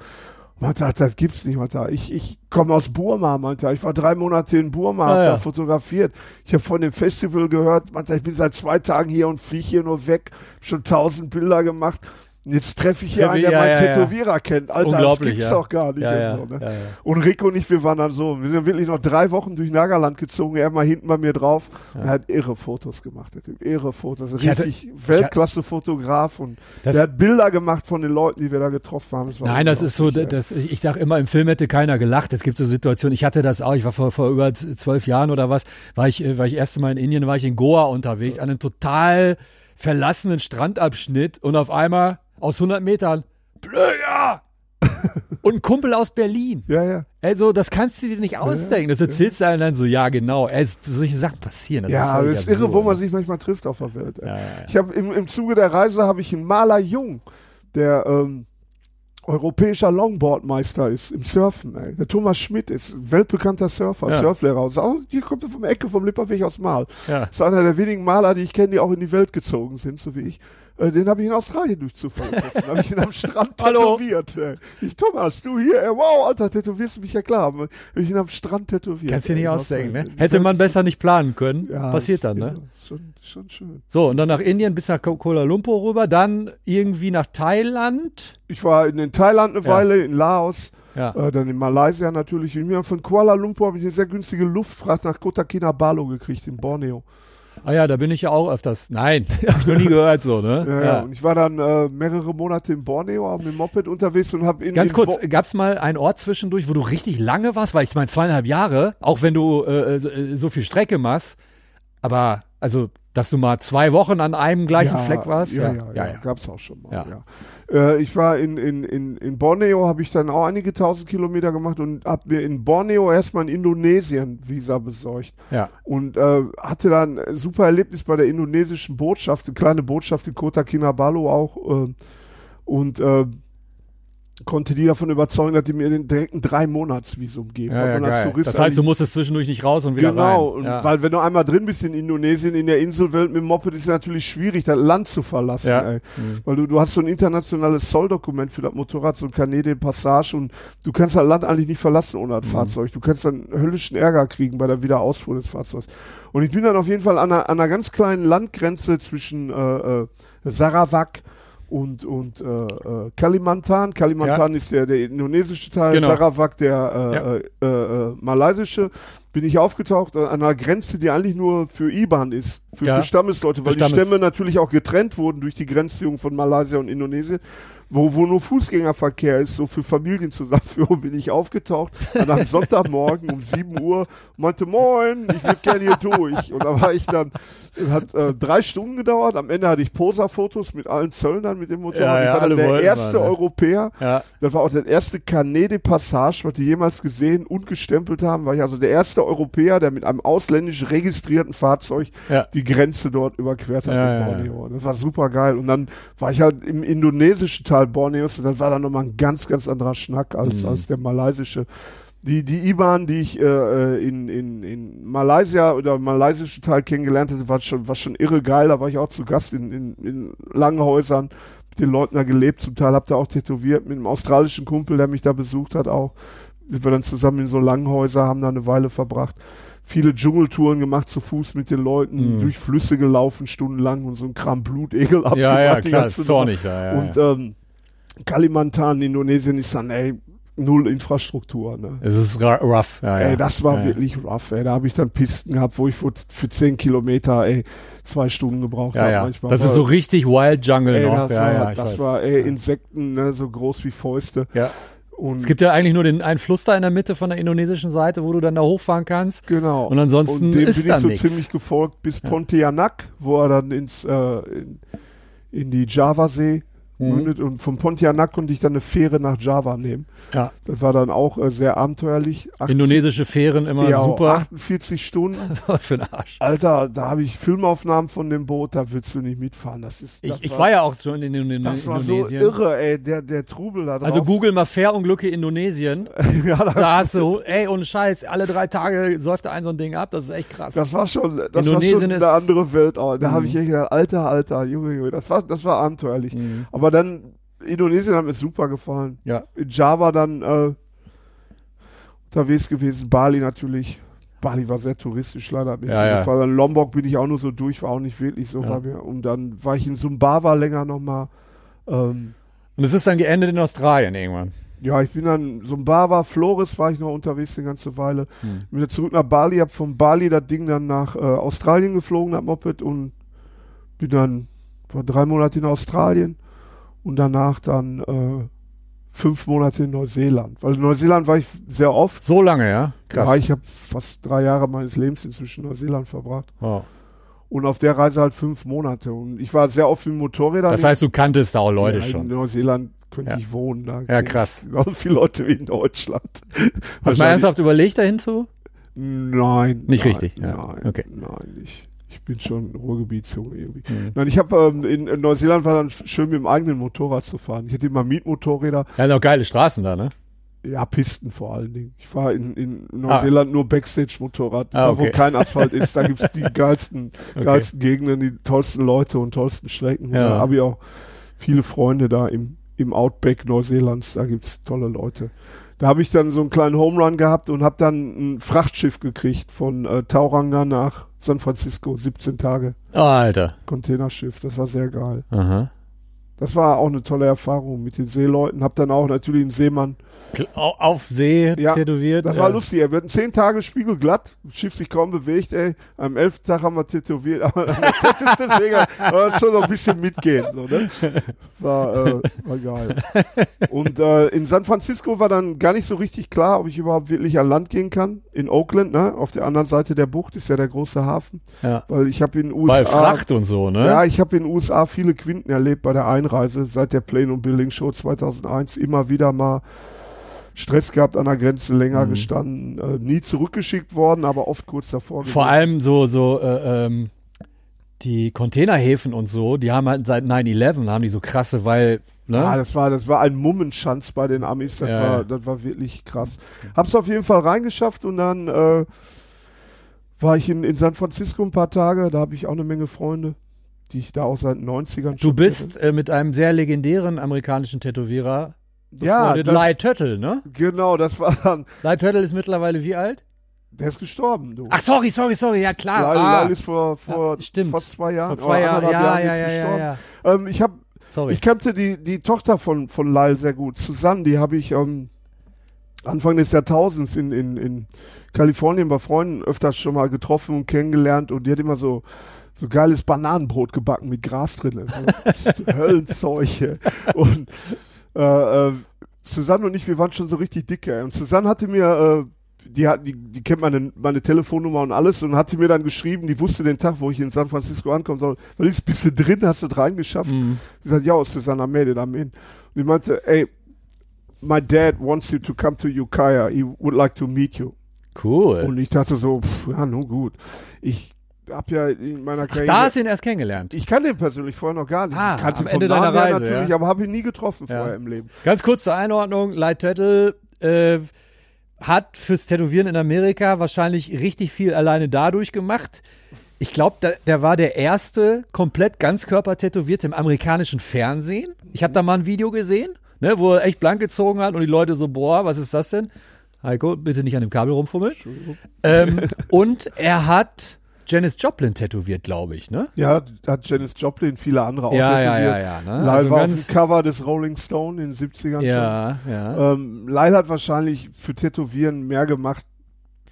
C: Alter, das gibt's nicht, Alter. Ich, ich komme aus Burma, meinte er. Ich war drei Monate in Burma,
D: Ah,
C: hab
D: ja.
C: da fotografiert. Ich habe von dem Festival gehört, meinte, er, ich bin seit zwei Tagen hier und fliege hier nur weg, hab schon tausend Bilder gemacht. Jetzt treffe ich hier einen, der
D: Ja,
C: meinen
D: ja, ja.
C: Tätowierer kennt. Alter, das gibt's
D: ja.
C: doch gar nicht.
D: Ja,
C: und
D: ja,
C: so, ne?
D: ja, ja.
C: Und Rico und ich, wir waren dann so, wir sind wirklich noch drei Wochen durch Nagerland gezogen, er mal hinten bei mir drauf. Und er hat irre Fotos gemacht, der Typ, irre Fotos. Richtig Weltklasse-Fotograf und
D: Das-
C: der hat Bilder gemacht von den Leuten, die wir da getroffen haben. war
D: Nein, das ist so, das, ich sag immer, im Film hätte keiner gelacht. Es gibt so Situationen, ich hatte das auch, ich war vor, vor über zwölf Jahren oder was, war ich, war ich erste Mal in Indien, war ich in Goa unterwegs, an einem total verlassenen Strandabschnitt und auf einmal aus 100 Metern, Blöja! und ein Kumpel aus Berlin.
C: Ja, ja.
D: Also, das kannst du dir nicht ausdenken. Das erzählst du einem dann so, ja, genau. Es- solche Sachen passieren. Das
C: ja,
D: ist
C: es ist irre, wo man sich manchmal trifft auf der Welt.
D: Ja, ja, ja.
C: Ich habe im, im Zuge der Reise habe ich einen Maler Jung, der ähm, europäischer Longboardmeister ist im Surfen. Ey. Der Thomas Schmidt ist weltbekannter Surfer,
D: Ja.
C: Surflehrer. Und oh, hier kommt er vom Ecke vom Lipperweg aus Mal.
D: Ja.
C: ist einer der wenigen Maler, die ich kenne, die auch in die Welt gezogen sind, so wie ich. Äh, Den habe ich in Australien durch Zufall getroffen. habe ich ihn am Strand
D: Hallo.
C: tätowiert. ey. Ich, Thomas, du hier, ey, wow, Alter, tätowierst du mich ja klar. Habe ich ihn am Strand tätowiert.
D: Kannst dir
C: ey,
D: nicht
C: in
D: ausdenken, ne? Hätte man besser nicht planen können.
C: Ja,
D: Passiert dann, ne?
C: irre. Schon, schon schön.
D: So, und dann nach Indien bis nach Kuala Lumpur rüber, dann irgendwie nach Thailand.
C: Ich war in, in Thailand eine
D: Ja.
C: Weile, in Laos,
D: Ja.
C: äh, dann in Malaysia natürlich. Und mir von Kuala Lumpur habe ich eine sehr günstige Luftfracht nach Kota Kinabalu gekriegt, in Borneo.
D: Ah ja, da bin ich ja auch öfters. Nein, habe ich noch nie gehört so, ne?
C: Ja, ja. Und ich war dann äh, mehrere Monate in Borneo auch mit dem Moped unterwegs und habe in
D: Ganz kurz,
C: Bo-
D: gab es mal einen Ort zwischendurch, wo du richtig lange warst? Weil ich meine, zweieinhalb Jahre, auch wenn du äh, so, äh, so viel Strecke machst, aber also, dass du mal zwei Wochen an einem gleichen
C: ja,
D: Fleck warst?
C: Ja, ja, ja,
D: ja.
C: gab's auch schon mal.
D: Ja.
C: Äh, ich war in, in, in, in Borneo, habe ich dann auch einige tausend Kilometer gemacht und habe mir in Borneo erstmal in Indonesien Visa besorgt.
D: ja.
C: und äh, hatte dann ein super Erlebnis bei der indonesischen Botschaft, eine kleine Botschaft in Kota Kinabalu auch äh, und äh, konnte die davon überzeugen, dass die mir den direkten drei Monats Visum geben.
D: Ja, ja, Das heißt, du musstest zwischendurch nicht raus und wieder
C: Genau,
D: rein.
C: und
D: ja.
C: weil wenn du einmal drin bist in Indonesien, in der Inselwelt mit dem Moped, ist es natürlich schwierig, das Land zu verlassen. Ey.
D: Mhm.
C: Weil du, du hast so ein internationales Zolldokument für das Motorrad, so ein Canadian Passage und du kannst das Land eigentlich nicht verlassen ohne
D: Mhm.
C: das Fahrzeug. Du kannst dann höllischen Ärger kriegen bei der Wiederausfuhr des Fahrzeugs. Und ich bin dann auf jeden Fall an einer, an einer ganz kleinen Landgrenze zwischen äh, äh, Sarawak und, und äh, äh, Kalimantan. Kalimantan ist der, der indonesische Teil,
D: Genau.
C: Sarawak der äh,
D: Ja.
C: äh, äh, malaysische. Bin ich aufgetaucht an einer Grenze, die eigentlich nur für IBAN ist, für,
D: Ja.
C: für Stammesleute, weil
D: Für
C: die
D: Stammes-
C: Stämme natürlich auch getrennt wurden durch die Grenzziehung von Malaysia und Indonesien. Wo, wo nur Fußgängerverkehr ist, so für Familienzusammenführung bin ich aufgetaucht an einem Sonntagmorgen um 7 Uhr meinte, moin, ich würde gerne hier durch. Und da war ich dann, hat äh, drei Stunden gedauert, am Ende hatte ich Posa-Fotos mit allen Zöllnern mit dem Motorrad.
D: Ja,
C: ich
D: ja,
C: war dann der erste
D: mal, ne?
C: Europäer,
D: ja.
C: das war auch der erste Canede Passage, was die jemals gesehen und gestempelt haben. War ich also der erste Europäer, der mit einem ausländisch registrierten Fahrzeug
D: Ja.
C: die Grenze dort überquert hat. Das war super geil. Und dann war ich halt im indonesischen Teil Borneos und dann war da nochmal ein ganz, ganz anderer Schnack als,
D: Mhm.
C: als der malaysische. Die, die IBAN, die ich äh, äh, in, in, in Malaysia oder im malaysischen Teil kennengelernt hatte, war schon, war schon irre geil. Da war ich auch zu Gast in, in, in Langhäusern, mit den Leuten da gelebt. Zum Teil habt ihr auch tätowiert mit einem australischen Kumpel, der mich da besucht hat auch. Sind wir dann zusammen in so Langhäuser, haben da eine Weile verbracht. Viele Dschungeltouren gemacht zu Fuß mit den Leuten,
D: Mhm.
C: durch Flüsse gelaufen, stundenlang und so ein Kram Blutegel abgemacht.
D: Ja, ja, klar, ist zornig da. Ja,
C: und
D: ja.
C: ähm, Kalimantan, Indonesien ist dann, ey, null Infrastruktur. Ne?
D: Es ist rough. Ja, ja.
C: Ey, das war
D: ja,
C: wirklich rough. Ey. Da habe ich dann Pisten gehabt, wo ich für, 10 Kilometer ey, zwei Stunden gebraucht
D: Ja,
C: habe.
D: ja.
C: Manchmal.
D: Das ist so richtig Wild Jungle
C: ey,
D: noch.
C: das
D: ja,
C: war, das war ey, Insekten ne, so groß wie Fäuste.
D: ja.
C: Und
D: Es gibt ja eigentlich nur den einen Fluss da in der Mitte von der indonesischen Seite, wo du dann da hochfahren kannst.
C: Genau.
D: Und ansonsten
C: und dem
D: ist
C: bin
D: da
C: ich so
D: nix.
C: ziemlich gefolgt bis Pontianak, wo er dann ins äh, in, in die Javasee
D: Mhm.
C: mündet und von Pontianak konnte ich dann eine Fähre nach Java nehmen.
D: Ja.
C: Das war dann auch äh, sehr abenteuerlich. Acht-
D: Indonesische Fähren immer
C: ja,
D: super.
C: 48 Stunden.
D: Für den Arsch.
C: Alter, da habe ich Filmaufnahmen von dem Boot, da willst du nicht mitfahren. Das ist das
D: Ich, ich war ja auch schon in, in, in
C: das war so
D: Indonesien.
C: irre, ey, der der Trubel da drauf.
D: also google mal Fährunglücke Indonesien.
C: ja, da,
D: Da hast du, ey, ohne Scheiß, alle drei Tage säuft da ein so ein Ding ab. Das ist echt krass.
C: das war schon, das war
D: Indonesien
C: schon
D: ist-
C: eine andere Welt. Oh, da habe
D: Mhm.
C: ich echt gedacht, Alter, Alter, Junge, Junge, das war, das war abenteuerlich.
D: Mhm.
C: Aber dann, Indonesien hat mir super gefallen.
D: Ja.
C: In Java dann äh, unterwegs gewesen, Bali natürlich. Bali war sehr touristisch, leider hat mir
D: Ja, ja.
C: gefallen. Dann Lombok bin ich auch nur so durch, war auch nicht wirklich so.
D: Ja.
C: War mir, und dann war ich in Sumbawa länger nochmal. Ähm,
D: Und es ist dann geendet in Australien irgendwann.
C: ja, ich bin dann Sumbawa, Flores war ich noch unterwegs eine ganze Weile.
D: Hm.
C: Bin wieder zurück nach Bali, hab von Bali das Ding dann nach äh, Australien geflogen, das Moped und bin dann war drei Monate in Australien und danach dann äh, fünf Monate in Neuseeland. Weil in Neuseeland war ich sehr oft.
D: So lange, ja? Krass.
C: Ja, ich habe fast drei Jahre meines Lebens inzwischen in Neuseeland verbracht.
D: Wow.
C: Und auf der Reise halt fünf Monate. Und ich war sehr oft mit Motorrädern.
D: Das heißt, du kanntest da auch Leute
C: ja, In
D: schon.
C: Neuseeland könnte
D: Ja.
C: ich wohnen. Da
D: Ja, krass.
C: Genauso viele Leute wie in Deutschland.
D: Hast du mal ernsthaft überlegt, dahin zu?
C: Nein.
D: Nicht
C: nein,
D: richtig, ja.
C: Nein,
D: Okay.
C: nein, nicht. Ich bin schon Ruhrgebietsjunge irgendwie.
D: Mhm.
C: Nein, ich habe ähm, in, in Neuseeland war dann schön mit dem eigenen Motorrad zu fahren. Ich hatte immer Mietmotorräder,
D: Ja, auch geile Straßen da, ne?
C: ja, Pisten vor allen Dingen. Ich fahre in, in Neuseeland nur Backstage-Motorrad,
D: Ah,
C: da
D: okay.
C: wo kein Asphalt ist. Da gibt's die geilsten,
D: Okay.
C: geilsten Gegenden, die tollsten Leute und tollsten Strecken.
D: Ja.
C: Da habe ich auch viele Freunde da im, im Outback Neuseelands. Da gibt's tolle Leute. Da habe ich dann so einen kleinen Home Run gehabt und habe dann ein Frachtschiff gekriegt von äh, Tauranga nach San Francisco. 17 Tage
D: Oh, Alter.
C: Containerschiff. Das war sehr geil.
D: Aha.
C: Das war auch eine tolle Erfahrung mit den Seeleuten. Hab dann auch natürlich einen Seemann.
D: Auf See
C: Ja,
D: tätowiert.
C: Das war lustig. Wir hatten zehn Tage spiegelglatt. Das Schiff sich kaum bewegt, ey. Am elften Tag haben wir tätowiert. Aber deswegen war schon noch ein bisschen mitgehen. So, ne? War, äh, war geil. Und äh, in San Francisco war dann gar nicht so richtig klar, ob ich überhaupt wirklich an Land gehen kann. In Oakland, ne? Auf der anderen Seite der Bucht ist ja der große Hafen.
D: Ja.
C: Weil ich habe in den USA.
D: Weil Fracht und so, ne?
C: Ja, ich habe in den USA viele Quinten erlebt bei der Einreise seit der Plane und Building Show 2001. Immer wieder mal Stress gehabt an der Grenze, länger
D: Mhm.
C: gestanden, äh, nie zurückgeschickt worden, aber oft kurz davor.
D: Vor
C: gewesen.
D: allem so, so, äh, ähm, die Containerhäfen und so, die haben halt seit 9-11, haben die so krasse, weil, ne?
C: Ja, das war, das war ein Mummenschanz bei den Amis. Das,
D: Ja,
C: war,
D: ja.
C: das war wirklich krass. Hab's auf jeden Fall reingeschafft und dann äh, war ich in, in San Francisco ein paar Tage. Da habe ich auch eine Menge Freunde, die ich da auch seit den 90ern
D: du
C: schon
D: bist äh, mit einem sehr legendären amerikanischen Tätowierer.
C: Ja, das,
D: Lai Turtle, ne?
C: genau, das war dann.
D: Lai Turtle ist mittlerweile wie alt?
C: Der ist gestorben, du.
D: Ach, sorry, sorry, sorry, ja klar.
C: Lyle,
D: ah,
C: Lyle ist vor, vor,
D: Ja,
C: fast zwei Jahren.
D: vor zwei Jahren, ja,
C: Jahren
D: ja, ja, ja,
C: gestorben.
D: ja.
C: Ähm, ich hab,
D: Sorry.
C: ich kannte die, die Tochter von, von Lyle sehr gut. Susanne, die habe ich ähm, Anfang des Jahrtausends in, in, in Kalifornien bei Freunden öfters schon mal getroffen und kennengelernt und die hat immer so, so geiles Bananenbrot gebacken mit Gras drin. So Höllenzeug. ey. Und äh, äh, Susanne und ich, wir waren schon so richtig dicke. Und Susanne hatte mir, äh, die, hat, die, die kennt meine, meine Telefonnummer und alles und hatte mir dann geschrieben, die wusste den Tag, wo ich in San Francisco ankommen soll. Weil ist bist du drin, hast du reingeschafft?
D: Mhm.
C: Die sagt, ja, Susanne, I made it, I'm in. Und die meinte, ey, my dad wants you to come to Ukiah. He would like to meet you.
D: Cool.
C: Und ich dachte so, pff, ja, nun gut. Ich hab ja in meiner
D: Ach,
C: Karriere.
D: da hast du ihn erst kennengelernt.
C: ich kannte ihn persönlich vorher noch gar nicht.
D: Ah,
C: ich kannte
D: am
C: ihn
D: Ende
C: vom
D: deiner
C: Namen her
D: Reise,
C: natürlich,
D: ja.
C: aber habe ihn nie getroffen
D: Ja.
C: vorher im Leben.
D: Ganz kurz zur Einordnung. Lai Turtle äh, hat fürs Tätowieren in Amerika wahrscheinlich richtig viel alleine dadurch gemacht. Ich glaube, der, der war der erste komplett ganzkörper tätowierte im amerikanischen Fernsehen. Ich habe da mal ein Video gesehen, ne, wo er echt blank gezogen hat und die Leute so, boah, was ist das denn? Heiko, bitte nicht an dem Kabel rumfummeln. Ähm, und er hat Janis Joplin tätowiert, glaube ich, ne?
C: Ja, hat Janis Joplin, viele andere auch
D: Ja, ja,
C: tätowiert.
D: ja, ja. Ne?
C: Lyle
D: Also
C: war auf dem Cover des Rolling Stone in den 70ern
D: ja,
C: schon.
D: ja.
C: Ähm, Lyle hat wahrscheinlich für Tätowieren mehr gemacht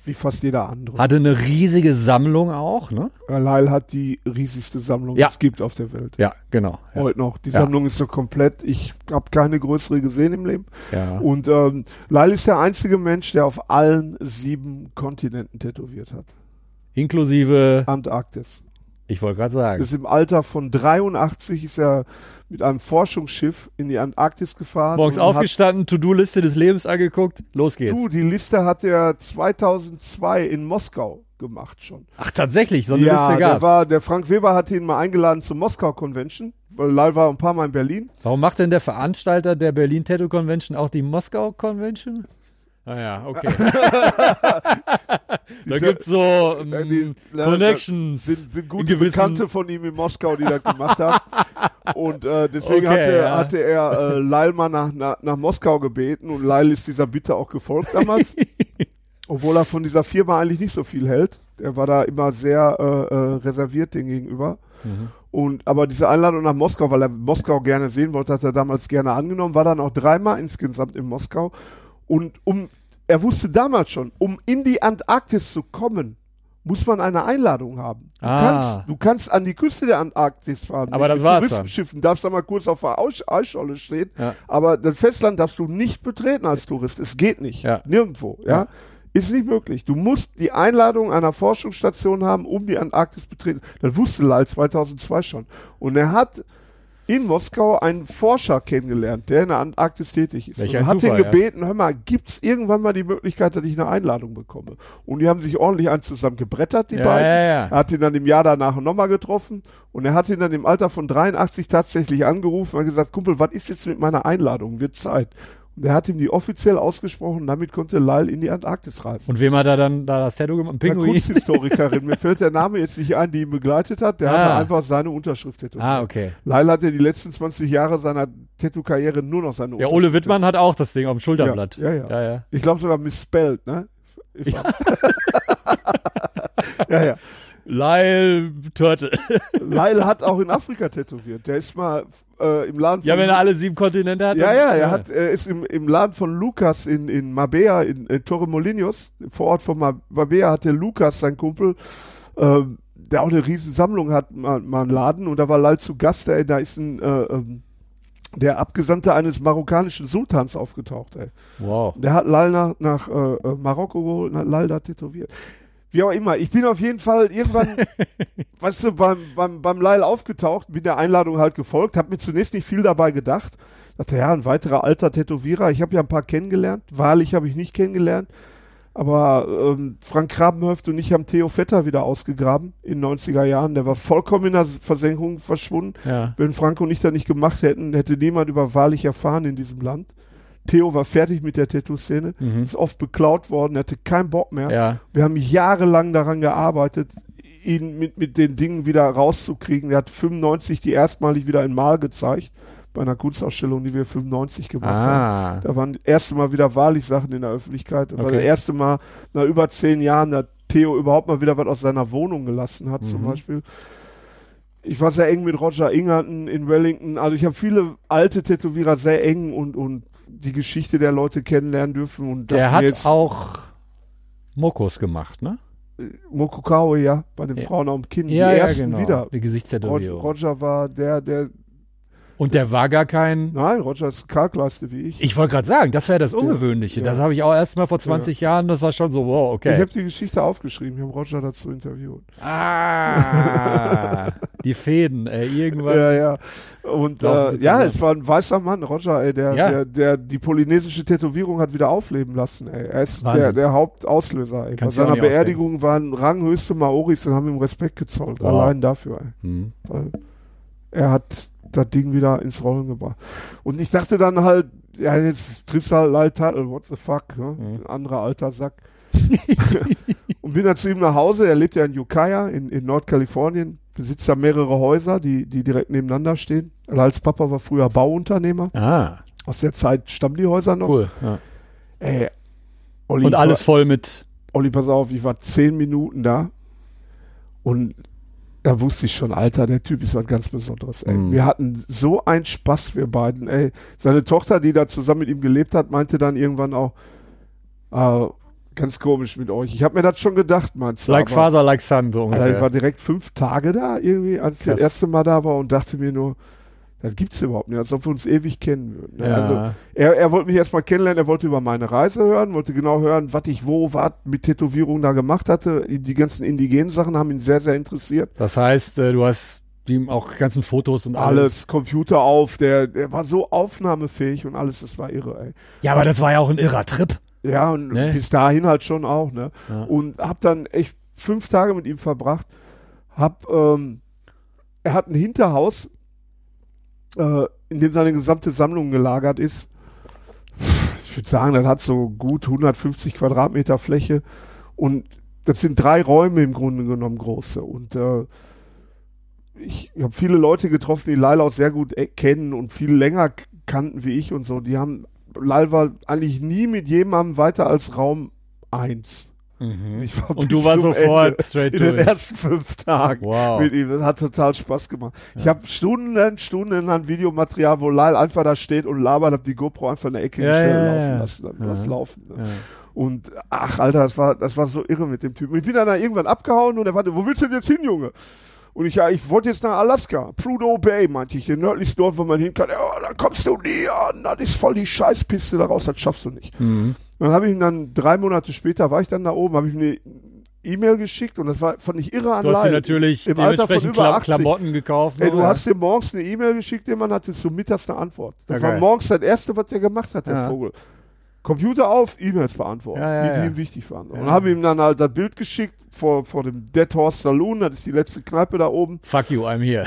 C: wie fast jeder andere.
D: Hatte eine riesige Sammlung auch, ne?
C: Lyle hat die riesigste Sammlung,
D: Ja.
C: die es gibt auf der Welt.
D: Ja, genau. Ja.
C: Heute noch. Die
D: Ja.
C: Sammlung ist so komplett. Ich habe keine größere gesehen im Leben.
D: ja.
C: Und ähm, Lyle ist der einzige Mensch, der auf allen sieben Kontinenten tätowiert hat.
D: Inklusive,
C: Antarktis.
D: ich wollte gerade sagen.
C: Ist im Alter von 83 ist er mit einem Forschungsschiff in die Antarktis gefahren.
D: Morgens aufgestanden, To-Do-Liste des Lebens angeguckt, los geht's.
C: Du, die Liste hat er 2002 in Moskau gemacht schon.
D: Ach, tatsächlich, so eine
C: ja,
D: Liste
C: der,
D: gab's.
C: war, der Frank Weber hat ihn mal eingeladen zur Moskau Convention, weil Lyle war ein paar Mal in Berlin.
D: Warum macht denn der Veranstalter der Berlin Tattoo Convention auch die Moskau Convention? Ah ja, okay. da
C: Diese-
D: gibt's so ähm,
C: die- ja,
D: Connections.
C: Sind, sind
D: in
C: gute Bekannte von ihm in Moskau, die das gemacht haben. Und äh, deswegen
D: Okay,
C: hatte,
D: ja.
C: hatte er äh, Lyle mal nach, nach, nach Moskau gebeten und Lyle ist dieser Bitte auch gefolgt damals. obwohl er von dieser Firma eigentlich nicht so viel hält. Er war da immer sehr äh, äh, reserviert dem gegenüber.
D: Mhm.
C: Und aber diese Einladung nach Moskau, weil er Moskau gerne sehen wollte, hat er damals gerne angenommen, war dann auch dreimal insgesamt in Moskau. Und um, er wusste damals schon, um in die Antarktis zu kommen, muss man eine Einladung haben. Du,
D: Ah.
C: kannst, du kannst an die Küste der Antarktis fahren.
D: Aber
C: mit,
D: das
C: mit
D: war's dann.
C: Touristenschiffen, darfst da mal kurz auf der Eis- Eisscholle stehen.
D: Ja.
C: Aber das Festland darfst du nicht betreten als Tourist. Es geht nicht.
D: Ja.
C: Nirgendwo. Ja?
D: Ja.
C: Ist nicht möglich. Du musst die Einladung einer Forschungsstation haben, um die Antarktis betreten. Das wusste Lal 2002 schon. Und er hat in Moskau einen Forscher kennengelernt, der in der Antarktis tätig ist.
D: Welch
C: und hat
D: Zufall,
C: ihn
D: ja.
C: gebeten, hör mal, gibt's irgendwann mal die Möglichkeit, dass ich eine Einladung bekomme? Und die haben sich ordentlich eins zusammen gebrettert, die
D: Ja,
C: beiden.
D: ja, ja.
C: Er hat ihn dann im Jahr danach nochmal getroffen und er hat ihn dann im Alter von 83 tatsächlich angerufen und gesagt, Kumpel, was ist jetzt mit meiner Einladung? Wird Zeit. Und er hat ihm die offiziell ausgesprochen damit konnte Lyle in die Antarktis reisen.
D: Und wem hat er dann da das Tattoo gemacht? Ein
C: Eine
D: Pinguin?
C: Kunsthistorikerin, mir fällt der Name jetzt nicht ein, die ihn begleitet hat, der
D: Ah.
C: hatte einfach seine Unterschrift tätowiert.
D: Ah, okay.
C: Lyle hatte die letzten 20 Jahre seiner Tattoo-Karriere nur noch seine
D: Ja,
C: Unterschrift.
D: Ole Wittmann hat auch das Ding auf dem Schulterblatt.
C: Ja, ja, ja.
D: ja, ja.
C: Ich glaube sogar misspelled, ne? ja, ja.
D: Lyle Turtle.
C: Lyle hat auch in Afrika tätowiert. Der ist mal äh, im Laden
D: Ja, wenn er alle sieben Kontinente hat.
C: Ja, ja, er hat, er ist im, im Laden von Lukas in, in Mabea, in, in Torremolinos, vor Ort von Ma- Mabea hatte Lukas, sein Kumpel, ähm, der auch eine riesen Sammlung hat, mal, mal einen Laden und da war Lal zu Gast, ey, da ist ein, äh, ähm, der Abgesandte eines marokkanischen Sultans aufgetaucht, ey.
D: Wow.
C: Der hat Lal nach, nach äh, äh, Marokko geholt und hat Lal da tätowiert. Wie auch immer, ich bin auf jeden Fall irgendwann, weißt du, beim, beim, beim Lyle aufgetaucht, bin der Einladung halt gefolgt, habe mir zunächst nicht viel dabei gedacht. Dachte, ja, ein weiterer alter Tätowierer. Ich habe ja ein paar kennengelernt. Wahrlich habe ich nicht kennengelernt. Aber ähm, Frank Krabenhöft und ich haben Theo Vetter wieder ausgegraben in den 90er Jahren. Der war vollkommen in der Versenkung verschwunden.
D: Ja.
C: Wenn Frank und ich das nicht gemacht hätten, hätte niemand über Wahrlich erfahren in diesem Land. Theo war fertig mit der Tattoo-Szene,
D: Mhm.
C: ist oft beklaut worden, hatte keinen Bock mehr.
D: Ja.
C: Wir haben jahrelang daran gearbeitet, ihn mit, mit den Dingen wieder rauszukriegen. Er hat 95 die erstmalig wieder in Mal gezeigt, bei einer Kunstausstellung, die wir 95 gemacht haben.
D: Ah.
C: Da waren das erste Mal wieder wahrlich Sachen in der Öffentlichkeit. Das war
D: Okay.
C: das erste Mal nach über zehn Jahren, dass Theo überhaupt mal wieder was aus seiner Wohnung gelassen hat, zum
D: Mhm.
C: Beispiel. Ich war sehr eng mit Roger Ingerton in Wellington. Also ich habe viele alte Tätowierer sehr eng und, und die Geschichte der Leute kennenlernen dürfen. Und
D: Der hat
C: jetzt,
D: auch Mokos gemacht, ne?
C: Mokokao, ja, bei den
D: Ja.
C: Frauen am Kinn. die ersten wieder.
D: Die
C: Rog
D: Gesichtstätowierung.
C: Roger war der, der.
D: Und der war gar kein.
C: Nein, Roger ist Kalkleiste wie ich.
D: Ich wollte gerade sagen, das wäre das Ungewöhnliche.
C: ja.
D: Das habe ich auch erst mal vor 20 Jahren, das war schon so, wow,
C: Ich
D: okay.
C: habe die Geschichte aufgeschrieben. Ich habe Roger dazu interviewt.
D: ah, die Fäden, ey, irgendwann.
C: Ja, ja. Und äh, ja, es war ein weißer Mann, Roger, ey, der,
D: Ja.
C: der, der die polynesische Tätowierung hat wieder aufleben lassen. Ey. Er ist
D: Wahnsinn.
C: der, der Hauptauslöser. Ey. Bei
D: Kannst
C: seiner Beerdigung waren ranghöchste Maoris und haben ihm Respekt gezollt.
D: Wow.
C: Allein dafür. Ey.
D: Hm.
C: Weil er hat das Ding wieder ins Rollen gebracht. Und ich dachte dann halt, ja, jetzt triffst du halt Lyle Tuttle, what the fuck, ne?
D: Mhm.
C: Ein anderer alter Sack. und bin dann zu ihm nach Hause, er lebt ja in Ukiah in, in Nordkalifornien, besitzt da mehrere Häuser, die, die direkt nebeneinander stehen. Lyles Papa war früher Bauunternehmer.
D: Ah,
C: Aus der Zeit stammen die Häuser noch.
D: cool. Ja.
C: Ey, Olli,
D: Und alles
C: War,
D: voll mit.
C: Olli, pass auf, ich war zehn Minuten da Und da wusste ich schon, Alter, der Typ ist was ganz Besonderes, ey.
B: Mhm.
C: Wir hatten so einen Spaß, wir beiden, ey. Seine Tochter, die da zusammen mit ihm gelebt hat, meinte dann irgendwann auch, ah, ganz komisch mit euch. Ich habe mir das schon gedacht, meinst du?
D: Like
C: aber-
D: Father, like Son, so
C: Alter, ich
D: ungefähr.
C: war direkt fünf Tage da irgendwie, als ich das erste Mal da war und dachte mir nur, das gibt's überhaupt nicht, als ob wir uns ewig kennen würden. ne?
D: Ja.
C: Also, er, er wollte mich erstmal kennenlernen, er wollte über meine Reise hören, wollte genau hören, was ich wo, was mit Tätowierungen da gemacht hatte. Die ganzen indigenen Sachen haben ihn sehr, sehr interessiert.
D: Das heißt, äh, du hast ihm auch ganzen Fotos und
C: Alles,
D: alles.
C: Computer auf, der, der war so aufnahmefähig und alles, das war irre, ey.
D: Ja, aber das war ja auch ein irrer Trip.
C: Ja, und
D: Ne?
C: bis dahin halt schon auch, ne?
D: Ja.
C: Und hab dann echt fünf Tage mit ihm verbracht. Hab, ähm, er hat ein Hinterhaus, äh, in dem seine gesamte Sammlung gelagert ist. Ich würde sagen, das hat so gut 150 Quadratmeter Fläche und das sind drei Räume im Grunde genommen große. Und äh, ich habe viele Leute getroffen, die Lyle auch sehr gut e- kennen und viel länger kannten wie ich und so. Die haben Lyle war eigentlich nie mit jemandem weiter als Raum 1. Ich war
D: Mhm. Und du warst sofort
C: Ende,
D: straight
C: in den
D: durch.
C: ersten fünf Tagen
D: Wow.
C: mit ihm. Das hat total Spaß gemacht. Ich habe Stunden, Stunden an Videomaterial, wo Lyle einfach da steht und labert, hab die GoPro einfach in der Ecke
D: Ja,
C: schnell
D: ja,
C: laufen
D: ja.
C: lassen. Dann
D: Ja.
C: lass laufen. Ne?
D: Ja.
C: Und ach, Alter, das war, das war so irre mit dem Typen. Ich bin dann da irgendwann abgehauen und er warte, wo willst du denn jetzt hin, Junge? Und ich, ja, ich wollte jetzt nach Alaska. Prudhoe Bay, meinte ich, den nördlichsten Ort, wo man hin kann. Ja, da kommst du nie an. Das ist voll die Scheißpiste daraus, das schaffst du nicht.
D: Mhm.
C: Und dann habe ich ihm dann, drei Monate später war ich dann da oben, habe ich mir eine E-Mail geschickt und das war, fand ich irre an
D: Du hast dir natürlich
C: Im Alter von
D: dementsprechend
C: über
D: Kla
C: 80.
D: Klamotten gekauft.
C: Ey,
D: noch,
C: du
D: ja.
C: hast dir morgens eine E-Mail geschickt, der Mann hatte zum mittags eine Antwort. Das
D: Ja,
C: war morgens das Erste, was der gemacht hat, der
D: Ja.
C: Vogel. Computer auf, E-Mails beantworten,
D: Ja, ja,
C: die, die ihm wichtig waren. Und habe ihm dann halt das Bild geschickt vor, vor dem Dead Horse Saloon, das ist die letzte Kneipe da oben.
D: Fuck you, I'm here.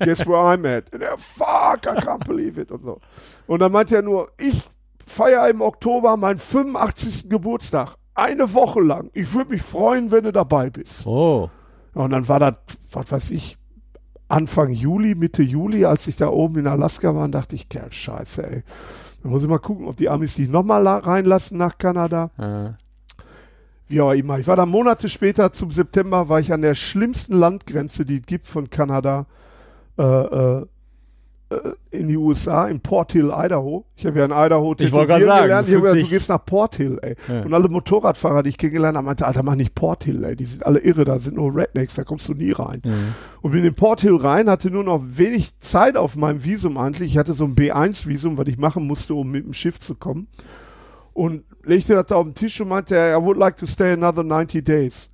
C: Guess where I'm at? Und er, fuck, I can't believe it und so. Und dann meinte er nur, ich feiere im Oktober meinen 85. Geburtstag. Eine Woche lang. Ich würde mich freuen, wenn du dabei bist.
D: Oh.
C: Und dann war das, was weiß ich, Anfang Juli, Mitte Juli, als ich da oben in Alaska war, dachte ich, Kerl, scheiße, ey. Dann muss ich mal gucken, ob die Amis dich nochmal reinlassen nach Kanada.
D: Ja.
C: Wie auch immer. Ich war dann Monate später, zum September, war ich an der schlimmsten Landgrenze, die es gibt von Kanada, äh, äh, äh, in die USA, in Port Hill, Idaho. Ich habe ja in Idaho
D: Ich wollte gerade sagen,
C: gelernt. Ich hab gesagt, du gehst nach Port Hill, ey.
D: Ja.
C: Und alle Motorradfahrer, die ich kennengelernt habe, meinte, Alter, mach nicht Port Hill, ey. Die sind alle irre, da sind nur Rednecks, da kommst du nie rein.
D: Mhm.
C: Und bin in Port Hill rein, hatte nur noch wenig Zeit auf meinem Visum eigentlich. Ich hatte so ein B1-Visum, was ich machen musste, um mit dem Schiff zu kommen. Und legte das da auf den Tisch und meinte, I would like to stay another 90 days.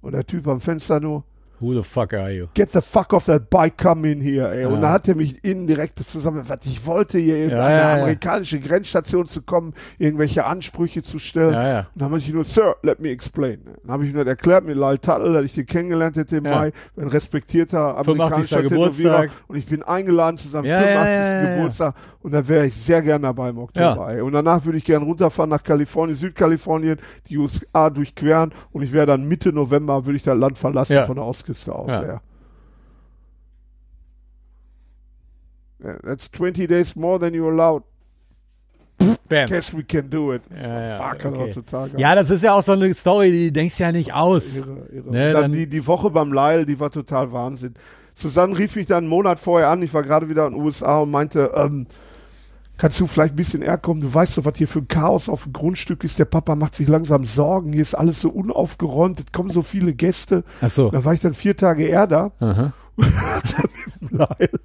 C: Und der Typ am Fenster nur,
D: Who the fuck are you?
C: get the fuck off that bike, come in here, ey.
D: Ja.
C: Und dann hat er mich innen direkt zusammengefasst. Ich wollte hier in
D: Ja,
C: eine
D: ja,
C: amerikanische Grenzstation zu kommen, irgendwelche Ansprüche zu stellen. Und dann meinte ich nur, Sir, let me explain. Dann habe ich ihm das erklärt mit Lyle Tuttle, dass ich den kennengelernt hätte im. Mai, ein respektierter
D: 85.
C: amerikanischer
D: Geburtstag.
C: Und ich bin eingeladen zu seinem
D: Ja,
C: 85.
D: ja, ja, ja, ja.
C: Geburtstag. Und da wäre ich sehr gerne dabei im Oktober. ey. Und danach würde ich gerne runterfahren nach Kalifornien, Südkalifornien, die USA durchqueren. Und ich wäre dann Mitte November, würde ich das Land verlassen
D: Ja.
C: von der Ostküste aus.
D: Ja.
C: Ja. Yeah, that's 20 days more than you're allowed.
D: Bam.
C: Guess we can do it.
D: Ja, ja, okay.
C: heutzutage.
D: Ja, das ist ja auch so eine Story, die denkst ja nicht aus.
C: Irre, irre.
D: Ne,
C: dann
D: dann-
C: die, die Woche beim Lyle, die war total Wahnsinn. Susanne rief mich dann einen Monat vorher an, ich war gerade wieder in den USA und meinte, ähm, kannst du vielleicht ein bisschen eher kommen? Du weißt doch, was hier für ein Chaos auf dem Grundstück ist. Der Papa macht sich langsam Sorgen. Hier ist alles so unaufgeräumt. Es kommen so viele Gäste.
D: Ach so.
C: Da war ich dann vier Tage eher da.
D: Aha.
C: Lyle.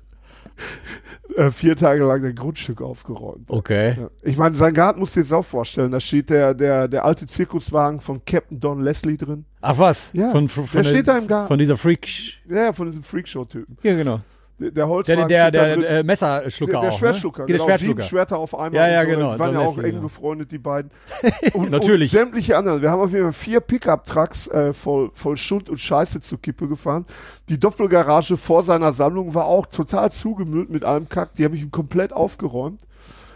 C: Äh, vier Tage lang ein Grundstück aufgeräumt.
D: Okay.
C: Ich meine, sein Garten musst du dir jetzt auch vorstellen. Da steht der, der, der alte Zirkuswagen von Captain Don Leslie drin.
D: Ach was?
C: Ja,
D: Von, von,
C: der steht da im Garten.
D: Von dieser Freak.
C: Ja, von diesem Freakshow-Typen.
D: Ja, genau.
C: Der, der
D: Der, der, der,
C: drin.
D: äh, Messerschlucker
C: der, der
D: auch.
C: Schwertschlucker,
D: ne?
C: genau,
D: Der
C: sieben
D: Schwertschlucker.
C: Schwerter auf einmal.
D: Ja, ja,
C: so.
D: genau,
C: Die waren ja auch eng
D: genau.
C: befreundet, die beiden. Und,
D: Natürlich.
C: Und sämtliche anderen. Wir haben auf jeden Fall vier Pickup-Trucks äh, voll, voll Schund und Scheiße zur Kippe gefahren. Die Doppelgarage vor seiner Sammlung war auch total zugemüllt mit allem Kack. Die habe ich ihm komplett aufgeräumt.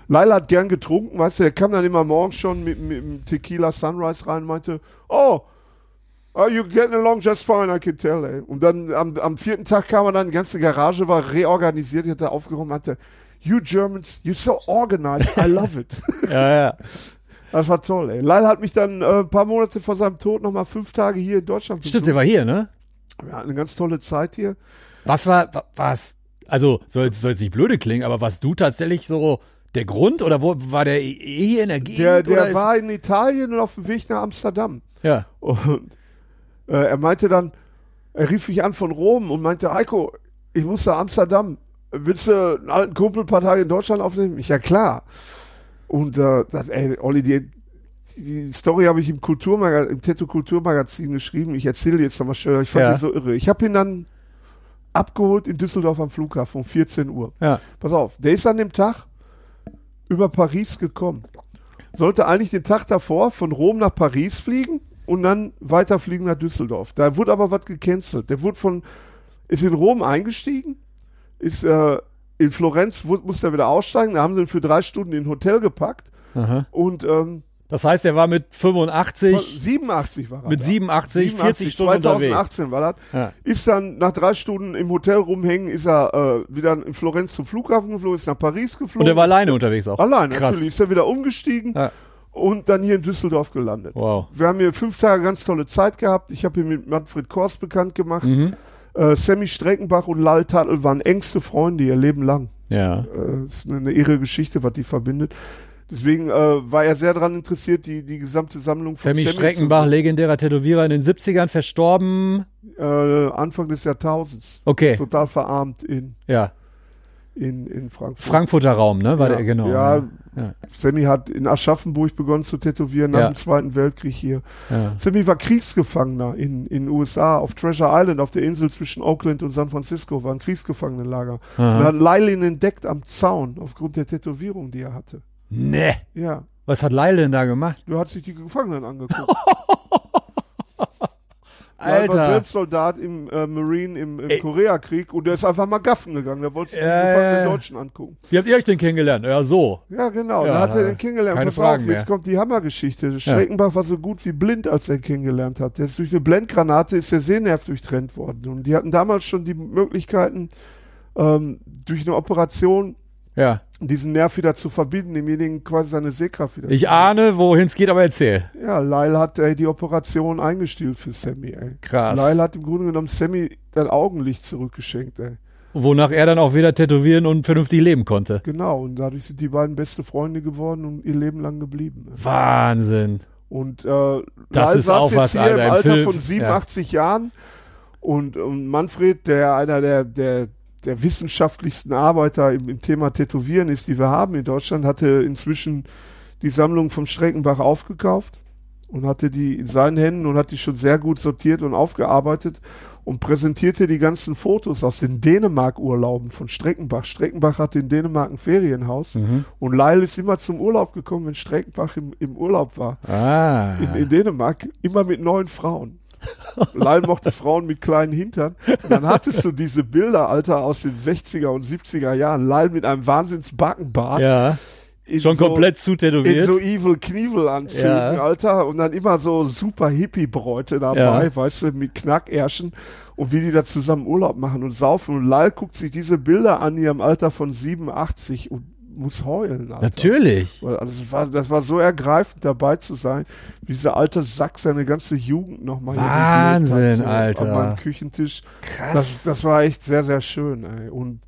C: Leila hat gern getrunken, weißt du, er kam dann immer morgens schon mit, mit dem Tequila Sunrise rein und meinte, oh, Oh, you're getting along just fine, I can tell, ey. Und dann am, am vierten Tag kam er dann, die ganze Garage war reorganisiert, hat er aufgeräumt, meinte, you Germans, you're so organized, I love it.
D: Ja, ja.
C: Das war toll, ey. Lyle hat mich dann äh, ein paar Monate vor seinem Tod nochmal fünf Tage hier in Deutschland
D: Stimmt, der
C: besucht.
D: war hier, ne?
C: Wir hatten eine ganz tolle Zeit hier.
D: Was war, wa- was, also soll soll jetzt nicht blöde klingen, aber warst du tatsächlich so der Grund oder wo war der eh hier in der Gegend?
C: Der, der war in Italien und auf dem Weg nach Amsterdam.
D: ja.
C: Und äh, er meinte dann, er rief mich an von Rom und meinte, Heiko, ich muss nach Amsterdam. Willst du einen alten Kumpel ein paar Tage in Deutschland aufnehmen? Ich, ja klar. Und äh, das, ey, Olli, die, die Story habe ich im Kulturmagazin, im Tattoo Kulturmagazin geschrieben. Ich erzähle jetzt nochmal schön, ich fand
D: Ja.
C: die so irre. Ich habe ihn dann abgeholt in Düsseldorf am Flughafen um 14 Uhr.
D: Ja.
C: Pass auf, der ist an dem Tag über Paris gekommen. Sollte eigentlich den Tag davor von Rom nach Paris fliegen und dann weiterfliegen nach Düsseldorf. Da wurde aber was gecancelt. Der wurde von, ist in Rom eingestiegen, ist äh, in Florenz, wurde, musste er wieder aussteigen, da haben sie ihn für drei Stunden in ein Hotel gepackt
D: Aha.
C: und ähm,
D: Das heißt, er war mit 85,
C: 87 war er
D: mit
C: da.
D: 87, 40 Stunden unterwegs.
C: 2018 war das.
D: Ja.
C: Ist dann nach drei Stunden im Hotel rumhängen, ist er äh, wieder in Florenz zum Flughafen geflogen, ist nach Paris geflogen.
D: Und er war alleine unterwegs auch.
C: Allein,
D: Krass.
C: natürlich. Ist er wieder umgestiegen
D: Ja.
C: Und dann hier in Düsseldorf gelandet.
D: Wow.
C: Wir haben hier fünf Tage ganz tolle Zeit gehabt. Ich habe hier mit Manfred Kors bekannt gemacht.
D: Mhm.
C: Äh, Sammy Streckenbach und Lal Tattel waren engste Freunde ihr Leben lang.
D: Ja.
C: Äh, ist eine, eine irre Geschichte, was die verbindet. Deswegen äh, war er sehr daran interessiert, die, die gesamte Sammlung von
D: Sammy
C: zu
D: Streckenbach, legendärer Tätowierer in den 70ern, verstorben.
C: Äh, Anfang des Jahrtausends.
D: Okay,
C: Total verarmt in,
D: ja.
C: In, in Frankfurt.
D: Frankfurter Raum, ne? War
C: Ja,
D: der, genau.
C: ja.
D: ja.
C: Sammy hat in Aschaffenburg begonnen zu tätowieren nach
D: Ja.
C: dem Zweiten Weltkrieg hier.
D: ja.
C: Sammy war Kriegsgefangener in in USA auf Treasure Island auf der Insel zwischen Oakland und San Francisco war ein Kriegsgefangenenlager. Und
D: Aha.
C: hat Lyle entdeckt am Zaun aufgrund der Tätowierung, die er hatte.
D: Ne.
C: Ja,
D: Was hat Lyle denn da gemacht?
C: du hast sich die Gefangenen angeguckt. Lyle war
D: Alter.
C: selbst Soldat im äh, Marine im, im. Koreakrieg und der ist einfach mal gaffen gegangen. Der wollte sich
D: Ja, ja, ja.
C: Deutschen angucken.
D: Wie habt ihr euch denn kennengelernt? Ja, so.
C: Ja, genau.
D: Ja,
C: da hat er den kennengelernt.
D: keine
C: Pass
D: Fragen
C: auf, jetzt
D: mehr.
C: kommt die Hammergeschichte. Schreckenbach war so gut wie blind, als er ihn kennengelernt hat. Der ist durch eine Blendgranate ist der Sehnerv durchtrennt worden. Und die hatten damals schon die Möglichkeiten, ähm, durch eine Operation
D: Ja.
C: Diesen Nerv wieder zu verbinden, demjenigen quasi seine Sehkraft wieder
D: Ich ahne, wohin es geht, aber erzähl.
C: Ja, Lyle hat ey, die Operation eingestielt für Sammy, ey.
D: Krass.
C: Lyle hat im Grunde genommen Sammy dein Augenlicht zurückgeschenkt, ey.
D: Wonach er dann auch wieder tätowieren und vernünftig leben konnte.
C: Genau, und dadurch sind die beiden beste Freunde geworden und ihr Leben lang geblieben. ey.
D: Wahnsinn.
C: Und äh,
D: Das
C: Lyle
D: ist
C: saß
D: auch
C: jetzt
D: was,
C: hier
D: Alter,
C: im Alter
D: Film,
C: von 87 Jahren und, und Manfred, der einer der, der, der wissenschaftlichsten Arbeiter im, im Thema Tätowieren ist, die wir haben in Deutschland, hatte inzwischen die Sammlung vom Streckenbach aufgekauft und hatte die in seinen Händen und hat die schon sehr gut sortiert und aufgearbeitet und präsentierte die ganzen Fotos aus den Dänemark-Urlauben von Streckenbach. Streckenbach hatte in Dänemark ein Ferienhaus
D: Mhm.
C: und Lyle ist immer zum Urlaub gekommen, wenn Streckenbach im, im Urlaub war
D: Ah.
C: in, in Dänemark immer mit neuen Frauen. Lyle mochte Frauen mit kleinen Hintern. Und dann hattest du diese Bilder, Alter, aus den 60er und 70er Jahren. Lyle mit einem Wahnsinns-Backenbart.
D: ja.
C: in
D: Schon
C: so,
D: komplett
C: In
D: zutätowiert.
C: so Evil Knievel-Anzügen,
D: Ja.
C: Alter. Und dann immer so super Hippie-Bräute dabei,
D: Ja.
C: weißt du, mit Knackärschen. Und wie die da zusammen Urlaub machen und saufen. Und Lyle guckt sich diese Bilder an, hier im Alter von 87 und muss heulen, Alter.
D: Natürlich.
C: Weil, Also das, war, das war so ergreifend dabei zu sein, wie dieser alte Sack seine ganze Jugend nochmal
D: Wahnsinn,
C: so
D: Alter.
C: An meinem Küchentisch.
D: Krass.
C: Das, das war echt sehr, sehr schön. Ey. Und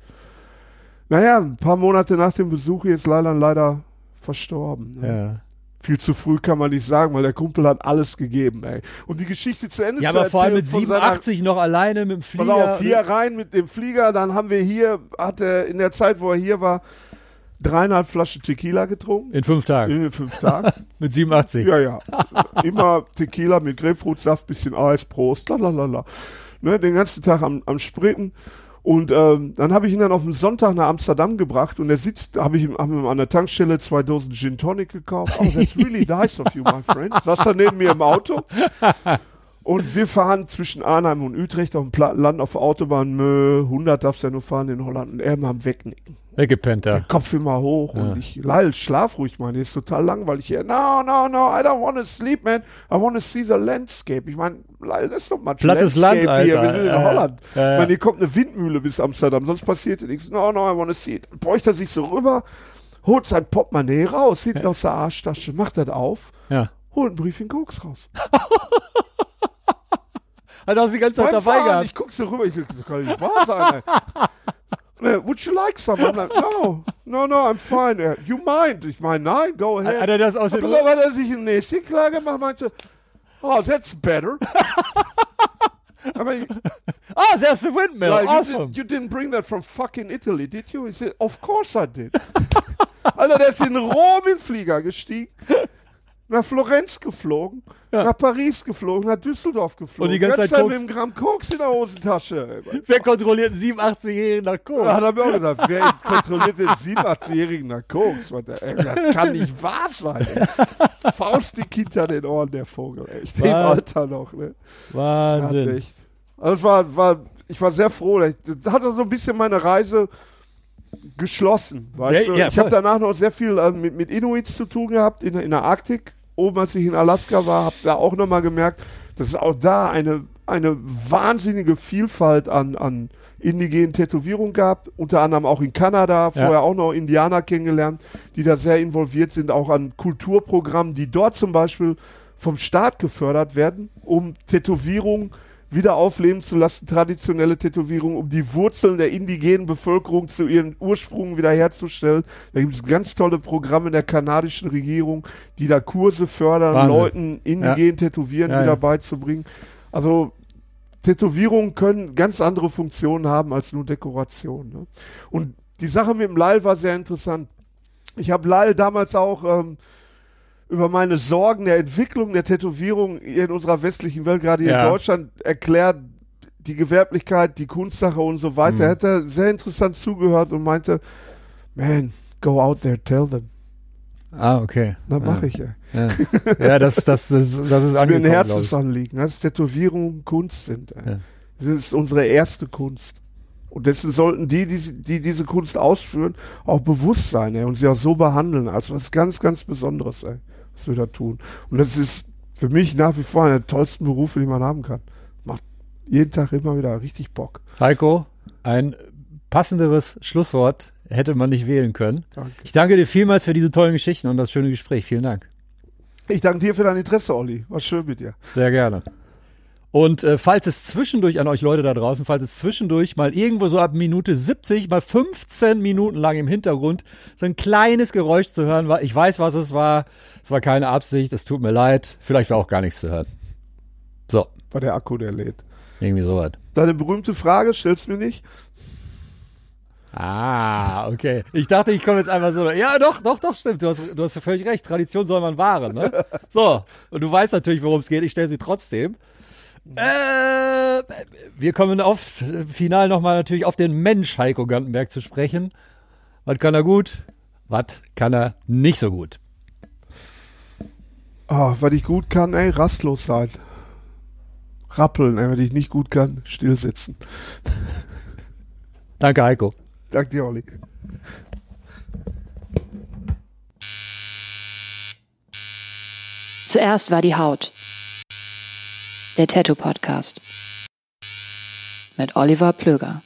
C: naja, ein paar Monate nach dem Besuch jetzt leider leider verstorben. Ne?
D: ja.
C: Viel zu früh kann man nicht sagen, weil der Kumpel hat alles gegeben. Ey. Und die Geschichte zu Ende
D: ja,
C: zu
D: aber vor allem mit
C: erzählen von seiner-
D: 87 noch alleine mit dem
C: Pass
D: Flieger.
C: auf, hier rein mit dem Flieger, dann haben wir hier, hat er in der Zeit, wo er hier war, dreieinhalb Flaschen Tequila getrunken.
D: in fünf Tagen.
C: In fünf Tagen.
D: Mit 87.
C: Ja, ja. Immer Tequila mit Grapefruitsaft, bisschen Eis, Prost, lalalala. Ne, den ganzen Tag am, am Spritten. Und ähm, dann habe ich ihn dann auf dem Sonntag nach Amsterdam gebracht und er sitzt, habe ich ihm, hab ihm an der Tankstelle zwei Dosen Gin Tonic gekauft. Oh, that's really nice of you, my friend. Saß da neben mir im Auto. Und wir fahren zwischen Arnhem und Utrecht auf dem Plattenland auf der Autobahn. Mö, 100 darfst du ja nur fahren in Holland. Und er immer am Wegnicken.
D: Weggepennt da.
C: Kopf immer hoch und ich, Lyle, schlaf ruhig, Mann, ist total langweilig hier. No, no, no, I don't wanna sleep, man. I wanna see the landscape. Ich meine, Lyle, das ist doch mal
D: Plattes Land,
C: hier.
D: Alter.
C: Wir sind in
D: Ja, ja.
C: Holland.
D: Ja, ja.
C: Ich meine, hier kommt eine Windmühle bis Amsterdam, sonst passiert hier nichts. No, no, I wanna see it. Bräucht er sich so rüber, holt sein Portemonnaie raus, hinten aus der Arschtasche, macht das auf,
D: Ja.
C: holt einen Brief in Koks raus.
D: Hat er auch die ganze Zeit dabei
C: Fahren,
D: gehabt.
C: Ich guck so rüber, ich das kann nicht wahr sein. Ne, Would you like some? I'm like, no, no, no, I'm fine. Er, You mind? Ich meine, nein, go ahead.
D: Hat er das aus den
C: Aber hat er sich im nächsten klar gemacht, meinte, oh, that's better. I mean,
D: Ah, there's the windmill.
C: like, you,
D: awesome.
C: did, you didn't bring that from fucking Italy, did you? He said, of course I did. Alter, der ist in Rom in den Flieger gestiegen, nach Florenz geflogen, nach Paris geflogen, nach Düsseldorf geflogen.
D: Und die ganze Zeit
C: mit einem Gramm Koks in der Hosentasche.
D: Wer kontrolliert einen 87-Jährigen nach
C: Da
D: Koks?
C: hat er mir auch gesagt, wer kontrolliert den 87-Jährigen nach Koks? Ey, das kann nicht wahr sein. Ey. Faustdick hinter den Ohren, der Vogel. Ich
D: Was?
C: Alter noch. Ne? Ja,
D: Wahnsinn.
C: echt. Also war, war, ich war sehr froh. Das hat so ein bisschen meine Reise geschlossen. Weißt
D: Ja,
C: du?
D: ja,
C: ich habe danach noch sehr viel äh, mit, mit Inuits zu tun gehabt in, in der Arktik. Oben, als ich in Alaska war, habe da auch nochmal gemerkt, dass es auch da eine, eine wahnsinnige Vielfalt an, an indigenen Tätowierungen gab. Unter anderem auch in Kanada, vorher auch noch Indianer kennengelernt, die da sehr involviert sind, auch an Kulturprogrammen, die dort zum Beispiel vom Staat gefördert werden, um Tätowierungen wieder aufleben zu lassen, traditionelle Tätowierungen, um die Wurzeln der indigenen Bevölkerung zu ihren Ursprüngen wiederherzustellen. Da gibt es ganz tolle Programme der kanadischen Regierung, die da Kurse fördern,
D: Wahnsinn.
C: Leuten indigen Tätowieren
D: Ja,
C: wieder
D: ja.
C: beizubringen. Also Tätowierungen können ganz andere Funktionen haben als nur Dekoration. Ne? Und die Sache mit dem Lyle war sehr interessant. Ich habe Lyle damals auch ähm, über meine Sorgen der Entwicklung der Tätowierung in unserer westlichen Welt, gerade hier
D: Ja.
C: in Deutschland, erklärt, die Gewerblichkeit, die Kunstsache und so weiter.
D: Mhm.
C: Er sehr interessant zugehört und meinte, man, go out there, tell them.
D: Ah, okay.
C: Na,
D: ja.
C: mach ich ja.
D: Ja, ja das, das, das, das ist
C: Das ist mir ein
D: angekommen.
C: Herzensanliegen, dass Tätowierungen Kunst sind.
D: Ja.
C: Das ist unsere erste Kunst. Und dessen sollten die, die, die diese Kunst ausführen, auch bewusst sein ey, und sie auch so behandeln, als was ganz, ganz Besonderes, ey, was wir da tun. Und das ist für mich nach wie vor einer der tollsten Berufe, die man haben kann. Macht jeden Tag immer wieder richtig Bock.
D: Heiko, ein passenderes Schlusswort hätte man nicht wählen können.
C: Danke.
D: Ich danke dir vielmals für diese tollen Geschichten und das schöne Gespräch. Vielen Dank.
C: Ich danke dir für dein Interesse, Olli. War schön mit dir.
D: Sehr gerne. Und äh, falls es zwischendurch an euch Leute da draußen, falls es zwischendurch mal irgendwo so ab Minute 70, mal 15 Minuten lang im Hintergrund so ein kleines Geräusch zu hören war, ich weiß, was es war, es war keine Absicht, es tut mir leid, vielleicht war auch gar nichts zu hören. So,
C: War der Akku, der lädt.
D: irgendwie sowas.
C: Deine berühmte Frage stellst du mir nicht?
D: Ah, okay. Ich dachte, ich komme jetzt einfach so. Ja, doch, doch, doch, stimmt. Du hast, du hast völlig recht. Tradition soll man wahren, ne? So, und du weißt natürlich, worum es geht. Ich stelle sie trotzdem. Äh, wir kommen oft final nochmal natürlich auf den Mensch Heiko Gantenberg zu sprechen. Was kann er gut? Was kann er nicht so gut?
C: Ah, was ich gut kann, ey, rastlos sein. Rappeln, ey, was ich nicht gut kann, still sitzen.
D: Danke, Heiko.
C: Danke dir, Olli.
A: Zuerst war die Haut. Der Tattoo Podcast. Mit Oliver Plöger.